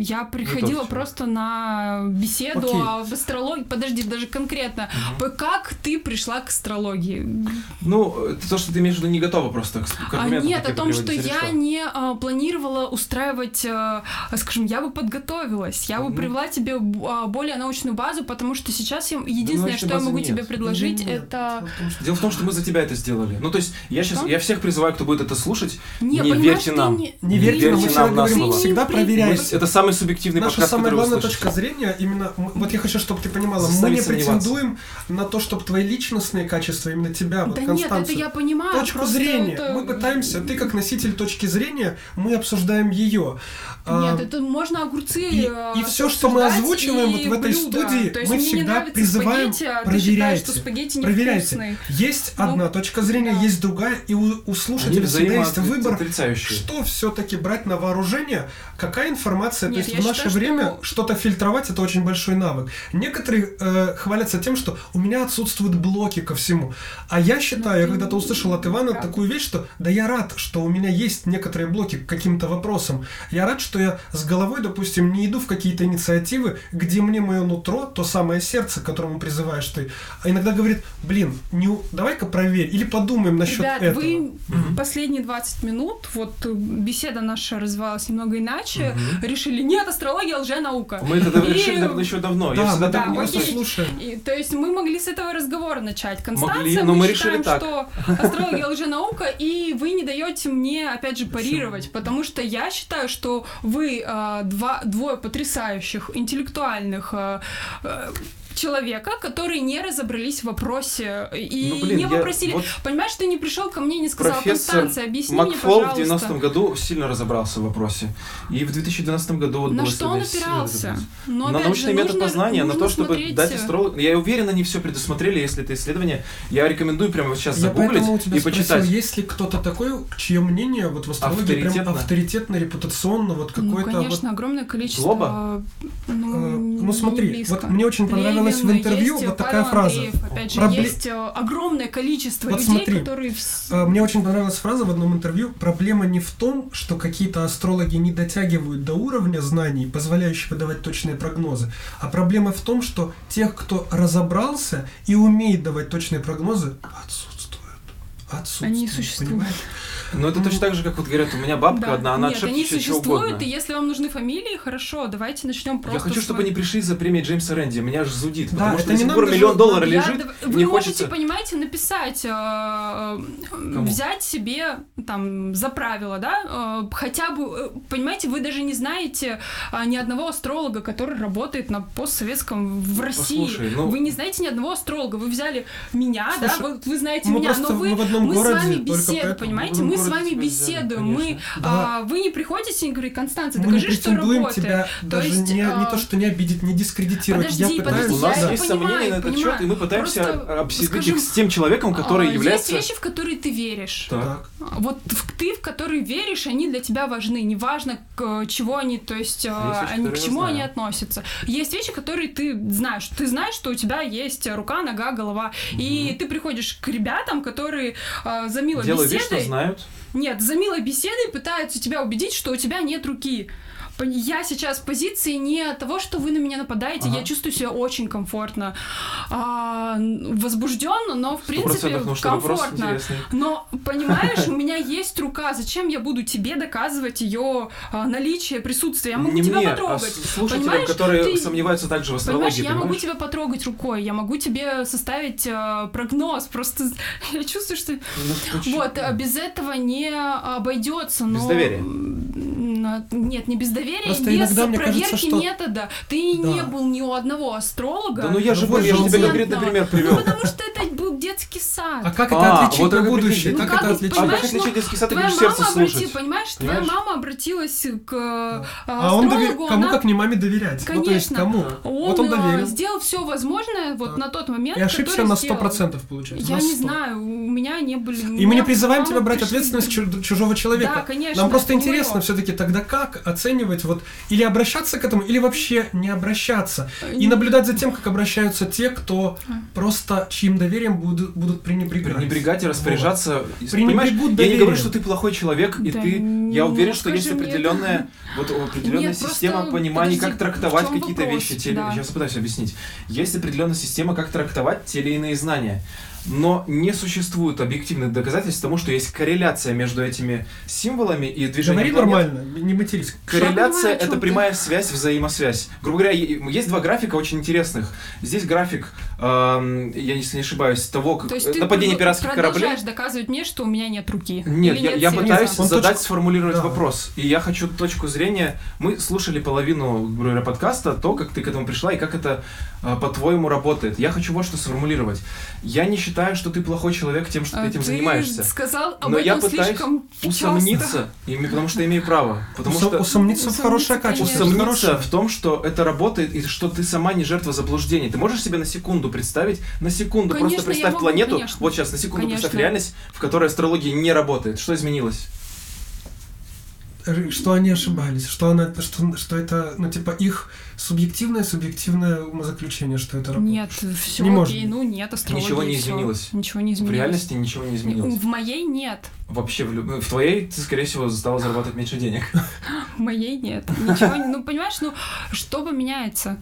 я приходила просто на беседу Окей. об астрологии, подожди, даже конкретно, угу. как ты пришла к астрологии? Ну, это то, что ты имеешь в виду, не готова просто к, а Нет, о том, что я что? не а, планировала устраивать, а, скажем, я бы подготовилась, я бы привела тебе а, более научную базу, потому что сейчас я единственное, что я могу нет. тебе предложить, нет. это. Дело в том, что мы за тебя это сделали. Ну то есть я сейчас, я всех призываю, кто будет это слушать, не, не верьте нам, не, не верьте, нам, нам на слово. Всегда проверяйте. Это самый субъективный Наша подкаст, самая главная точка зрения именно, вот я хочу, чтобы ты понимала, мы не претендуем на то, чтобы твои личностные качества именно тебя, вот да нет, это я понимаю. Точку зрения. Мы пытаемся, ты как носитель точки зрения, мы обсуждаем ее. Нет, это можно огурцы. И, и все, что мы озвучиваем вот в этой студии, мы всегда призываем спагетти, а проверяйте. Ты считаешь, что проверяйте. Есть ну, одна точка зрения, да. есть другая, и у, у слушателя всегда есть выбор, что все-таки брать на вооружение, какая информация. Нет, То есть в наше считаю, время что... что-то фильтровать это очень большой навык. Некоторые э, хвалятся тем, что у меня отсутствуют блоки ко всему. А я считаю, ну, я когда-то услышал от Ивана правда. такую вещь, что да я рад, что у меня есть некоторые блоки к каким-то вопросам. Я рад, что я с головой, допустим, не иду в какие-то инициативы, где мне мое нутро, то самое сердце, к которому призываешь ты, а иногда говорит, блин, не, давай-ка проверь, или подумаем насчет Ребят, этого. вы Мгм. последние 20 минут, вот э, беседа наша развивалась немного иначе, решили, нет, астрология лженаука. Мы это И- решили дав- еще давно. Я Да, всегда так да, не просто окей. слушаем. И, то есть мы могли с этого разговора начать. Констанция, Могли, но мы, мы считаем, решили так. что астрология лженаука, и вы не даете мне, опять же, парировать, потому что я считаю, что вы э, два, двое потрясающих интеллектуальных э, э, человека, которые не разобрались в вопросе и Ну, блин, не я- попросили. вот Понимаешь, ты не пришел ко мне и не сказал, Констанция, объясни мне, Макфол в пожалуйста. 90-м году сильно разобрался в вопросе. И в 2012 году вот на было что он опирался? Но, на опять научный же, метод нужно- познания, на нужно то, чтобы смотреть, дать астрологу. Я уверен, они все предусмотрели, если это исследование. Я рекомендую прямо вот сейчас Я загуглить поэтому у тебя и спросил, почитать. есть ли кто-то такой, чье мнение вот в астрологии прям Авторитетно? авторитетно, репутационно, вот Ну, какой-то вот конечно, огромное количество. Злоба? э, Ну, Э, ну, смотри, вот мне очень понравилось в Левин, интервью есть вот такая Павел фраза. Андреев, опять же, Пробле- есть э, огромное количество Вот людей, смотри, которые... Э, Мне очень понравилась фраза в одном интервью. Проблема не в том, что какие-то астрологи не дотягивают до уровня знаний, позволяющего давать точные прогнозы, а проблема в том, что тех, кто разобрался и умеет давать точные прогнозы, отсутствуют. Отсутствуют. Они не существуют. понимаешь? Но это точно так же, как вот говорят, у меня бабка Да. одна, она Нет, они существуют, угодно. и если вам нужны фамилии, хорошо, давайте начнем просто Я хочу, чтобы они пришли за премией Джеймса Рэнди. Меня аж зудит, Да, потому что до сих пор миллион долларов лежит. Вы можете, хочется... понимаете, написать, э, э, взять себе там за правило, да, э, хотя бы, понимаете, вы даже не знаете а, ни одного астролога, который работает на постсоветском в России. Послушай, ну- Вы не знаете ни одного астролога. Вы взяли меня, да, Слушай, вы, знаете мы меня, но вы, мы в одном мы городе, с вами беседуем, понимаете, мы с вами взяли, беседуем, мы, конечно. а, вы не приходите и говорите, Констанция, Мы не докажи, что работает. тебя То даже есть, не, не а, то, что не обидеть, не дискредитировать. Подожди, я пытаюсь... подожди, У нас я есть понимаю, сомнения на этот понимаю. счет, и мы пытаемся Просто, обсудить скажем, их с тем человеком, который а, является... Есть вещи, в которые ты веришь. Так. Вот в- ты, в которые веришь, они для тебя важны. Неважно, к чего они, то есть, э, вещи, они, к чему они относятся. Есть вещи, которые ты знаешь. Ты знаешь, что у тебя есть рука, нога, голова. И ты приходишь к ребятам, которые э, за милой Делаю вид, беседой... что знают. Нет, за милой беседой пытаются тебя убедить, что у тебя нет руки. Я сейчас в позиции не того, что вы на меня нападаете, Ага. я чувствую себя очень комфортно, а, возбужденно, но в принципе комфортно. Но понимаешь, [laughs] у меня есть рука, зачем я буду тебе доказывать ее наличие, присутствие? Я могу не тебя мне, потрогать. а слушателям, Понимаешь, которые ты- сомневаются также в Понимаешь, астрологии, я могу понимаешь? тебя потрогать рукой, я могу тебе составить э, прогноз, просто [laughs] я чувствую, что Ну, вот, а без этого не обойдется. Но... Без доверия. Нет, не без доверия, Просто без иногда проверки кажется, что- метода. Ты Да. не был ни у одного астролога. Да ну я Ну был, я же тебе конкретный пример Ну, привел. потому что это был детский сад. А как это А, отличить вот на как будущее? отличить? Как Ну, это отличить? А как отличить детский сад, ты будешь сердце обрати- слушать? понимаешь, твоя Понимаешь? мама обратилась к э, А астрологу, кому она как не маме доверять? Ну, то есть Конечно. кому? он, вот он э, доверил. сделал все возможное вот на тот момент. И ошибся на сделал. 100% получается. Я не 100. знаю, у меня не были. И мы не призываем тебя брать ответственность чу- чужого человека. Да, конечно. Нам просто интересно все-таки тогда как оценивать вот или обращаться к этому, или вообще не обращаться. И наблюдать за тем, как обращаются те, кто А. просто чьим доверием будут, будут пренебрегать. Пренебрегать и распоряжаться. Пренебрегут Понимаешь, я не доверием. говорю, что ты плохой человек, и Да ты. Я уверен, что есть определенная, вот определенная Нет, система просто понимания, подожди, как трактовать какие-то вещи. Те, Да. Сейчас пытаюсь объяснить. Есть определенная система, как трактовать те или иные знания. Но не существует объективных доказательств тому, что есть корреляция между этими символами и движением Говори планет. нормально, не матерись. Корреляция это ты. прямая связь, взаимосвязь. Грубо говоря, есть два графика очень интересных. Здесь график, эм, я если не ошибаюсь, того, как То есть ты нападение пиратских кораблей. продолжаешь доказывать мне, что у меня нет руки. Нет, Или я, нет я сердца? пытаюсь задать, точку- сформулировать Да. вопрос. И я хочу точку зрения. Мы слушали половину грубо говоря, подкаста, то, как ты к этому пришла и как это, э, по-твоему, работает. Я хочу вот что сформулировать. Я не считаю, что ты плохой человек тем, что ты А этим ты занимаешься. сказал об Но я этом пытаюсь слишком Усомниться, ими- потому что имею право. Потому Усом- что усомниться в хорошее качество. усомниться Хорошее. в том, что это работает и что ты сама не жертва заблуждений. Ты можешь себе на секунду представить, на секунду Конечно, просто я представь могу, планету, конечно. вот сейчас на секунду представь Конечно. реальность, в которой астрология не работает. Что изменилось? Что они ошибались, что, она, что, что это, ну, типа, их субъективное, субъективное умозаключение, что это работает. Нет, все Не может окей, ну нет, астрология. Ничего не всё. изменилось. Ничего не В изменилось. реальности ничего не изменилось. В моей нет. Вообще, в, лю- в твоей ты, скорее всего, стала зарабатывать меньше денег. [laughs] В моей нет. Ничего не... Ну, понимаешь, ну, что поменяется?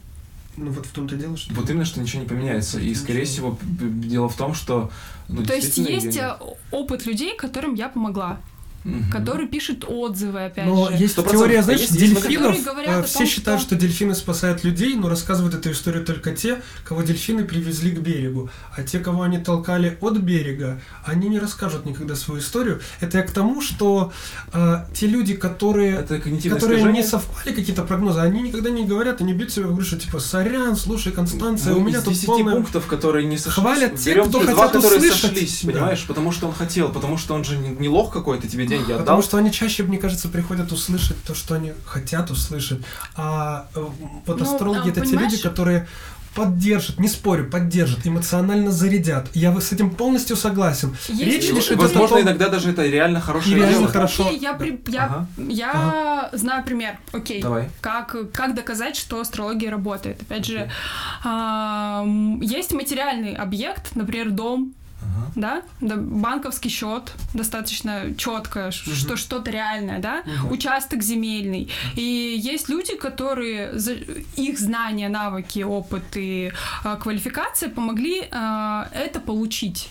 Ну вот в том-то дело, что... Вот именно, что ничего не поменяется. И, скорее всего, дело в том, что... Ну, То есть есть э, опыт людей, которым я помогла, Мгм. которые пишут отзывы, опять Но же. есть Сто процентов. теория, А знаешь, есть- есть дельфинов. говорят э, Все том, считают, что- что дельфины спасают людей, но рассказывают эту историю только те, кого дельфины привезли к берегу. А те, кого они толкали от берега, они не расскажут никогда свою историю. Это я к тому, что э, те люди, которые которые искажение? не совпали какие-то прогнозы, они никогда не говорят, они бьют себя в что типа, сорян, слушай, Констанция, Ну, у меня из тут 10 полная... пунктов, которые не сошлись, Хвалят те, кто хотят два, услышать. сошлись, Да. понимаешь? Потому что он хотел, потому что он же не, не лох какой-то, тебе деньги отдал. Потому что они чаще, мне кажется, приходят услышать то, что они хотят услышать. А э, вот Ну, астрологи а, это те понимаешь? люди, которые поддержат, не спорю, поддержат, эмоционально зарядят. Я с этим полностью согласен. Есть Речь лишь идет которые- о Возможно, том- иногда даже это реально хорошее И реально дело. Хорошо. окей, я, Да. при- я, Ага. я знаю пример. Окей. Давай. Как, как доказать, что астрология работает? Опять же, а, м, есть материальный объект, например, дом, Ага. Да, да, банковский счет, достаточно четко, что что-то реальное, да, Мгм. участок земельный. И есть люди, которые за- их знания, навыки, опыт и а, квалификация помогли а, это получить.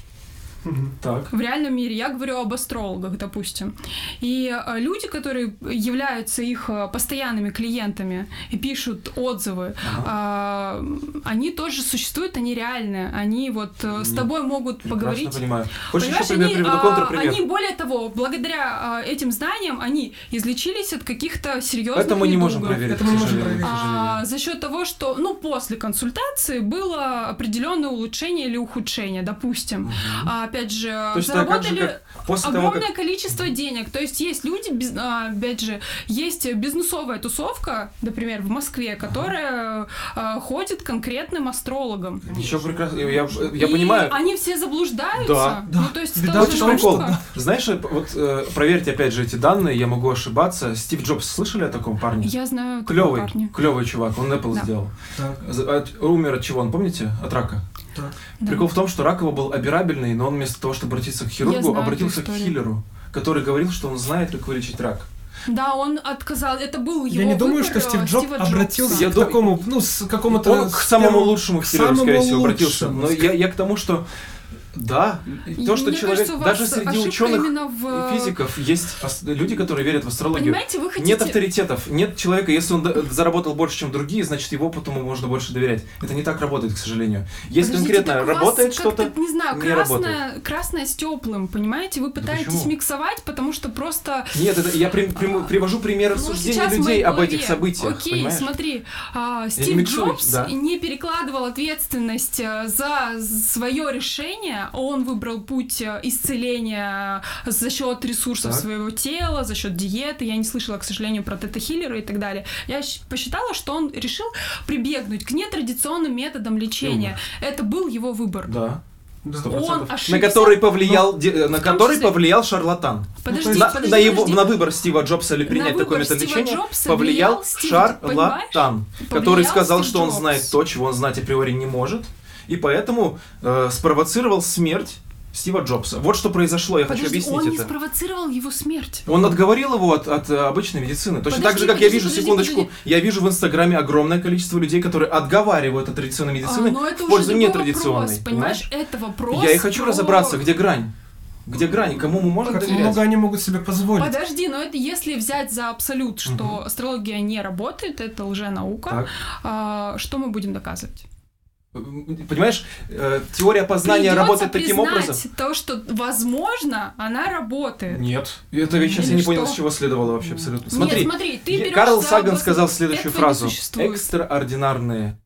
Так. в реальном мире. Я говорю об астрологах, допустим. И э, люди, которые являются их э, постоянными клиентами и пишут отзывы, а, они тоже существуют, они реальные. Они вот э, с тобой могут Прекрасно поговорить. понимаю. Хочешь еще пример они, приведу, а, контрпример? они, более того, благодаря а, этим знаниям, они излечились от каких-то серьезных Это мы не можем проверить, Это мы не можем проверить. А, за счет того, что, ну, после консультации было определенное улучшение или ухудшение, допустим. Мгм. А, опять же, То есть как же, заработали как после того, огромное как... количество денег. То есть есть люди, без- а, опять же, есть бизнесовая тусовка, например, в Москве, которая а, ходит к конкретным астрологам. Еще прекрасно, я, я, я И понимаю. Они все заблуждаются. Да, да. Ну, то есть Беда это в уже том, прикол. штука. Знаешь, э, вот э, проверьте опять же эти данные, я могу ошибаться. Стив Джобс, слышали о таком парне? Я знаю Клевый, парня. клевый чувак, он Apple Да. сделал. Так, от- умер от чего, он помните? От рака. Да. Прикол в том, что рак его был обирабельный, но он вместо того, чтобы обратиться к хирургу, знаю обратился к хиллеру, который говорил, что он знает, как вылечить рак. Да, он отказал. Это был его Я не думаю, выбор, что Стив э, Джобс Стива обратился. Я к такому, ну, с какому-то... Он к самому лучшему хиллеру, самому скорее всего, обратился. Но я, я к тому, что да, И то, что мне человек, кажется, даже среди ученых в... и физиков есть люди, которые верят в астрологию. Понимаете, вы хотите... Нет авторитетов, нет человека, если он заработал больше, чем другие, значит его потом можно больше доверять. Это не так работает, к сожалению. Есть Подождите, конкретно работает что-то, не знаю, не красное, красное с теплым, понимаете? Вы пытаетесь почему? миксовать, потому что просто... Нет, это я при- прим- привожу пример Ну, в людей об этих событиях. Окей, понимаешь? смотри, а, не Стив миксуй, Джобс да. не перекладывал ответственность э, за свое решение. Он выбрал путь э, исцеления за счет ресурсов Так. своего тела, за счет диеты. Я не слышала, к сожалению, про тета-хиллера и так далее. Я посчитала, что он решил прибегнуть к нетрадиционным методам лечения. Это был его выбор. Да, Он ошибся. На который повлиял, де- на том который числе- повлиял шарлатан. Подожди, на, подожди, на его, подожди. на выбор Стива Джобса или На принять такое выбор метод Стива лечения Джобса повлиял влиял Стив- шарлатан, который Повлиял сказал, Стив что он Джобс. знает то, чего он знать априори не может, и поэтому э, спровоцировал смерть Стива Джобса. Вот что произошло, я хочу Подожди, объяснить он не это. спровоцировал его смерть. Он отговорил его от, от э, обычной медицины. Точно так Подожди, же, как я подожди, вижу, подожди, секундочку, подожди. я вижу в Инстаграме огромное количество людей, которые отговаривают от традиционной медицины А, но это в пользу уже нетрадиционной. вопрос, понимаешь? Это вопрос Я и хочу про- разобраться, где грань. Где грань, кому мы можем Как доверять. много они могут себе позволить. Подожди, но это если взять за абсолют, что астрология не работает, это лженаука, Так. а, что мы будем доказывать? Понимаешь, э, теория познания работает таким образом. то, что, возможно, она работает. Нет. Это ведь сейчас я не понял, с чего следовало вообще абсолютно. Нет, Смотри, смотри, ты Карл Саган сказал следующую фразу. Экстраординарные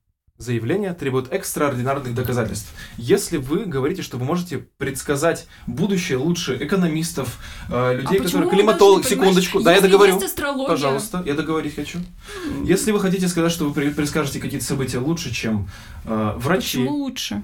заявления требуют экстраординарных доказательств. Если вы говорите, что вы можете предсказать будущее лучше экономистов, э, людей, а которые понимаешь, секундочку, да, я договорю. астрология, Пожалуйста, я договорить хочу. Если вы хотите сказать, что вы пре- предскажете какие-то события лучше, чем э, врачи, Почему лучше?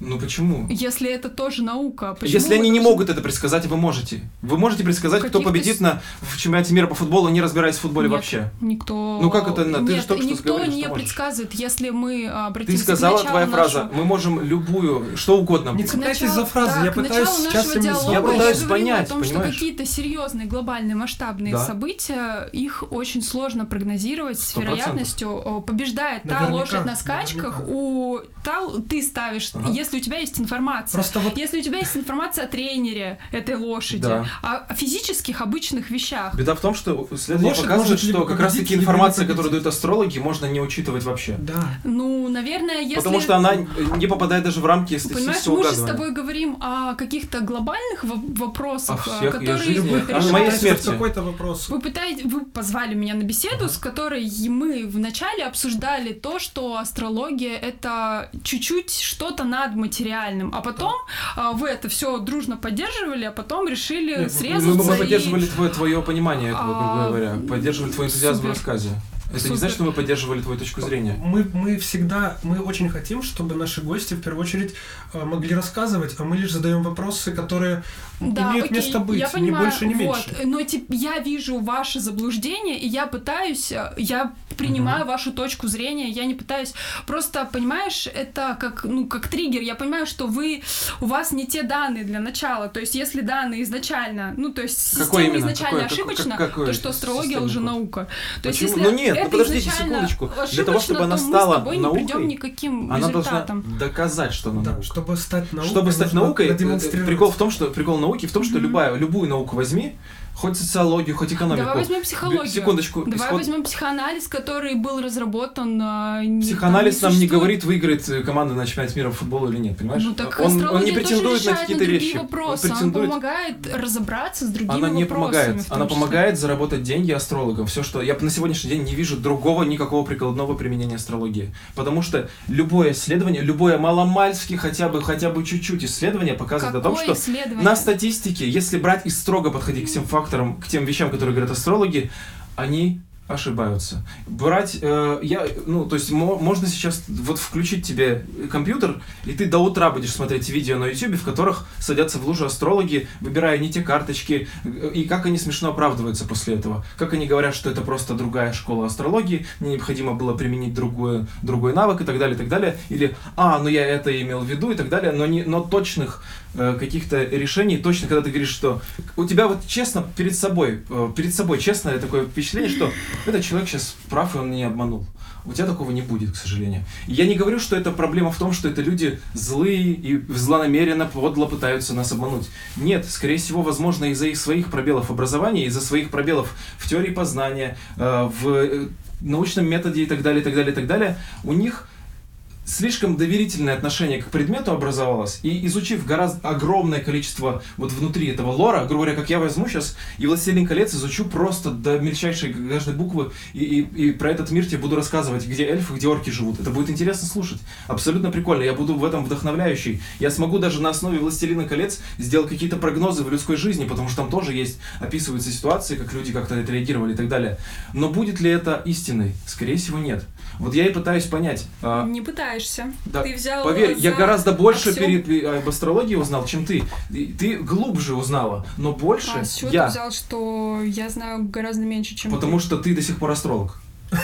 Ну почему? Если это тоже наука, почему Если они не могут это предсказать, вы можете. Вы можете предсказать, кто победит с- на в чемпионате мира по футболу, не разбираясь в футболе Нет, вообще. Никто... Ну как это, Инна, ты же только что никто говоришь, не что предсказывает, если мы а, Ты обратимся сказала, к твоя нашего- фраза, мы можем любую, что угодно. Не цепляйтесь за фразы, так, я пытаюсь сейчас диалога Я пытаюсь говорила понять, о том, понимаешь? что какие-то серьезные, глобальные, масштабные Да. события, их очень сложно прогнозировать с Сто процентов. вероятностью. Побеждает та Наверняка, лошадь на скачках, наверняка. у та ты ставишь, Ага. если у тебя есть информация. Просто вот Если у тебя есть информация о тренере этой лошади, Да. о физических обычных вещах, Беда в том, что исследования Лошадь либо что как раз победить, таки либо не информация, которую дают астрологи, можно не учитывать вообще. Да. ну, наверное, если... Потому что она не попадает даже в рамки Понимаешь, статистического мы же с тобой говорим о каких-то глобальных во- вопросах, О э, всех, которые. О решают- моей смерти. какой-то вопрос. Вы пытаетесь, вы позвали меня на беседу, с которой мы вначале обсуждали то, что астрология это чуть-чуть что-то над материальным, а потом а, вы это все дружно поддерживали, а потом решили Нет, мы- срезаться Мы, мы и- поддерживали твое, твое понимание этого, грубо А, говоря. Поддерживали твой энтузиазм в супер. рассказе. Это не Супер. значит, что мы поддерживали твою точку зрения. Мы, мы всегда, мы очень хотим, чтобы наши гости в первую очередь э, могли рассказывать, а мы лишь задаем вопросы, которые Да, имеют окей, место быть, я ни понимаю, больше, ни вот, меньше. Но тип- я вижу ваше заблуждение, и я пытаюсь, э, я принимаю вашу точку зрения, я не пытаюсь. Просто, понимаешь, это как, ну, как триггер. Я понимаю, что вы, у вас не те данные для начала. То есть, если данные изначально, ну, то есть, система изначально Какой- как- ошибочна, как- какой то что астрология лженаука. То есть, если Ну нет, ну это подождите изначально секундочку. Для того, чтобы она стала наукой, никаким Она должна доказать, что она Да, наука. чтобы стать наукой, Чтобы стать наукой, э, прикол в том, что прикол науки в том, что Мгм. любая, любую науку возьми, хоть социологию, хоть экономику. Давай возьмем психологию. Секундочку. Давай исход- возьмем психоанализ, который был разработан. а, не- Психоанализ там нам не говорит, выиграет э, команда на чемпионате мира по футболу или нет, понимаешь? Ну так он, он не претендует на какие-то вещи. вопросы. Он претендует. Она помогает разобраться с другими Она не вопросами. помогает. в Она числе. помогает заработать деньги астрологам. Все, что я на сегодняшний день не вижу другого никакого прикладного применения астрологии. Потому что любое исследование, любое маломальски хотя бы, хотя бы чуть-чуть исследование показывает о том, Какое что на статистике, если брать и строго подходить к тем факторам, к тем вещам, которые говорят астрологи, они ошибаются. Брать, э, я, ну, то есть мо- можно сейчас вот включить тебе компьютер, и ты до утра будешь смотреть видео на YouTube, в которых садятся в лужу астрологи, выбирая не те карточки, э, и как они смешно оправдываются после этого. Как они говорят, что это просто другая школа астрологии, мне необходимо было применить другое, другой навык и так далее, и так далее. Или, а, ну я это имел в виду и так далее, но, не, но точных каких-то решений, точно, когда ты говоришь, что у тебя вот честно перед собой, э, перед собой честное такое впечатление, что этот человек сейчас прав, и он не обманул. У тебя такого не будет, к сожалению. Я не говорю, что это проблема в том, что это люди злые и злонамеренно, подло пытаются нас обмануть. Нет, скорее всего, возможно, из-за их своих пробелов образования, из-за своих пробелов в теории познания, э, в э, научном методе и так далее, и так далее, и так далее, у них слишком доверительное отношение к предмету образовалось, и изучив гораздо огромное количество вот внутри этого лора, грубо говоря, как я возьму сейчас и «Властелин колец» изучу просто до мельчайшей каждой буквы, и, и, и про этот мир тебе буду рассказывать, где эльфы, где орки живут. Это будет интересно слушать. Абсолютно прикольно. Я буду в этом вдохновляющий. Я смогу даже на основе «Властелина колец» сделать какие-то прогнозы в людской жизни, потому что там тоже есть, описываются ситуации, как люди как-то реагировали и так далее. Но будет ли это истиной? Скорее всего, нет. Вот я и пытаюсь понять. а, Не пытаешься. да, Ты взял Поверь, я за гораздо больше аксиом- перед, э, об астрологии узнал, чем ты. Ты глубже узнала, но больше А с чего я. ты взял, что я знаю гораздо меньше, чем Потому ты? что ты до сих пор астролог. [laughs]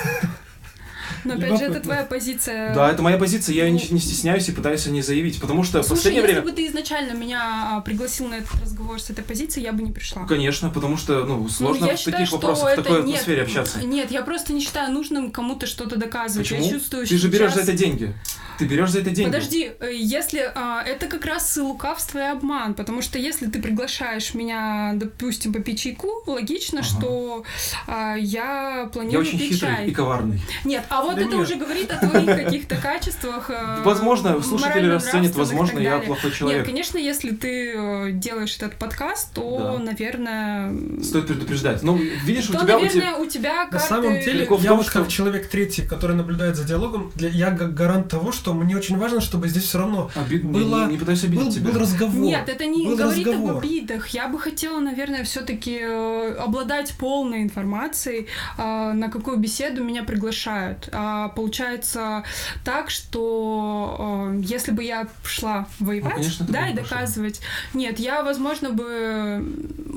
Но опять же, это твоя позиция. Да, это моя позиция, я ну- не, не стесняюсь и пытаюсь о ней заявить. Потому что в последнее если время. бы ты изначально меня а, пригласил на этот разговор с этой позиции, я бы не пришла. Конечно, потому что ну, сложно Ну, я в считаю, таких вопросах, в это такой нет, атмосфере общаться. Нет, я просто не считаю нужным кому-то что-то доказывать. Почему? Я чувствую Ты же берешь за это деньги. Ты берешь за это деньги. Подожди, э, если а, это как раз и лукавство и обман, потому что если ты приглашаешь меня, допустим, попить чайку, логично, Ага. что а, я Я планирую очень пить хитрый чай. и коварный. Нет, а вот Да это нет. уже говорит о твоих каких-то качествах. э, Возможно, слушатели расценят, возможно, я плохой Нет, человек. конечно, если ты э, делаешь этот подкаст, то, Да. наверное, Стоит предупреждать. Ну, видишь, то, у тебя, наверное, у тебя На самом деле, я том, вот что- как человек третий, который наблюдает за диалогом, я как гарант того, что что мне очень важно, чтобы здесь все равно Обид... было, не, не пытайся обидеть был, тебя. был разговор. Нет, это не был говорит разговор. об обидах. Я бы хотела, наверное, все-таки обладать полной информацией, э, на какую беседу меня приглашают. А Получается так, что э, если бы я шла воевать, Ну, конечно, да, и пошла. доказывать, нет, я, возможно, бы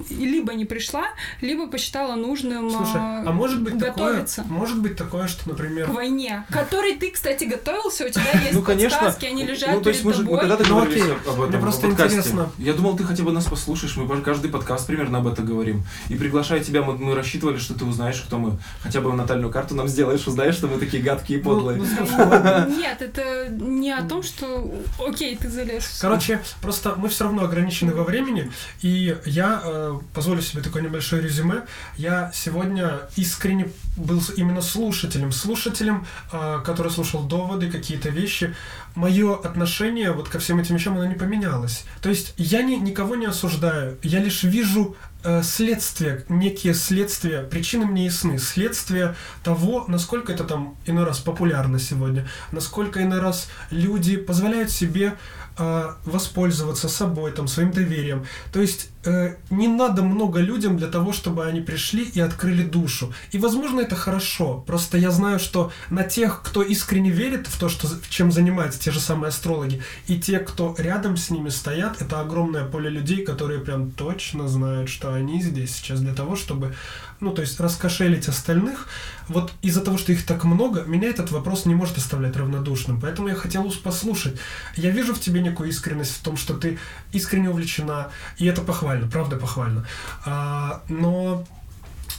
либо не пришла, либо посчитала нужным Слушай, э, а может быть такое, готовиться. может быть такое, что, например, к войне, к которой ты, кстати, готовился, у тебя есть Ну, конечно. подсказки, они лежат Ну, то есть мы же мы когда-то Ну, говорили окей. об этом Мне просто подкасте. интересно. Я думал, ты хотя бы нас послушаешь. Мы каждый подкаст примерно об этом говорим. И приглашая тебя, мы, мы рассчитывали, что ты узнаешь, кто мы. Хотя бы натальную карту нам сделаешь, узнаешь, что мы такие гадкие и подлые. Ну, ну, слушай, ладно. Нет, это не о том, что окей, ты залез. Короче, просто мы все равно ограничены во времени, и я э, позволю себе такое небольшое резюме. Я сегодня искренне был именно слушателем, слушателем, э, который слушал доводы, какие-то вещи. Мое отношение вот ко всем этим вещам, оно не поменялось. То есть я ни, никого не осуждаю, я лишь вижу э, следствия, некие следствия, причины мне ясны, следствия того, насколько это там иной раз популярно сегодня, насколько иной раз люди позволяют себе э, воспользоваться собой, там, своим доверием. То есть э, не надо много людям для того, чтобы они пришли и открыли душу. И, возможно, это хорошо. Просто я знаю, что на тех, кто искренне верит в то, что, чем занимаются те же самые астрологи, и те, кто рядом с ними стоят, это огромное поле людей, которые прям точно знают, что они здесь сейчас для того, чтобы, ну, то есть раскошелить остальных. Вот из-за того, что их так много, меня этот вопрос не может оставлять равнодушным. Поэтому я хотел послушать. Я вижу в тебе некую искренность в том, что ты искренне увлечена, и это похвально, правда похвально. А, но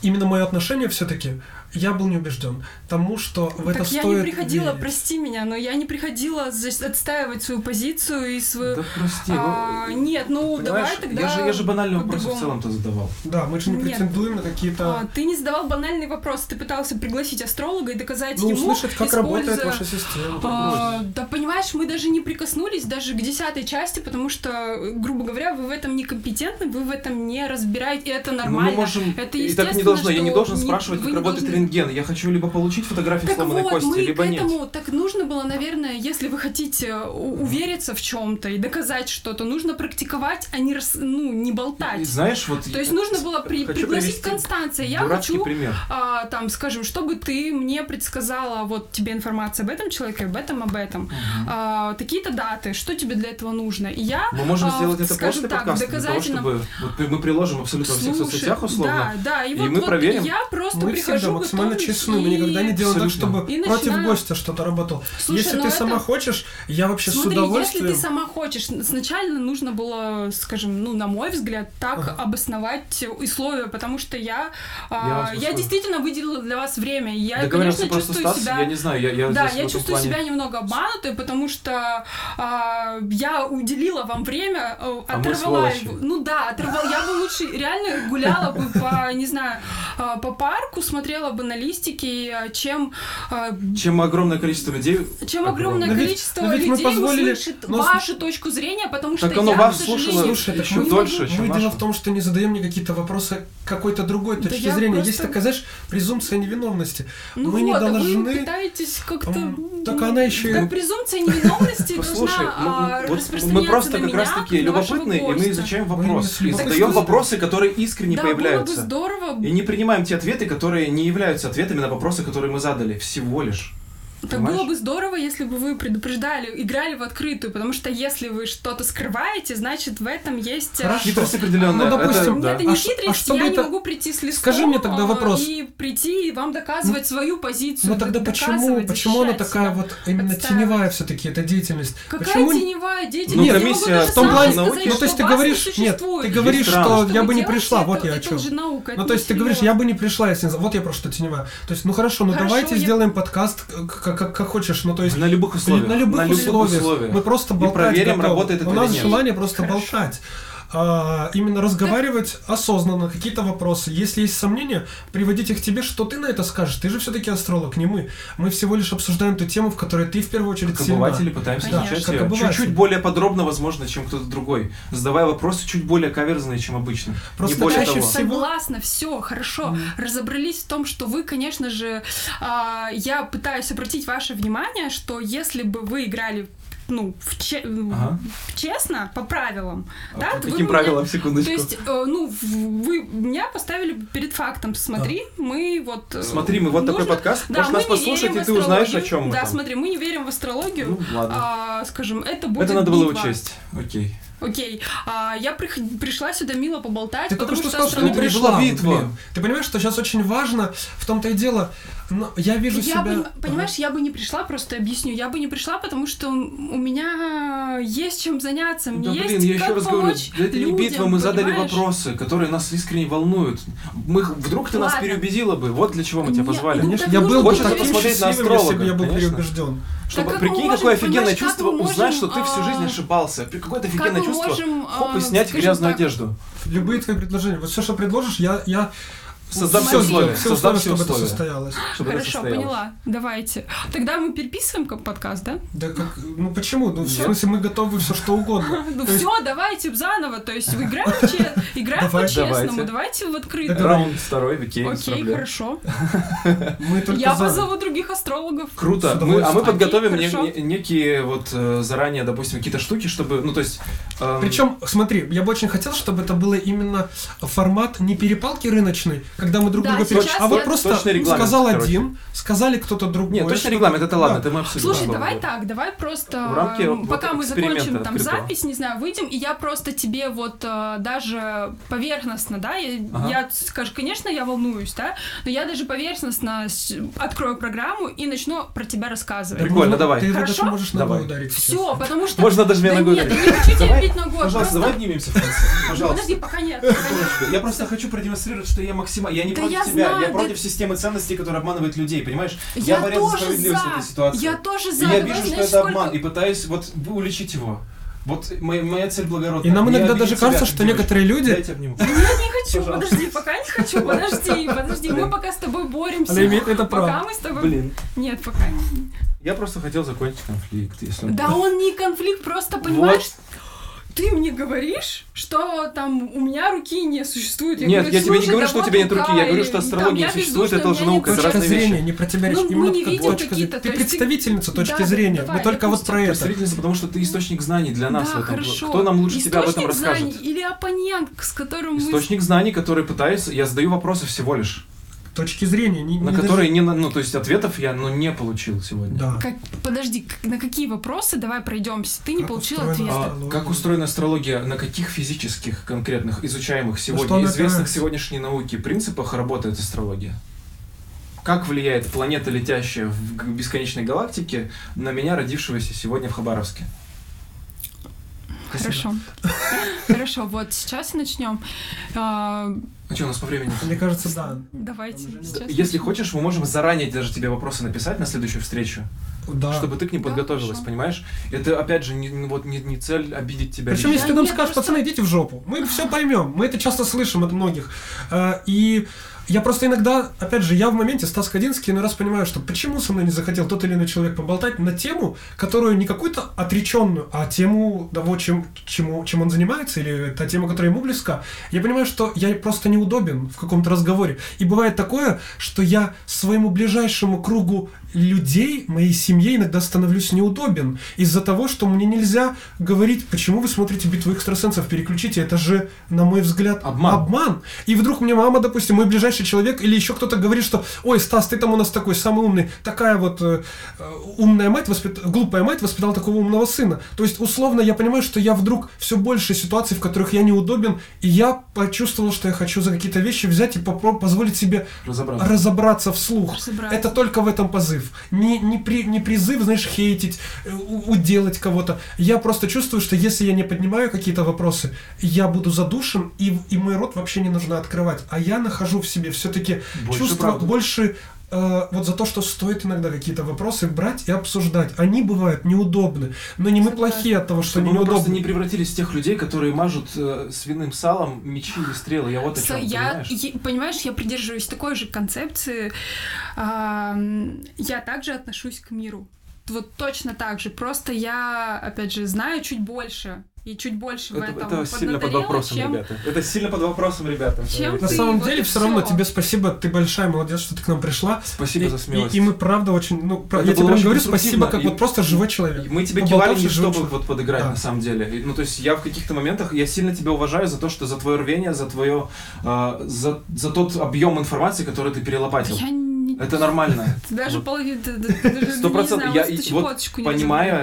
именно мое отношение все-таки я был не убежден тому, что в это так я стоит не приходила, верить. прости меня, но я не приходила отстаивать свою позицию и свою... Да прости, А, ну, нет, ну давай тогда... я же, я же банальные вопросы в целом-то задавал. Да, мы же не Нет. претендуем на какие-то... А, ты не задавал банальный вопрос, ты пытался пригласить астролога и доказать ну, ему, услышать, как используя- работает ваша система. А, да понимаешь, мы даже не прикоснулись даже к десятой части, потому что, грубо говоря, вы в этом некомпетентны, вы в этом не разбираете, и это Ну, нормально. мы можем... Это и так не естественно, должно. Я не должен спрашивать, как работает должны- рентген. Я хочу либо получить фотографию Так сломанной вот, кости, мы либо к нет. этому, так нужно было, наверное, если вы хотите у- увериться в чем-то и доказать что-то, нужно практиковать, а не, рас- ну, не И болтать. знаешь, вот... То есть нужно было при- пригласить Констанция. Я хочу, пример. а, там, скажем, чтобы ты мне предсказала, вот тебе информация об этом человеке, об этом, об этом. А, такие-то даты, что тебе для этого нужно? И я, Мы можем а, сделать это скажем после так, подкаста, для того, доказательно- чтобы... Вот мы приложим абсолютно во всех соцсетях условно. Да, да, и, И вот, мы вот проверим. я просто Мы прихожу, всегда максимально честны, мы никогда не делаем так, чтобы И против гостя что-то работал. Слушай, если ну ты это- сама хочешь, я вообще с Смотри, удовольствием... если ты сама хочешь, сначала нужно было, скажем, ну, на мой взгляд, так Ага. обосновать условия, потому что я, а, Я вас я, действительно выделила для вас время. Я, конечно, чувствую Стас, себя... я не знаю, я, я да, здесь в я этом чувствую плане- себя немного обманутой, потому что а, я уделила вам время, э, А оторвала его. Ну да, оторвала. Я бы лучше реально гуляла бы по, не знаю, а, по парку, смотрела бы на листики, а, чем, а, Чем огромное количество людей... чем Огромное. огромное Но ведь- количество но ведь мы людей позволили- услышит но- вашу точку зрения, потому что Так оно я, вас к сожалению, Слушай, так еще мы- дольше, Мы чем дело в том, что не задаем мне какие-то вопросы какой-то другой Да точки зрения. просто- Есть такая, знаешь, презумпция невиновности. Ну мы не вот, а вы должны... пытаетесь как-то... Так она еще и- Так презумпция невиновности Послушай, должна мы- а, мы- вот распространяться мы просто как раз меня, таки на вашего любопытные, и мы изучаем Мы вопрос. не И так задаем что- вопросы, которые искренне появляются. И не принимаем те ответы, которые не являются ответами на вопросы, которые мы задали. Всего лишь. Так Понимаешь? было бы здорово, если бы вы предупреждали, играли в открытую, потому что если вы что-то скрываете, значит в этом есть... э, Хорошо. Хитрость определенная. Ну, допустим, это, да. Это не А ш- а хитрость, чтобы я это- не могу прийти с листом Скажи мне тогда а, вопрос. и прийти и вам доказывать свою позицию. Ну тогда почему, почему она такая вот именно отстаивать. теневая все-таки эта деятельность? Какая почему... теневая Ну, деятельность? Я могу комиссия даже в том плане сказать, Ну, то есть ты говоришь, нет, ты говоришь, что Что я бы не пришла, вот я о чем. Ну, то есть ты говоришь, я бы не пришла, если... не за- Вот я просто теневая. То есть, ну хорошо, ну давайте я- сделаем подкаст как, как, как хочешь. Ну, то есть, На любых условиях. на любых, условиях. Мы просто И болтать проверим, готовы. работает это У нас нет. желание просто Хорошо. болтать. А, именно разговаривать осознанно, какие-то вопросы. Если есть сомнения, приводить их к тебе, что ты на это скажешь? Ты же все-таки астролог, не мы. Мы всего лишь обсуждаем ту тему, в которой ты в первую очередь Как сильна. обыватели пытаемся Как её обыватели. чуть-чуть более подробно, возможно, чем кто-то другой, задавая вопросы чуть более каверзные, чем обычно. Просто не более того. Согласна, все, хорошо. Разобрались в том, что вы, конечно же, а, я пытаюсь обратить ваше внимание, что если бы вы играли ну, в че- Ага. честно, по правилам, да, А то вы каким бы правилам, меня- секундочку? То есть, э, ну, вы меня поставили перед фактом. Смотри, мы вот... э, Смотри, мы вот такой нужно- подкаст, Да, можешь нас послушать, и ты узнаешь, о чем мы Да, там. смотри, мы не верим в астрологию. Ну, ладно. А, скажем, это будет Это надо было битва. учесть. Окей. Окей. А, я прих- пришла сюда мило поболтать, Ты только потому что что, сказал, что астрология- была пришла. битва. блин. Ты понимаешь, что сейчас очень важно, в том-то и дело, но я вижу Я себя... бы, понимаешь, я бы не пришла, просто объясню, я бы не пришла, потому что у меня есть чем заняться, мне Да есть блин, я как еще раз говорю, помочь это не людям, битва, мы задали понимаешь? вопросы, которые нас искренне волнуют. Мы, вдруг ты нас Ладно. переубедила бы, вот для чего мы тебя Нет, позвали. ну, Конечно, так я был бы таким посмотреть на счастливым, если бы астролога, я был конечно. переубежден. Чтобы, как мы прикинь, можем, какое офигенное как чувство мы узнать, можем, что ты всю жизнь а, ошибался. При- Какое-то Как офигенное чувство. можем, Хоп, и а, снять грязную так, одежду. Любые твои предложения, вот все, что предложишь, я, я Создам все условия. все Создам условия, все чтобы это условия. состоялось. Чтобы это Хорошо, состоялось. поняла. Давайте. Тогда мы переписываем как подкаст, да? Да как, ну почему? Ну, в смысле, мы готовы все что угодно. [laughs] Ну все, давайте заново. То есть вы играем, играем по-честному, Давайте. в открытую. Раунд второй, окей, без Окей, хорошо. [laughs] Я позову других астрологов. Круто. А мы подготовим некие вот э, заранее, допустим, какие-то штуки, чтобы, ну то есть. эм, Причем, смотри, я бы очень хотел, чтобы это было именно формат не перепалки рыночной, когда мы друг Да, друга переч- а вот просто сказал короче. один, сказали кто-то другой. Нет, точно регламент, это ладно, Да. это мы обсудим. Слушай, потом. давай так, давай просто, В рамки вот пока мы эксперимента закончим там открытого. запись, не знаю, выйдем, и я просто тебе вот э, даже поверхностно, да, я, Ага. я скажу, конечно, я волнуюсь, да, но я даже поверхностно с- открою программу и начну про тебя рассказывать. Прикольно, Можно- давай. Ты Хорошо? даже можешь ногой Давай. ударить. сейчас. Все, потому что... Можно даже меня да ногой нет, ударить. я не хочу тебя бить ногой, Пожалуйста, давай поднимемся, Франц. Пожалуйста. Подожди, нет. пока нет. Я просто хочу продемонстрировать, что я максимально... Я не Да против я тебя, знаю, я против системы ценностей, которая обманывает людей, понимаешь? Я, борец за тоже справедливость в за. этой ситуации. Я тоже за. И я вижу, что это сколько- обман, и пытаюсь вот уличить его. Вот моя, моя цель благородная. И нам иногда даже тебя, кажется, что девочку. некоторые люди... Дайте обниму. Нет, не хочу, Пожалуйста. подожди, пока не хочу, подожди, подожди. Мы пока с тобой боремся. Она имеет это Пока право. мы с тобой... Блин. Нет, пока не. Я просто хотел закончить конфликт, если Да он не конфликт, просто понимаешь, ты мне говоришь, что там у меня руки не существует. Нет, говорю, я тебе не «Слушай, говорю, что у тебя нет руки, я говорю, что астрология я существует, это уже наука, это разные вещи. зрения, не противоречит. Ну, мы Именно не как видим точка зрения. Ты представительница точки Да, зрения. давай, Мы только вот про это. Представительница, потому что ты источник знаний для нас да, в этом. хорошо. Кто нам лучше тебя об этом Источник знаний расскажет? Или оппонент, с которым мы... Источник знаний, который пытается... Я задаю вопросы всего лишь, Точки зрения. Не, на не которые даже- не... на- Ну, то есть ответов я ну, не получил сегодня. Да. Как, подожди, как- на какие вопросы? Давай пройдемся. Ты не Как получил ответа. А, как устроена астрология, на каких физических конкретных изучаемых сегодня, она известных опирается? сегодняшней науке принципах работает астрология? Как влияет планета, летящая в бесконечной галактике, на меня, родившегося сегодня в Хабаровске? Хорошо. [laughs] Хорошо, вот сейчас начнем. А, А что у нас по времени? Мне кажется, да. Давайте сейчас. Если хочешь, мы можем заранее даже тебе вопросы написать на следующую встречу, Да. чтобы ты к ним Да, подготовилась, хорошо. понимаешь? Это опять же не, вот не, не цель обидеть тебя. Причем, если ты нам скажешь, просто- пацаны, идите в жопу, мы все поймем. Мы это часто слышим от многих. А, И я просто иногда, опять же, я в моменте, Стас Кадинский, иной раз понимаю, что почему со мной не захотел тот или иной человек поболтать на тему, которую не какую-то отреченную, а тему того, чем, чему, чем он занимается, или та тема, которая ему близка. Я понимаю, что я просто неудобен в каком-то разговоре. И бывает такое, что я своему ближайшему кругу людей, моей семье иногда становлюсь неудобен из-за того, что мне нельзя говорить, почему вы смотрите битву экстрасенсов, переключите, это же, на мой взгляд, Обман. обман. И вдруг мне мама, допустим, мой ближайший человек или еще кто-то говорит, что, ой, Стас, ты там у нас такой самый умный, такая вот э, э, умная мать, воспит... глупая мать воспитала такого умного сына. То есть, условно, я понимаю, что я вдруг все больше ситуаций, в которых я неудобен, и я почувствовал, что я хочу за какие-то вещи взять и попро- позволить себе Разобраться. разобраться вслух. Разобраться. Это только в этом позыв. Не, не, при, не призыв, знаешь, хейтить, э, у- уделать кого-то. Я просто чувствую, что если я не поднимаю какие-то вопросы, я буду задушен, и, и мой рот вообще не нужно открывать. А я нахожу в себе все-таки Больше чувство правды. больше э, вот за то, что стоит иногда какие-то вопросы брать и обсуждать. Они бывают неудобны, но не мы плохие от того, что Чтобы они мы просто неудобны. не превратились в тех людей, которые мажут э, свиным салом мечи или стрелы. Я вот о чем, я, понимаешь? понимаешь, я придерживаюсь такой же концепции. А, м, я также отношусь к миру. Вот точно так же. Просто я, опять же, знаю чуть больше. И чуть больше в Это, этом это сильно под вопросом, чем... ребята. Это сильно под вопросом, ребята. Чем На ты, самом вот деле, все равно тебе спасибо, ты большая молодец, что ты к нам пришла. Спасибо и, за смелость. И, и мы правда очень, ну, пра- Это я тебе прям говорю спасибо, как и- вот просто живой человек. Мы тебе кивали не чтобы человек. вот подыграть Да. на самом деле. И, Ну, то есть я в каких-то моментах, я сильно тебя уважаю за то, что за твое рвение, за твое, э, за, за тот объем информации, который ты перелопатил. Я не... Это нормально. [laughs] Ты даже половину... Сто процентов. Я вот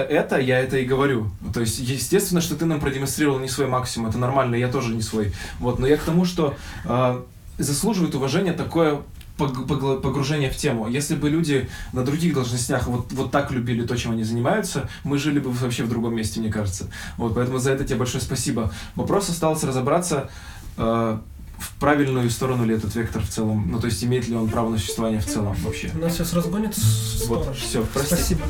разобрала. это, я это и говорю. То есть, естественно, что ты нам продемонстрировал не свой максимум. Это нормально, я тоже не свой. Вот, но я к тому, что э, заслуживает уважения такое погружение в тему. Если бы люди на других должностях вот, вот так любили то, чем они занимаются, мы жили бы вообще в другом месте, мне кажется. Вот, поэтому за это тебе большое спасибо. Вопрос остался разобраться, э, в правильную сторону ли этот вектор в целом. Ну, то есть, имеет ли он право на существование в целом вообще. Нас сейчас разгонит Вот, все, простите. Спасибо.